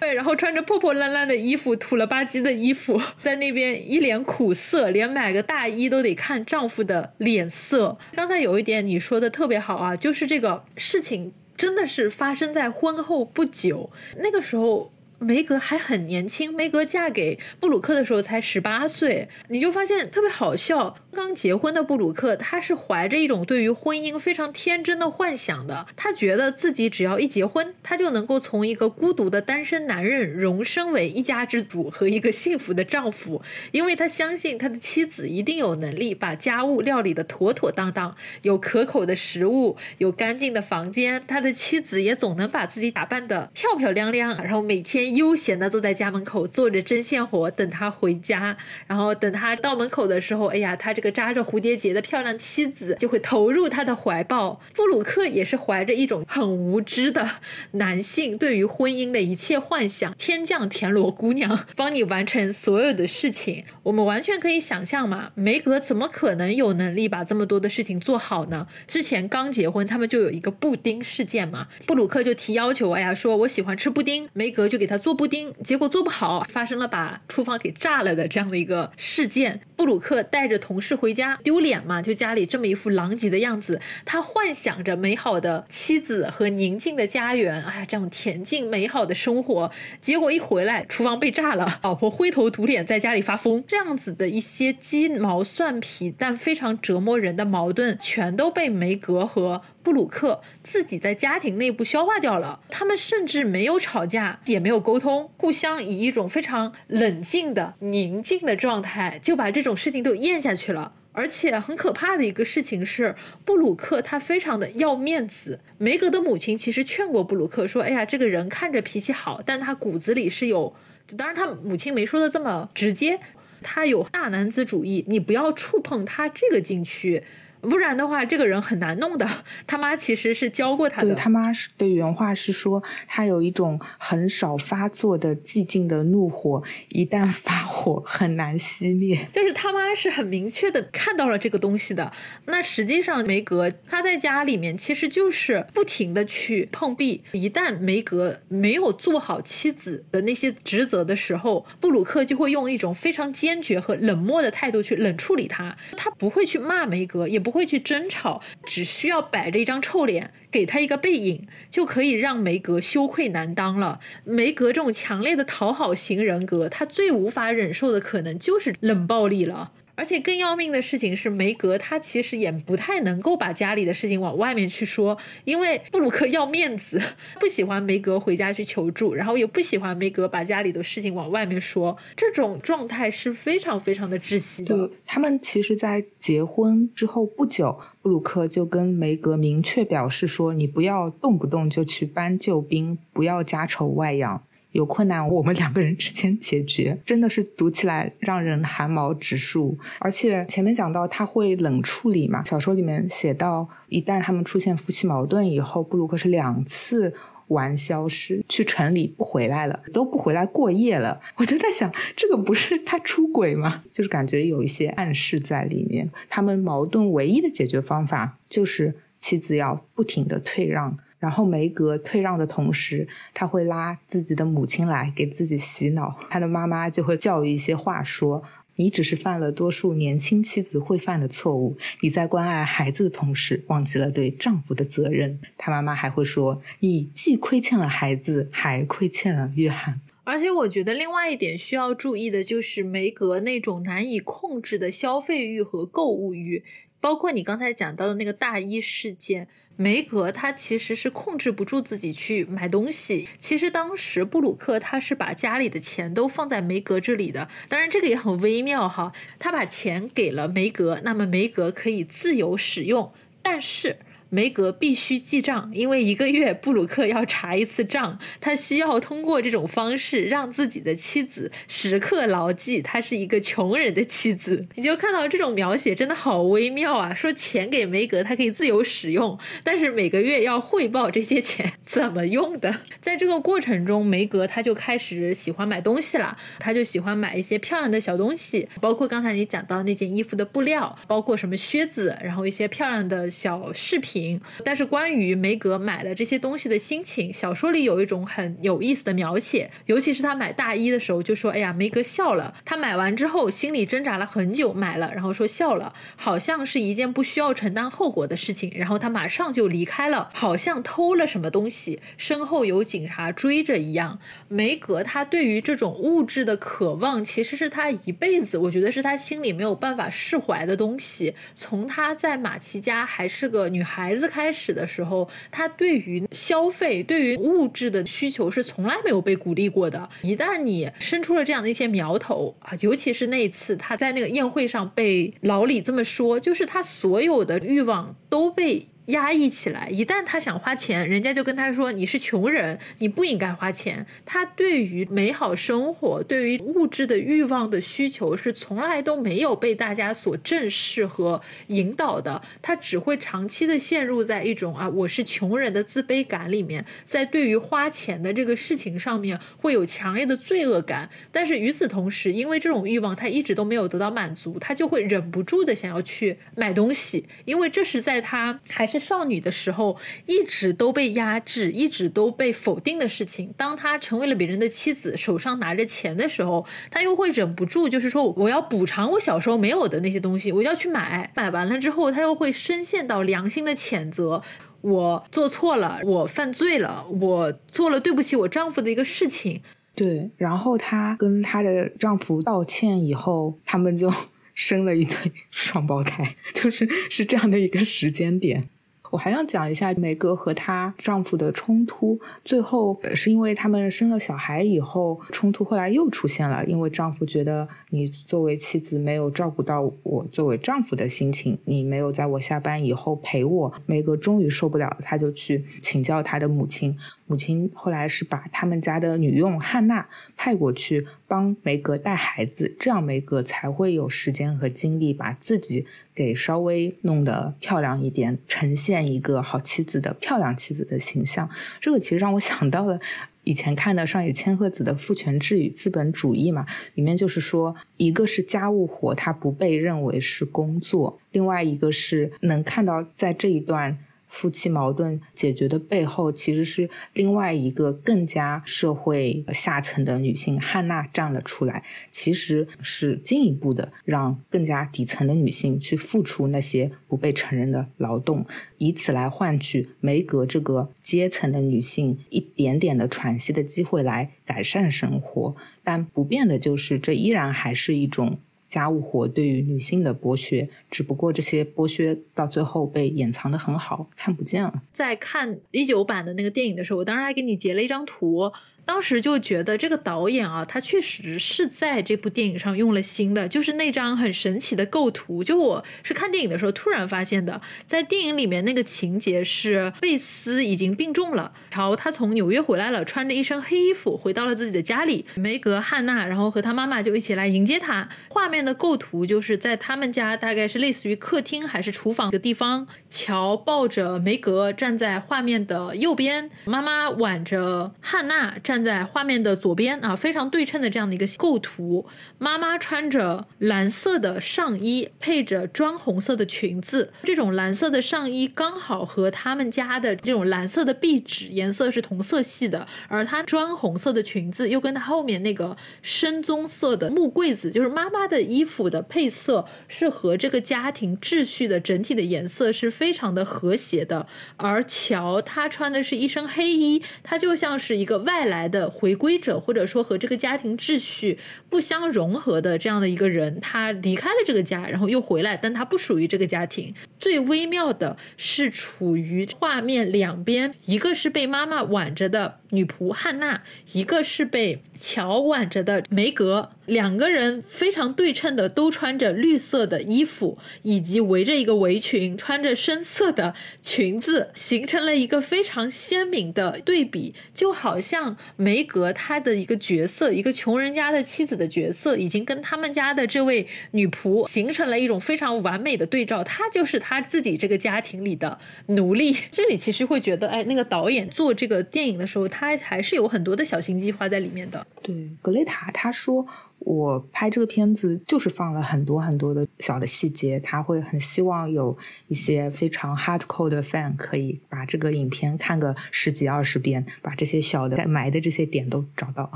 对，然后穿着破破烂烂的衣服、土了吧唧的衣服，在那边一脸苦涩，连买个大衣都得看丈夫的脸色。刚才有一点你说的特别好啊，就是这个事情真的是发生在婚后不久，那个时候。梅格还很年轻，梅格嫁给布鲁克的时候才十八岁，你就发现特别好笑。刚结婚的布鲁克，他是怀着一种对于婚姻非常天真的幻想的，他觉得自己只要一结婚，他就能够从一个孤独的单身男人荣升为一家之主和一个幸福的丈夫，因为他相信他的妻子一定有能力把家务料理的妥妥当当，有可口的食物，有干净的房间，他的妻子也总能把自己打扮的漂漂亮亮，然后每天。悠闲的坐在家门口做着针线活，等他回家。然后等他到门口的时候，哎呀，他这个扎着蝴蝶结的漂亮妻子就会投入他的怀抱。布鲁克也是怀着一种很无知的男性对于婚姻的一切幻想，天降田螺姑娘帮你完成所有的事情。我们完全可以想象嘛，梅格怎么可能有能力把这么多的事情做好呢？之前刚结婚，他们就有一个布丁事件嘛，布鲁克就提要求，哎呀，说我喜欢吃布丁，梅格就给他。做布丁，结果做不好，发生了把厨房给炸了的这样的一个事件。布鲁克带着同事是回家，丢脸嘛？就家里这么一副狼藉的样子，他幻想着美好的妻子和宁静的家园，哎呀，这样恬静美好的生活。结果一回来，厨房被炸了，老婆灰头土脸在家里发疯，这样子的一些鸡毛蒜皮但非常折磨人的矛盾，全都被梅格和。布鲁克自己在家庭内部消化掉了，他们甚至没有吵架，也没有沟通，互相以一种非常冷静的、宁静的状态就把这种事情都咽下去了。而且很可怕的一个事情是，布鲁克他非常的要面子。梅格的母亲其实劝过布鲁克说：“哎呀，这个人看着脾气好，但他骨子里是有……当然，他母亲没说的这么直接，他有大男子主义，你不要触碰他这个禁区。”不然的话，这个人很难弄的。他妈其实是教过他的。对他妈是的原话是说，他有一种很少发作的寂静的怒火，一旦发火很难熄灭。就是他妈是很明确的看到了这个东西的。那实际上梅格他在家里面其实就是不停的去碰壁。一旦梅格没有做好妻子的那些职责的时候，布鲁克就会用一种非常坚决和冷漠的态度去冷处理他。他不会去骂梅格，也不。不会去争吵，只需要摆着一张臭脸，给他一个背影，就可以让梅格羞愧难当了。梅格这种强烈的讨好型人格，他最无法忍受的可能就是冷暴力了。而且更要命的事情是，梅格他其实也不太能够把家里的事情往外面去说，因为布鲁克要面子，不喜欢梅格回家去求助，然后也不喜欢梅格把家里的事情往外面说，这种状态是非常非常的窒息的。他们其实，在结婚之后不久，布鲁克就跟梅格明确表示说：“你不要动不动就去搬救兵，不要家丑外扬。”有困难，我们两个人之间解决，真的是读起来让人汗毛直竖。而且前面讲到他会冷处理嘛，小说里面写到，一旦他们出现夫妻矛盾以后，布鲁克是两次玩消失，去城里不回来了，都不回来过夜了。我就在想，这个不是他出轨吗？就是感觉有一些暗示在里面。他们矛盾唯一的解决方法就是妻子要不停的退让。然后梅格退让的同时，他会拉自己的母亲来给自己洗脑，他的妈妈就会教育一些话说：“你只是犯了多数年轻妻子会犯的错误，你在关爱孩子的同时忘记了对丈夫的责任。”他妈妈还会说：“你既亏欠了孩子，还亏欠了约翰。”而且我觉得另外一点需要注意的就是梅格那种难以控制的消费欲和购物欲，包括你刚才讲到的那个大一事件。梅格他其实是控制不住自己去买东西。其实当时布鲁克他是把家里的钱都放在梅格这里的，当然这个也很微妙哈。他把钱给了梅格，那么梅格可以自由使用，但是。梅格必须记账，因为一个月布鲁克要查一次账，他需要通过这种方式让自己的妻子时刻牢记他是一个穷人的妻子。你就看到这种描写真的好微妙啊！说钱给梅格，他可以自由使用，但是每个月要汇报这些钱怎么用的。在这个过程中，梅格他就开始喜欢买东西了，他就喜欢买一些漂亮的小东西，包括刚才你讲到那件衣服的布料，包括什么靴子，然后一些漂亮的小饰品。但是关于梅格买了这些东西的心情，小说里有一种很有意思的描写，尤其是他买大衣的时候，就说：“哎呀，梅格笑了。”他买完之后心里挣扎了很久，买了，然后说笑了，好像是一件不需要承担后果的事情。然后他马上就离开了，好像偷了什么东西，身后有警察追着一样。梅格他对于这种物质的渴望，其实是他一辈子，我觉得是他心里没有办法释怀的东西。从他在马奇家还是个女孩。孩子开始的时候，他对于消费、对于物质的需求是从来没有被鼓励过的。一旦你生出了这样的一些苗头啊，尤其是那一次他在那个宴会上被老李这么说，就是他所有的欲望都被。压抑起来，一旦他想花钱，人家就跟他说：“你是穷人，你不应该花钱。”他对于美好生活、对于物质的欲望的需求是从来都没有被大家所正视和引导的。他只会长期的陷入在一种啊，我是穷人的自卑感里面，在对于花钱的这个事情上面会有强烈的罪恶感。但是与此同时，因为这种欲望他一直都没有得到满足，他就会忍不住的想要去买东西，因为这是在他还是。少女的时候一直都被压制，一直都被否定的事情。当她成为了别人的妻子，手上拿着钱的时候，她又会忍不住，就是说我要补偿我小时候没有的那些东西，我要去买。买完了之后，她又会深陷到良心的谴责：我做错了，我犯罪了，我做了对不起我丈夫的一个事情。对，然后她跟她的丈夫道歉以后，他们就生了一对双胞胎，就是是这样的一个时间点。我还想讲一下梅格和她丈夫的冲突。最后是因为他们生了小孩以后，冲突后来又出现了。因为丈夫觉得你作为妻子没有照顾到我作为丈夫的心情，你没有在我下班以后陪我。梅格终于受不了，她就去请教她的母亲。母亲后来是把他们家的女佣汉娜派过去帮梅格带孩子，这样梅格才会有时间和精力把自己给稍微弄得漂亮一点，呈现一个好妻子的漂亮妻子的形象。这个其实让我想到了以前看的上野千鹤子的《父权制与资本主义》嘛，里面就是说，一个是家务活，它不被认为是工作；另外一个是能看到在这一段。夫妻矛盾解决的背后，其实是另外一个更加社会下层的女性汉娜站了出来，其实是进一步的让更加底层的女性去付出那些不被承认的劳动，以此来换取梅格这个阶层的女性一点点的喘息的机会，来改善生活。但不变的就是，这依然还是一种。家务活对于女性的剥削，只不过这些剥削到最后被掩藏的很好，看不见了。在看一九版的那个电影的时候，我当时还给你截了一张图。当时就觉得这个导演啊，他确实是在这部电影上用了心的，就是那张很神奇的构图。就我是看电影的时候突然发现的，在电影里面那个情节是贝斯已经病重了，然后他从纽约回来了，穿着一身黑衣服回到了自己的家里，梅格、汉娜，然后和他妈妈就一起来迎接他。画面的构图就是在他们家大概是类似于客厅还是厨房的地方，乔抱着梅格站在画面的右边，妈妈挽着汉娜站在画面的左边啊，非常对称的这样的一个构图。妈妈穿着蓝色的上衣，配着砖红色的裙子，这种蓝色的上衣刚好和他们家的这种蓝色的壁纸颜色是同色系的，而她砖红色的裙子又跟她后面那个深棕色的木柜子，就是妈妈的衣服的配色是和这个家庭秩序的整体的颜色是非常的和谐的。而乔他穿的是一身黑衣，他就像是一个外来来的回归者，或者说和这个家庭秩序不相融合的这样的一个人，他离开了这个家，然后又回来，但他不属于这个家庭。最微妙的是处于画面两边，一个是被妈妈挽着的女仆汉娜，一个是被乔挽着的梅格。两个人非常对称的，都穿着绿色的衣服，以及围着一个围裙，穿着深色的裙子，形成了一个非常鲜明的对比。就好像梅格她的一个角色，一个穷人家的妻子的角色，已经跟他们家的这位女仆形成了一种非常完美的对照。她就是她自己这个家庭里的奴隶。这里其实会觉得，哎，那个导演做这个电影的时候，他他还是有很多的小心计划在里面的。对，格雷塔他说。我拍这个片子就是放了很多很多的小的细节，他会很希望有一些非常 hardcore 的 fan 可以把这个影片看个十几二十遍，把这些小的埋的这些点都找到。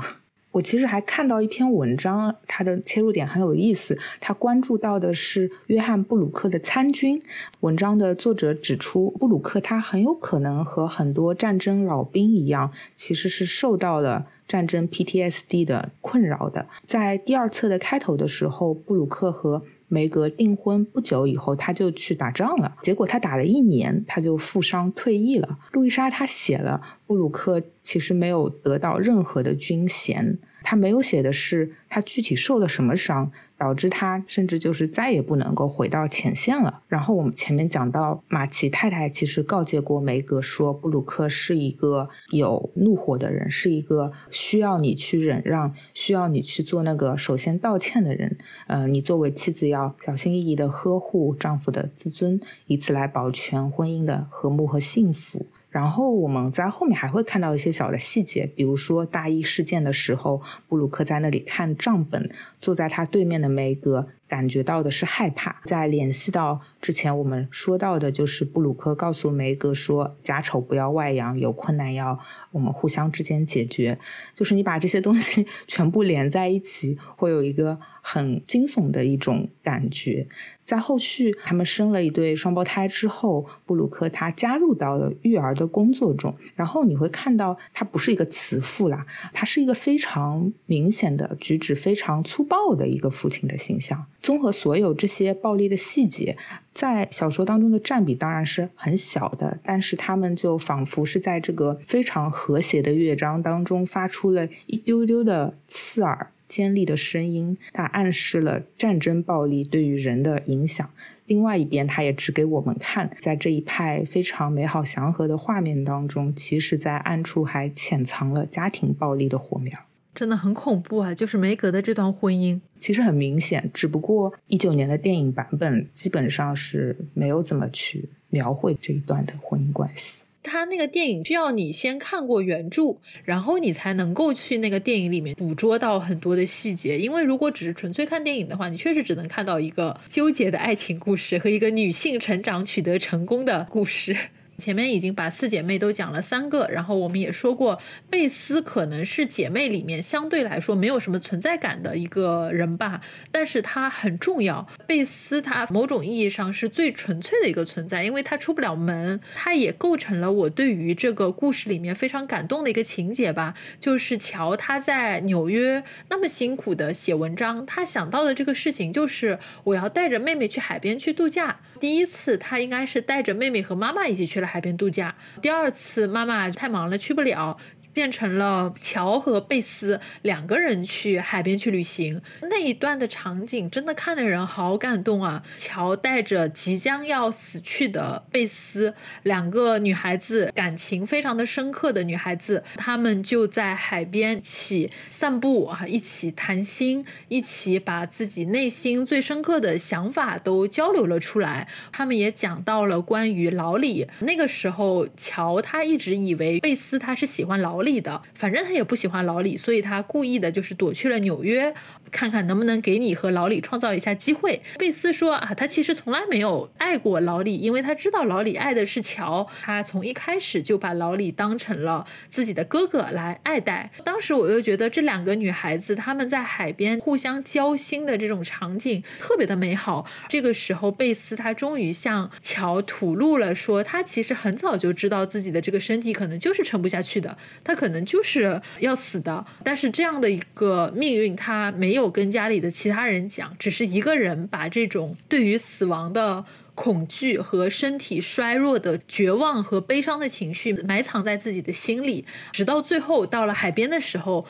我其实还看到一篇文章，它的切入点很有意思，他关注到的是约翰布鲁克的参军。文章的作者指出，布鲁克他很有可能和很多战争老兵一样，其实是受到了。战争 PTSD 的困扰的，在第二册的开头的时候，布鲁克和梅格订婚不久以后，他就去打仗了。结果他打了一年，他就负伤退役了。路易莎他写了，布鲁克其实没有得到任何的军衔，他没有写的是他具体受了什么伤。导致他甚至就是再也不能够回到前线了。然后我们前面讲到，马奇太太其实告诫过梅格说，布鲁克是一个有怒火的人，是一个需要你去忍让、需要你去做那个首先道歉的人。呃，你作为妻子要小心翼翼的呵护丈夫的自尊，以此来保全婚姻的和睦和幸福。然后我们在后面还会看到一些小的细节，比如说大一事件的时候，布鲁克在那里看账本，坐在他对面的梅格感觉到的是害怕。在联系到之前我们说到的，就是布鲁克告诉梅格说，家丑不要外扬，有困难要我们互相之间解决。就是你把这些东西 全部连在一起，会有一个很惊悚的一种感觉。在后续，他们生了一对双胞胎之后，布鲁克他加入到了育儿的工作中。然后你会看到，他不是一个慈父啦，他是一个非常明显的举止非常粗暴的一个父亲的形象。综合所有这些暴力的细节，在小说当中的占比当然是很小的，但是他们就仿佛是在这个非常和谐的乐章当中发出了一丢丢的刺耳。尖利的声音，它暗示了战争暴力对于人的影响。另外一边，它也指给我们看，在这一派非常美好祥和的画面当中，其实，在暗处还潜藏了家庭暴力的火苗。真的很恐怖啊！就是梅格的这段婚姻，其实很明显，只不过一九年的电影版本基本上是没有怎么去描绘这一段的婚姻关系。他那个电影需要你先看过原著，然后你才能够去那个电影里面捕捉到很多的细节。因为如果只是纯粹看电影的话，你确实只能看到一个纠结的爱情故事和一个女性成长取得成功的故事。前面已经把四姐妹都讲了三个，然后我们也说过，贝斯可能是姐妹里面相对来说没有什么存在感的一个人吧，但是她很重要。贝斯她某种意义上是最纯粹的一个存在，因为她出不了门，她也构成了我对于这个故事里面非常感动的一个情节吧。就是乔他在纽约那么辛苦的写文章，他想到的这个事情就是我要带着妹妹去海边去度假。第一次他应该是带着妹妹和妈妈一起去海边度假。第二次妈妈太忙了去不了，变成了乔和贝斯两个人去海边去旅行。那一段的场景真的看的人好感动啊！乔带着即将要死去的贝斯，两个女孩子感情非常的深刻的女孩子，她们就在海边一起散步啊，一起谈心，一起把自己内心最深刻的想法都交流了出来。他们也讲到了关于老李。那个时候，乔他一直以为贝斯他是喜欢老李的，反正他也不喜欢老李，所以他故意的就是躲去了纽约，看看能不能给你和老李创造一下机会。贝斯说啊，他其实从来没有爱过老李，因为他知道老李爱的是乔，他从一开始就把老李当成了自己的哥哥来爱戴。当时我就觉得这两个女孩子她们在海边互相交心的这种场景特别的美好。这个时候，贝斯他终于向乔吐露了，说他其实很早就知道自己的这个身体可能就是撑不下去的，他可能就是要死的。但是这样的一个命运，他没有跟家里的其他人讲，只是一个人把这种对于死亡的恐惧和身体衰弱的绝望和悲伤的情绪埋藏在自己的心里，直到最后到了海边的时候。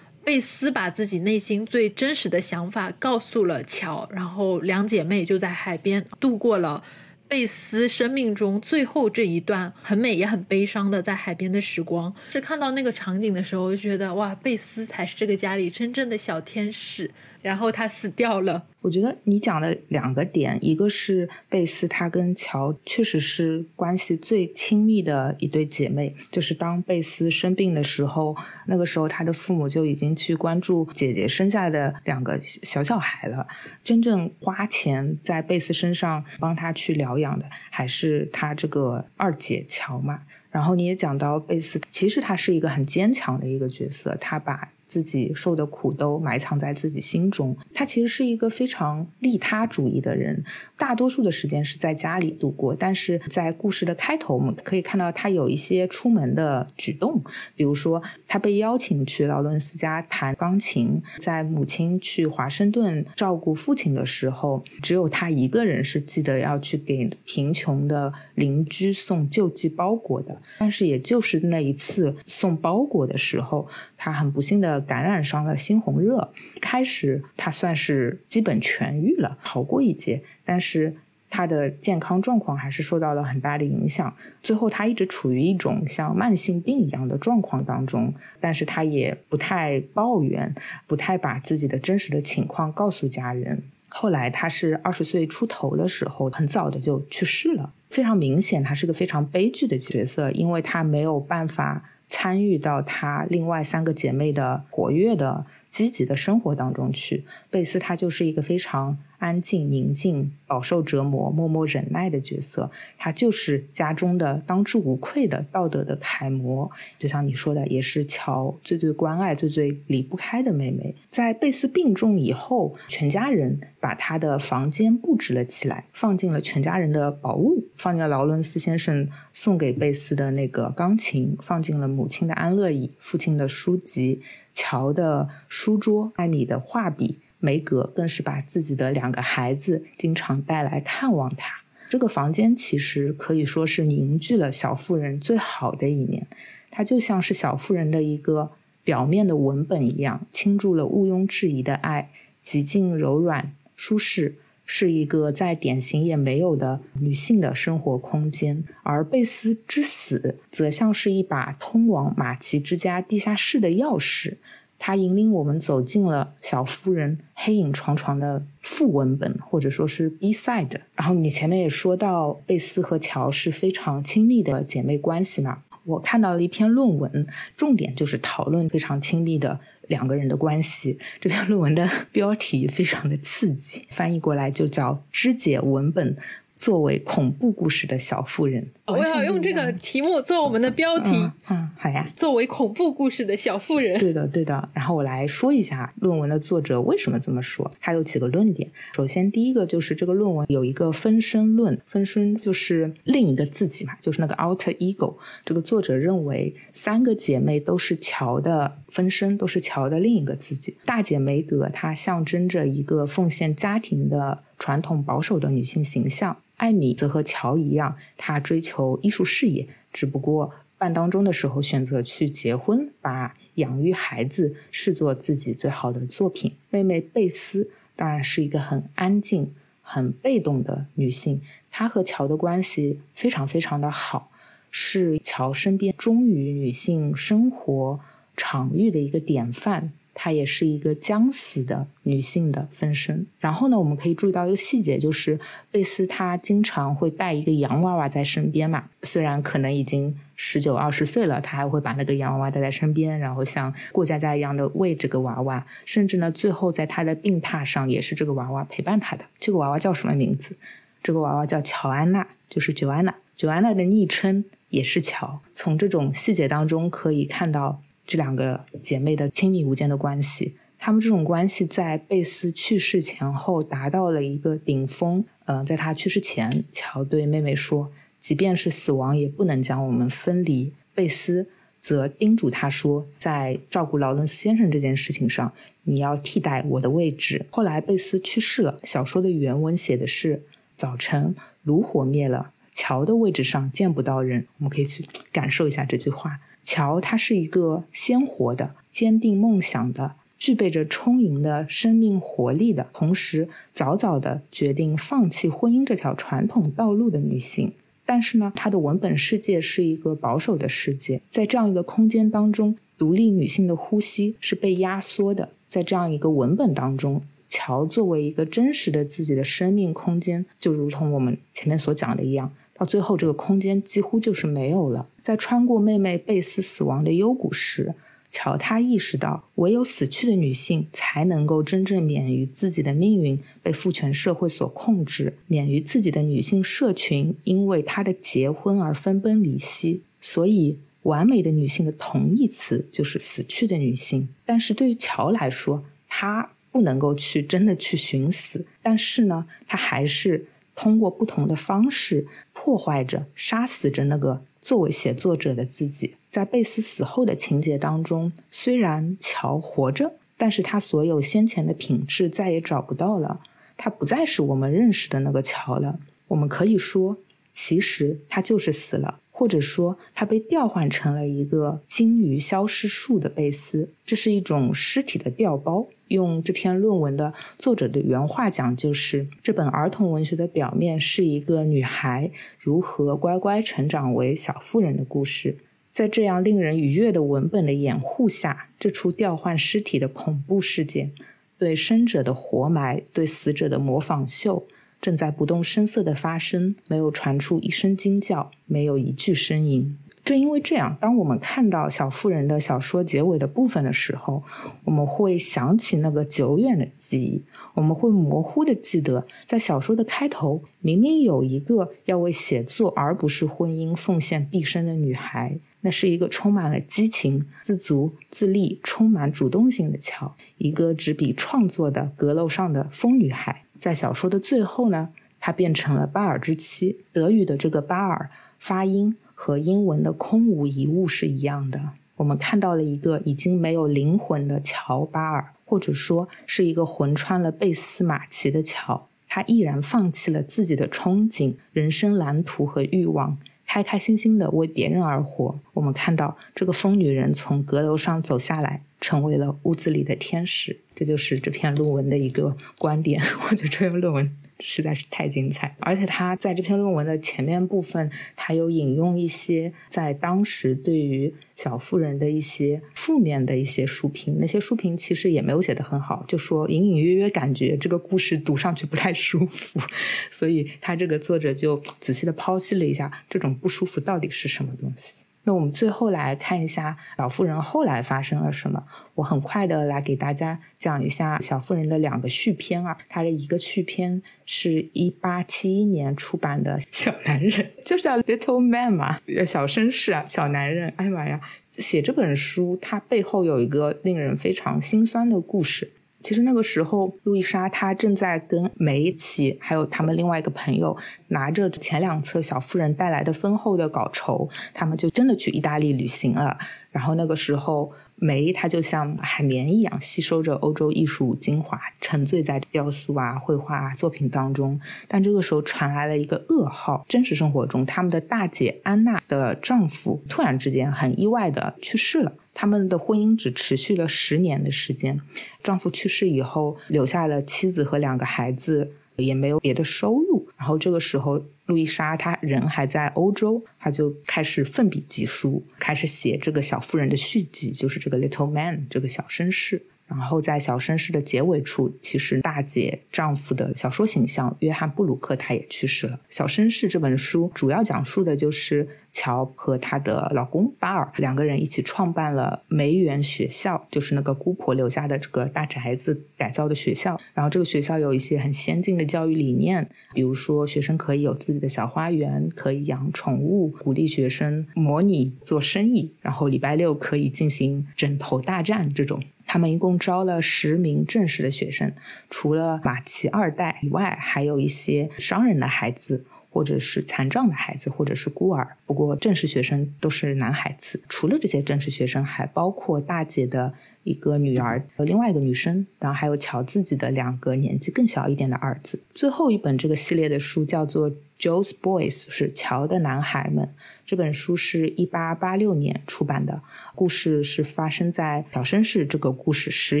贝斯把自己内心最真实的想法告诉了乔，然后两姐妹就在海边度过了贝斯生命中最后这一段很美也很悲伤的在海边的时光。是看到那个场景的时候，就觉得哇，贝斯才是这个家里真正的小天使。然后他死掉了。我觉得你讲的两个点，一个是贝斯，她跟乔确实是关系最亲密的一对姐妹。就是当贝斯生病的时候，那个时候她的父母就已经去关注姐姐生下的两个小小孩了。真正花钱在贝斯身上帮她去疗养的，还是她这个二姐乔嘛。然后你也讲到贝斯，其实她是一个很坚强的一个角色，她把。自己受的苦都埋藏在自己心中。他其实是一个非常利他主义的人，大多数的时间是在家里度过。但是在故事的开头，我们可以看到他有一些出门的举动，比如说他被邀请去劳伦斯家弹钢琴，在母亲去华盛顿照顾父亲的时候，只有他一个人是记得要去给贫穷的邻居送救济包裹的。但是也就是那一次送包裹的时候，他很不幸的。感染上了猩红热，开始他算是基本痊愈了，好过一劫，但是他的健康状况还是受到了很大的影响。最后他一直处于一种像慢性病一样的状况当中，但是他也不太抱怨，不太把自己的真实的情况告诉家人。后来他是二十岁出头的时候，很早的就去世了，非常明显，她是个非常悲剧的角色，因为她没有办法。参与到她另外三个姐妹的活跃的、积极的生活当中去，贝斯她就是一个非常。安静、宁静、饱受折磨、默默忍耐的角色，她就是家中的当之无愧的道德的楷模。就像你说的，也是乔最最关爱、最最离不开的妹妹。在贝斯病重以后，全家人把她的房间布置了起来，放进了全家人的宝物，放进了劳伦斯先生送给贝斯的那个钢琴，放进了母亲的安乐椅、父亲的书籍、乔的书桌、艾米的画笔。梅格更是把自己的两个孩子经常带来看望他。这个房间其实可以说是凝聚了小妇人最好的一面，它就像是小妇人的一个表面的文本一样，倾注了毋庸置疑的爱，极尽柔软舒适，是一个再典型也没有的女性的生活空间。而贝斯之死，则像是一把通往马奇之家地下室的钥匙。它引领我们走进了小夫人黑影幢幢的副文本，或者说是 B side。然后你前面也说到，贝斯和乔是非常亲密的姐妹关系嘛。我看到了一篇论文，重点就是讨论非常亲密的两个人的关系。这篇论文的 标题非常的刺激，翻译过来就叫《肢解文本》。作为恐怖故事的小妇人，我要用这个题目做我们的标题。嗯，好呀。作为恐怖故事的小妇人，对的，对的。然后我来说一下论文的作者为什么这么说。他有几个论点。首先，第一个就是这个论文有一个分身论，分身就是另一个自己嘛，就是那个 alter ego。这个作者认为，三个姐妹都是乔的分身，都是乔的另一个自己。大姐梅格，她象征着一个奉献家庭的传统保守的女性形象。艾米则和乔一样，她追求艺术事业，只不过半当中的时候选择去结婚，把养育孩子视作自己最好的作品。妹妹贝斯当然是一个很安静、很被动的女性，她和乔的关系非常非常的好，是乔身边忠于女性生活场域的一个典范。她也是一个将死的女性的分身。然后呢，我们可以注意到一个细节，就是贝斯她经常会带一个洋娃娃在身边嘛。虽然可能已经十九二十岁了，她还会把那个洋娃娃带在身边，然后像过家家一样的喂这个娃娃。甚至呢，最后在她的病榻上也是这个娃娃陪伴她的。这个娃娃叫什么名字？这个娃娃叫乔安娜，就是 Joanna。Joanna 的昵称也是乔。从这种细节当中可以看到。这两个姐妹的亲密无间的关系，她们这种关系在贝斯去世前后达到了一个顶峰。嗯，在她去世前，乔对妹妹说：“即便是死亡，也不能将我们分离。”贝斯则叮嘱她说：“在照顾劳伦斯先生这件事情上，你要替代我的位置。”后来贝斯去世了，小说的原文写的是：“早晨，炉火灭了，乔的位置上见不到人。”我们可以去感受一下这句话。乔，他是一个鲜活的、坚定梦想的、具备着充盈的生命活力的，同时早早的决定放弃婚姻这条传统道路的女性。但是呢，她的文本世界是一个保守的世界，在这样一个空间当中，独立女性的呼吸是被压缩的。在这样一个文本当中，乔作为一个真实的自己的生命空间，就如同我们前面所讲的一样。到最后，这个空间几乎就是没有了。在穿过妹妹贝斯死亡的幽谷时，乔他意识到，唯有死去的女性才能够真正免于自己的命运被父权社会所控制，免于自己的女性社群因为她的结婚而分崩离析。所以，完美的女性的同义词就是死去的女性。但是对于乔来说，她不能够去真的去寻死，但是呢，她还是。通过不同的方式破坏着、杀死着那个作为写作者的自己。在贝斯死后的情节当中，虽然乔活着，但是他所有先前的品质再也找不到了。他不再是我们认识的那个乔了。我们可以说，其实他就是死了。或者说，他被调换成了一个鲸鱼消失术的贝斯，这是一种尸体的调包。用这篇论文的作者的原话讲，就是这本儿童文学的表面是一个女孩如何乖乖成长为小妇人的故事。在这样令人愉悦的文本的掩护下，这出调换尸体的恐怖事件，对生者的活埋，对死者的模仿秀。正在不动声色的发生，没有传出一声惊叫，没有一句呻吟。正因为这样，当我们看到小妇人的小说结尾的部分的时候，我们会想起那个久远的记忆。我们会模糊的记得，在小说的开头，明明有一个要为写作而不是婚姻奉献毕生的女孩，那是一个充满了激情、自足、自立、充满主动性的乔，一个执笔创作的阁楼上的疯女孩。在小说的最后呢，她变成了巴尔之妻。德语的这个巴尔发音和英文的空无一物是一样的。我们看到了一个已经没有灵魂的乔巴尔，或者说是一个魂穿了贝斯马奇的乔。他毅然放弃了自己的憧憬、人生蓝图和欲望，开开心心的为别人而活。我们看到这个疯女人从阁楼上走下来，成为了屋子里的天使。这就是这篇论文的一个观点。我觉得这篇论文实在是太精彩，而且他在这篇论文的前面部分，他有引用一些在当时对于小妇人的一些负面的一些书评。那些书评其实也没有写得很好，就说隐隐约约感觉这个故事读上去不太舒服。所以他这个作者就仔细的剖析了一下这种不舒服到底是什么东西。那我们最后来看一下小妇人后来发生了什么。我很快的来给大家讲一下小妇人的两个续篇啊。它的一个续篇是一八七一年出版的《小男人》，就是叫 Little Man 嘛，小绅士啊，小男人。哎呀妈呀，写这本书它背后有一个令人非常心酸的故事。其实那个时候，路易莎她正在跟梅奇还有他们另外一个朋友拿着前两册小妇人带来的丰厚的稿酬，他们就真的去意大利旅行了。然后那个时候，梅她就像海绵一样吸收着欧洲艺术精华，沉醉在雕塑啊、绘画啊作品当中。但这个时候传来了一个噩耗：真实生活中，他们的大姐安娜的丈夫突然之间很意外的去世了。他们的婚姻只持续了十年的时间，丈夫去世以后，留下了妻子和两个孩子。也没有别的收入，然后这个时候，路易莎她人还在欧洲，她就开始奋笔疾书，开始写这个小妇人的续集，就是这个 Little Man 这个小绅士。然后在小绅士的结尾处，其实大姐丈夫的小说形象约翰布鲁克他也去世了。小绅士这本书主要讲述的就是乔和她的老公巴尔两个人一起创办了梅园学校，就是那个姑婆留下的这个大宅子改造的学校。然后这个学校有一些很先进的教育理念，比如说学生可以有自己的小花园，可以养宠物，鼓励学生模拟做生意，然后礼拜六可以进行枕头大战这种。他们一共招了十名正式的学生，除了马奇二代以外，还有一些商人的孩子，或者是残障的孩子，或者是孤儿。不过正式学生都是男孩子。除了这些正式学生，还包括大姐的一个女儿和另外一个女生，然后还有乔自己的两个年纪更小一点的儿子。最后一本这个系列的书叫做。Joe's Boys 是乔的男孩们。这本书是一八八六年出版的，故事是发生在小绅士这个故事十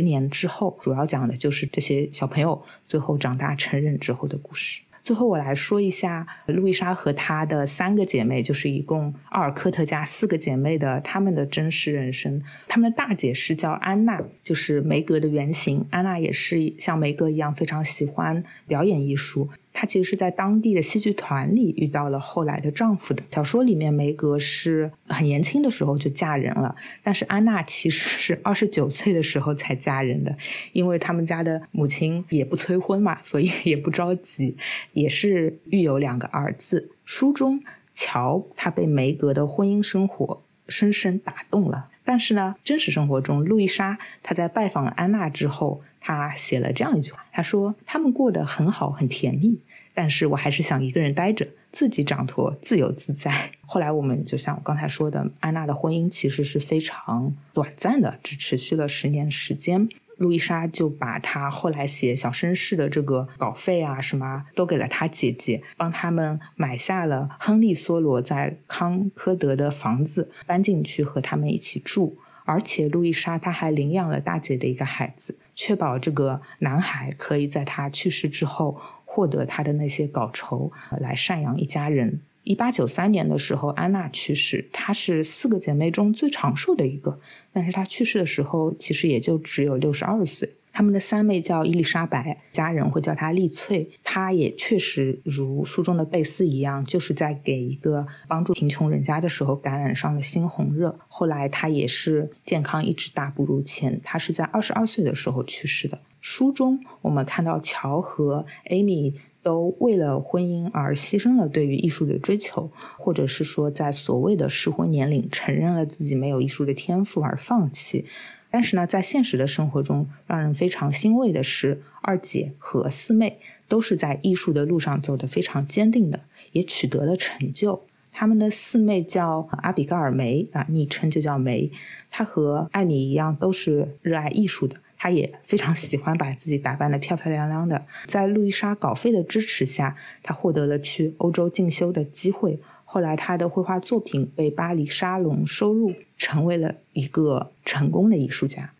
年之后，主要讲的就是这些小朋友最后长大成人之后的故事。最后我来说一下路易莎和她的三个姐妹，就是一共奥尔科特家四个姐妹的她们的真实人生。她们的大姐是叫安娜，就是梅格的原型。安娜也是像梅格一样非常喜欢表演艺术。她其实是在当地的戏剧团里遇到了后来的丈夫的。小说里面梅格是很年轻的时候就嫁人了，但是安娜其实是二十九岁的时候才嫁人的，因为他们家的母亲也不催婚嘛，所以也不着急，也是育有两个儿子。书中乔他被梅格的婚姻生活深深打动了，但是呢，真实生活中路易莎她在拜访了安娜之后，她写了这样一句话，她说他们过得很好，很甜蜜。但是我还是想一个人待着，自己掌舵，自由自在。后来我们就像我刚才说的，安娜的婚姻其实是非常短暂的，只持续了十年时间。路易莎就把她后来写小绅士的这个稿费啊什么都给了她姐姐，帮他们买下了亨利·梭罗在康科德的房子，搬进去和他们一起住。而且路易莎她还领养了大姐的一个孩子，确保这个男孩可以在她去世之后。获得他的那些稿酬来赡养一家人。一八九三年的时候，安娜去世，她是四个姐妹中最长寿的一个。但是她去世的时候，其实也就只有六十二岁。他们的三妹叫伊丽莎白，家人会叫她丽翠。她也确实如书中的贝斯一样，就是在给一个帮助贫穷人家的时候感染上了猩红热。后来她也是健康一直大不如前。她是在二十二岁的时候去世的。书中我们看到乔和艾米都为了婚姻而牺牲了对于艺术的追求，或者是说在所谓的适婚年龄承认了自己没有艺术的天赋而放弃。但是呢，在现实的生活中，让人非常欣慰的是，二姐和四妹都是在艺术的路上走得非常坚定的，也取得了成就。他们的四妹叫阿比盖尔梅啊，昵称就叫梅。她和艾米一样，都是热爱艺术的。她也非常喜欢把自己打扮得漂漂亮亮的。在路易莎稿费的支持下，她获得了去欧洲进修的机会。后来，他的绘画作品被巴黎沙龙收入，成为了一个成功的艺术家。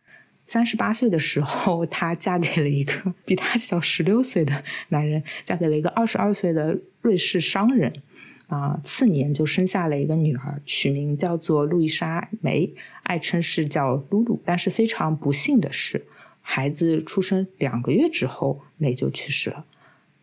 三十八岁的时候，她嫁给了一个比她小十六岁的男人，嫁给了一个二十二岁的瑞士商人。啊，次年就生下了一个女儿，取名叫做路易莎梅，爱称是叫露露。但是非常不幸的是，孩子出生两个月之后，梅就去世了。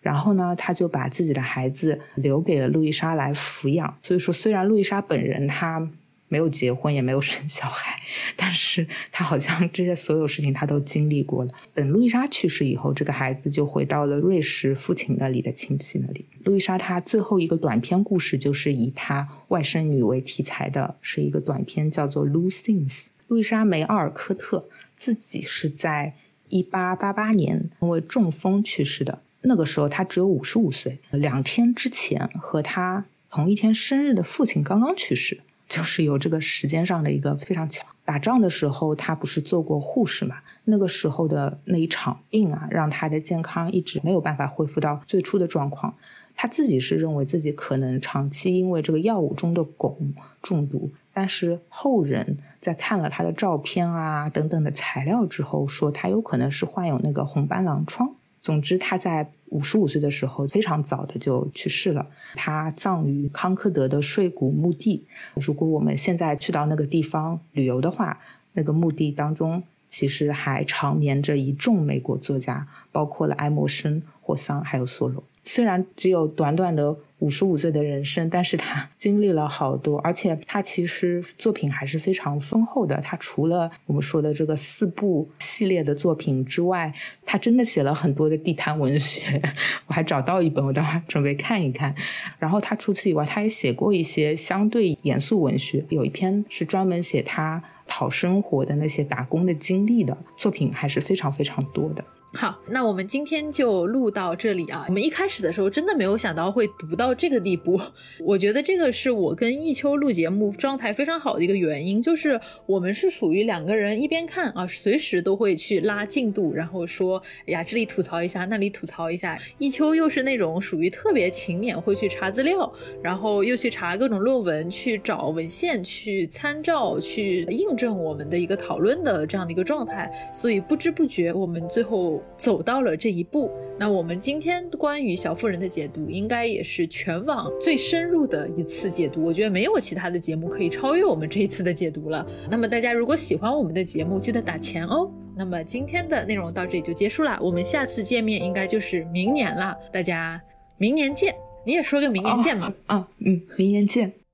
然后呢，他就把自己的孩子留给了路易莎来抚养。所以说，虽然路易莎本人她。没有结婚，也没有生小孩，但是她好像这些所有事情她都经历过了。等路易莎去世以后，这个孩子就回到了瑞士父亲那里的亲戚那里。路易莎她最后一个短篇故事就是以她外甥女为题材的，是一个短篇，叫做《Lucines》。路易莎梅奥尔科特自己是在一八八八年因为中风去世的。那个时候他只有五十五岁，两天之前和他同一天生日的父亲刚刚去世，就是有这个时间上的一个非常巧。打仗的时候他不是做过护士嘛？那个时候的那一场病啊，让他的健康一直没有办法恢复到最初的状况。他自己是认为自己可能长期因为这个药物中的汞中毒，但是后人在看了他的照片啊等等的材料之后，说他有可能是患有那个红斑狼疮。总之，他在五十五岁的时候非常早的就去世了。他葬于康科德的睡谷墓地。如果我们现在去到那个地方旅游的话，那个墓地当中其实还长眠着一众美国作家，包括了爱默生、霍桑还有梭罗。虽然只有短短的五十五岁的人生，但是他经历了好多，而且他其实作品还是非常丰厚的。他除了我们说的这个四部系列的作品之外，他真的写了很多的地摊文学。我还找到一本，我待会准备看一看。然后他除此以外，他也写过一些相对严肃文学，有一篇是专门写他讨生活的那些打工的经历的作品，还是非常非常多的。好，那我们今天就录到这里啊。我们一开始的时候真的没有想到会读到这个地步。我觉得这个是我跟易秋录节目状态非常好的一个原因，就是我们是属于两个人一边看啊，随时都会去拉进度，然后说哎呀这里吐槽一下，那里吐槽一下。易秋又是那种属于特别勤勉，会去查资料，然后又去查各种论文，去找文献，去参照，去印证我们的一个讨论的这样的一个状态。所以不知不觉我们最后。走到了这一步，那我们今天关于小妇人的解读，应该也是全网最深入的一次解读。我觉得没有其他的节目可以超越我们这一次的解读了。那么大家如果喜欢我们的节目，记得打钱哦。那么今天的内容到这里就结束了，我们下次见面应该就是明年了。大家明年见，你也说个明年见嘛？啊，嗯，明年见。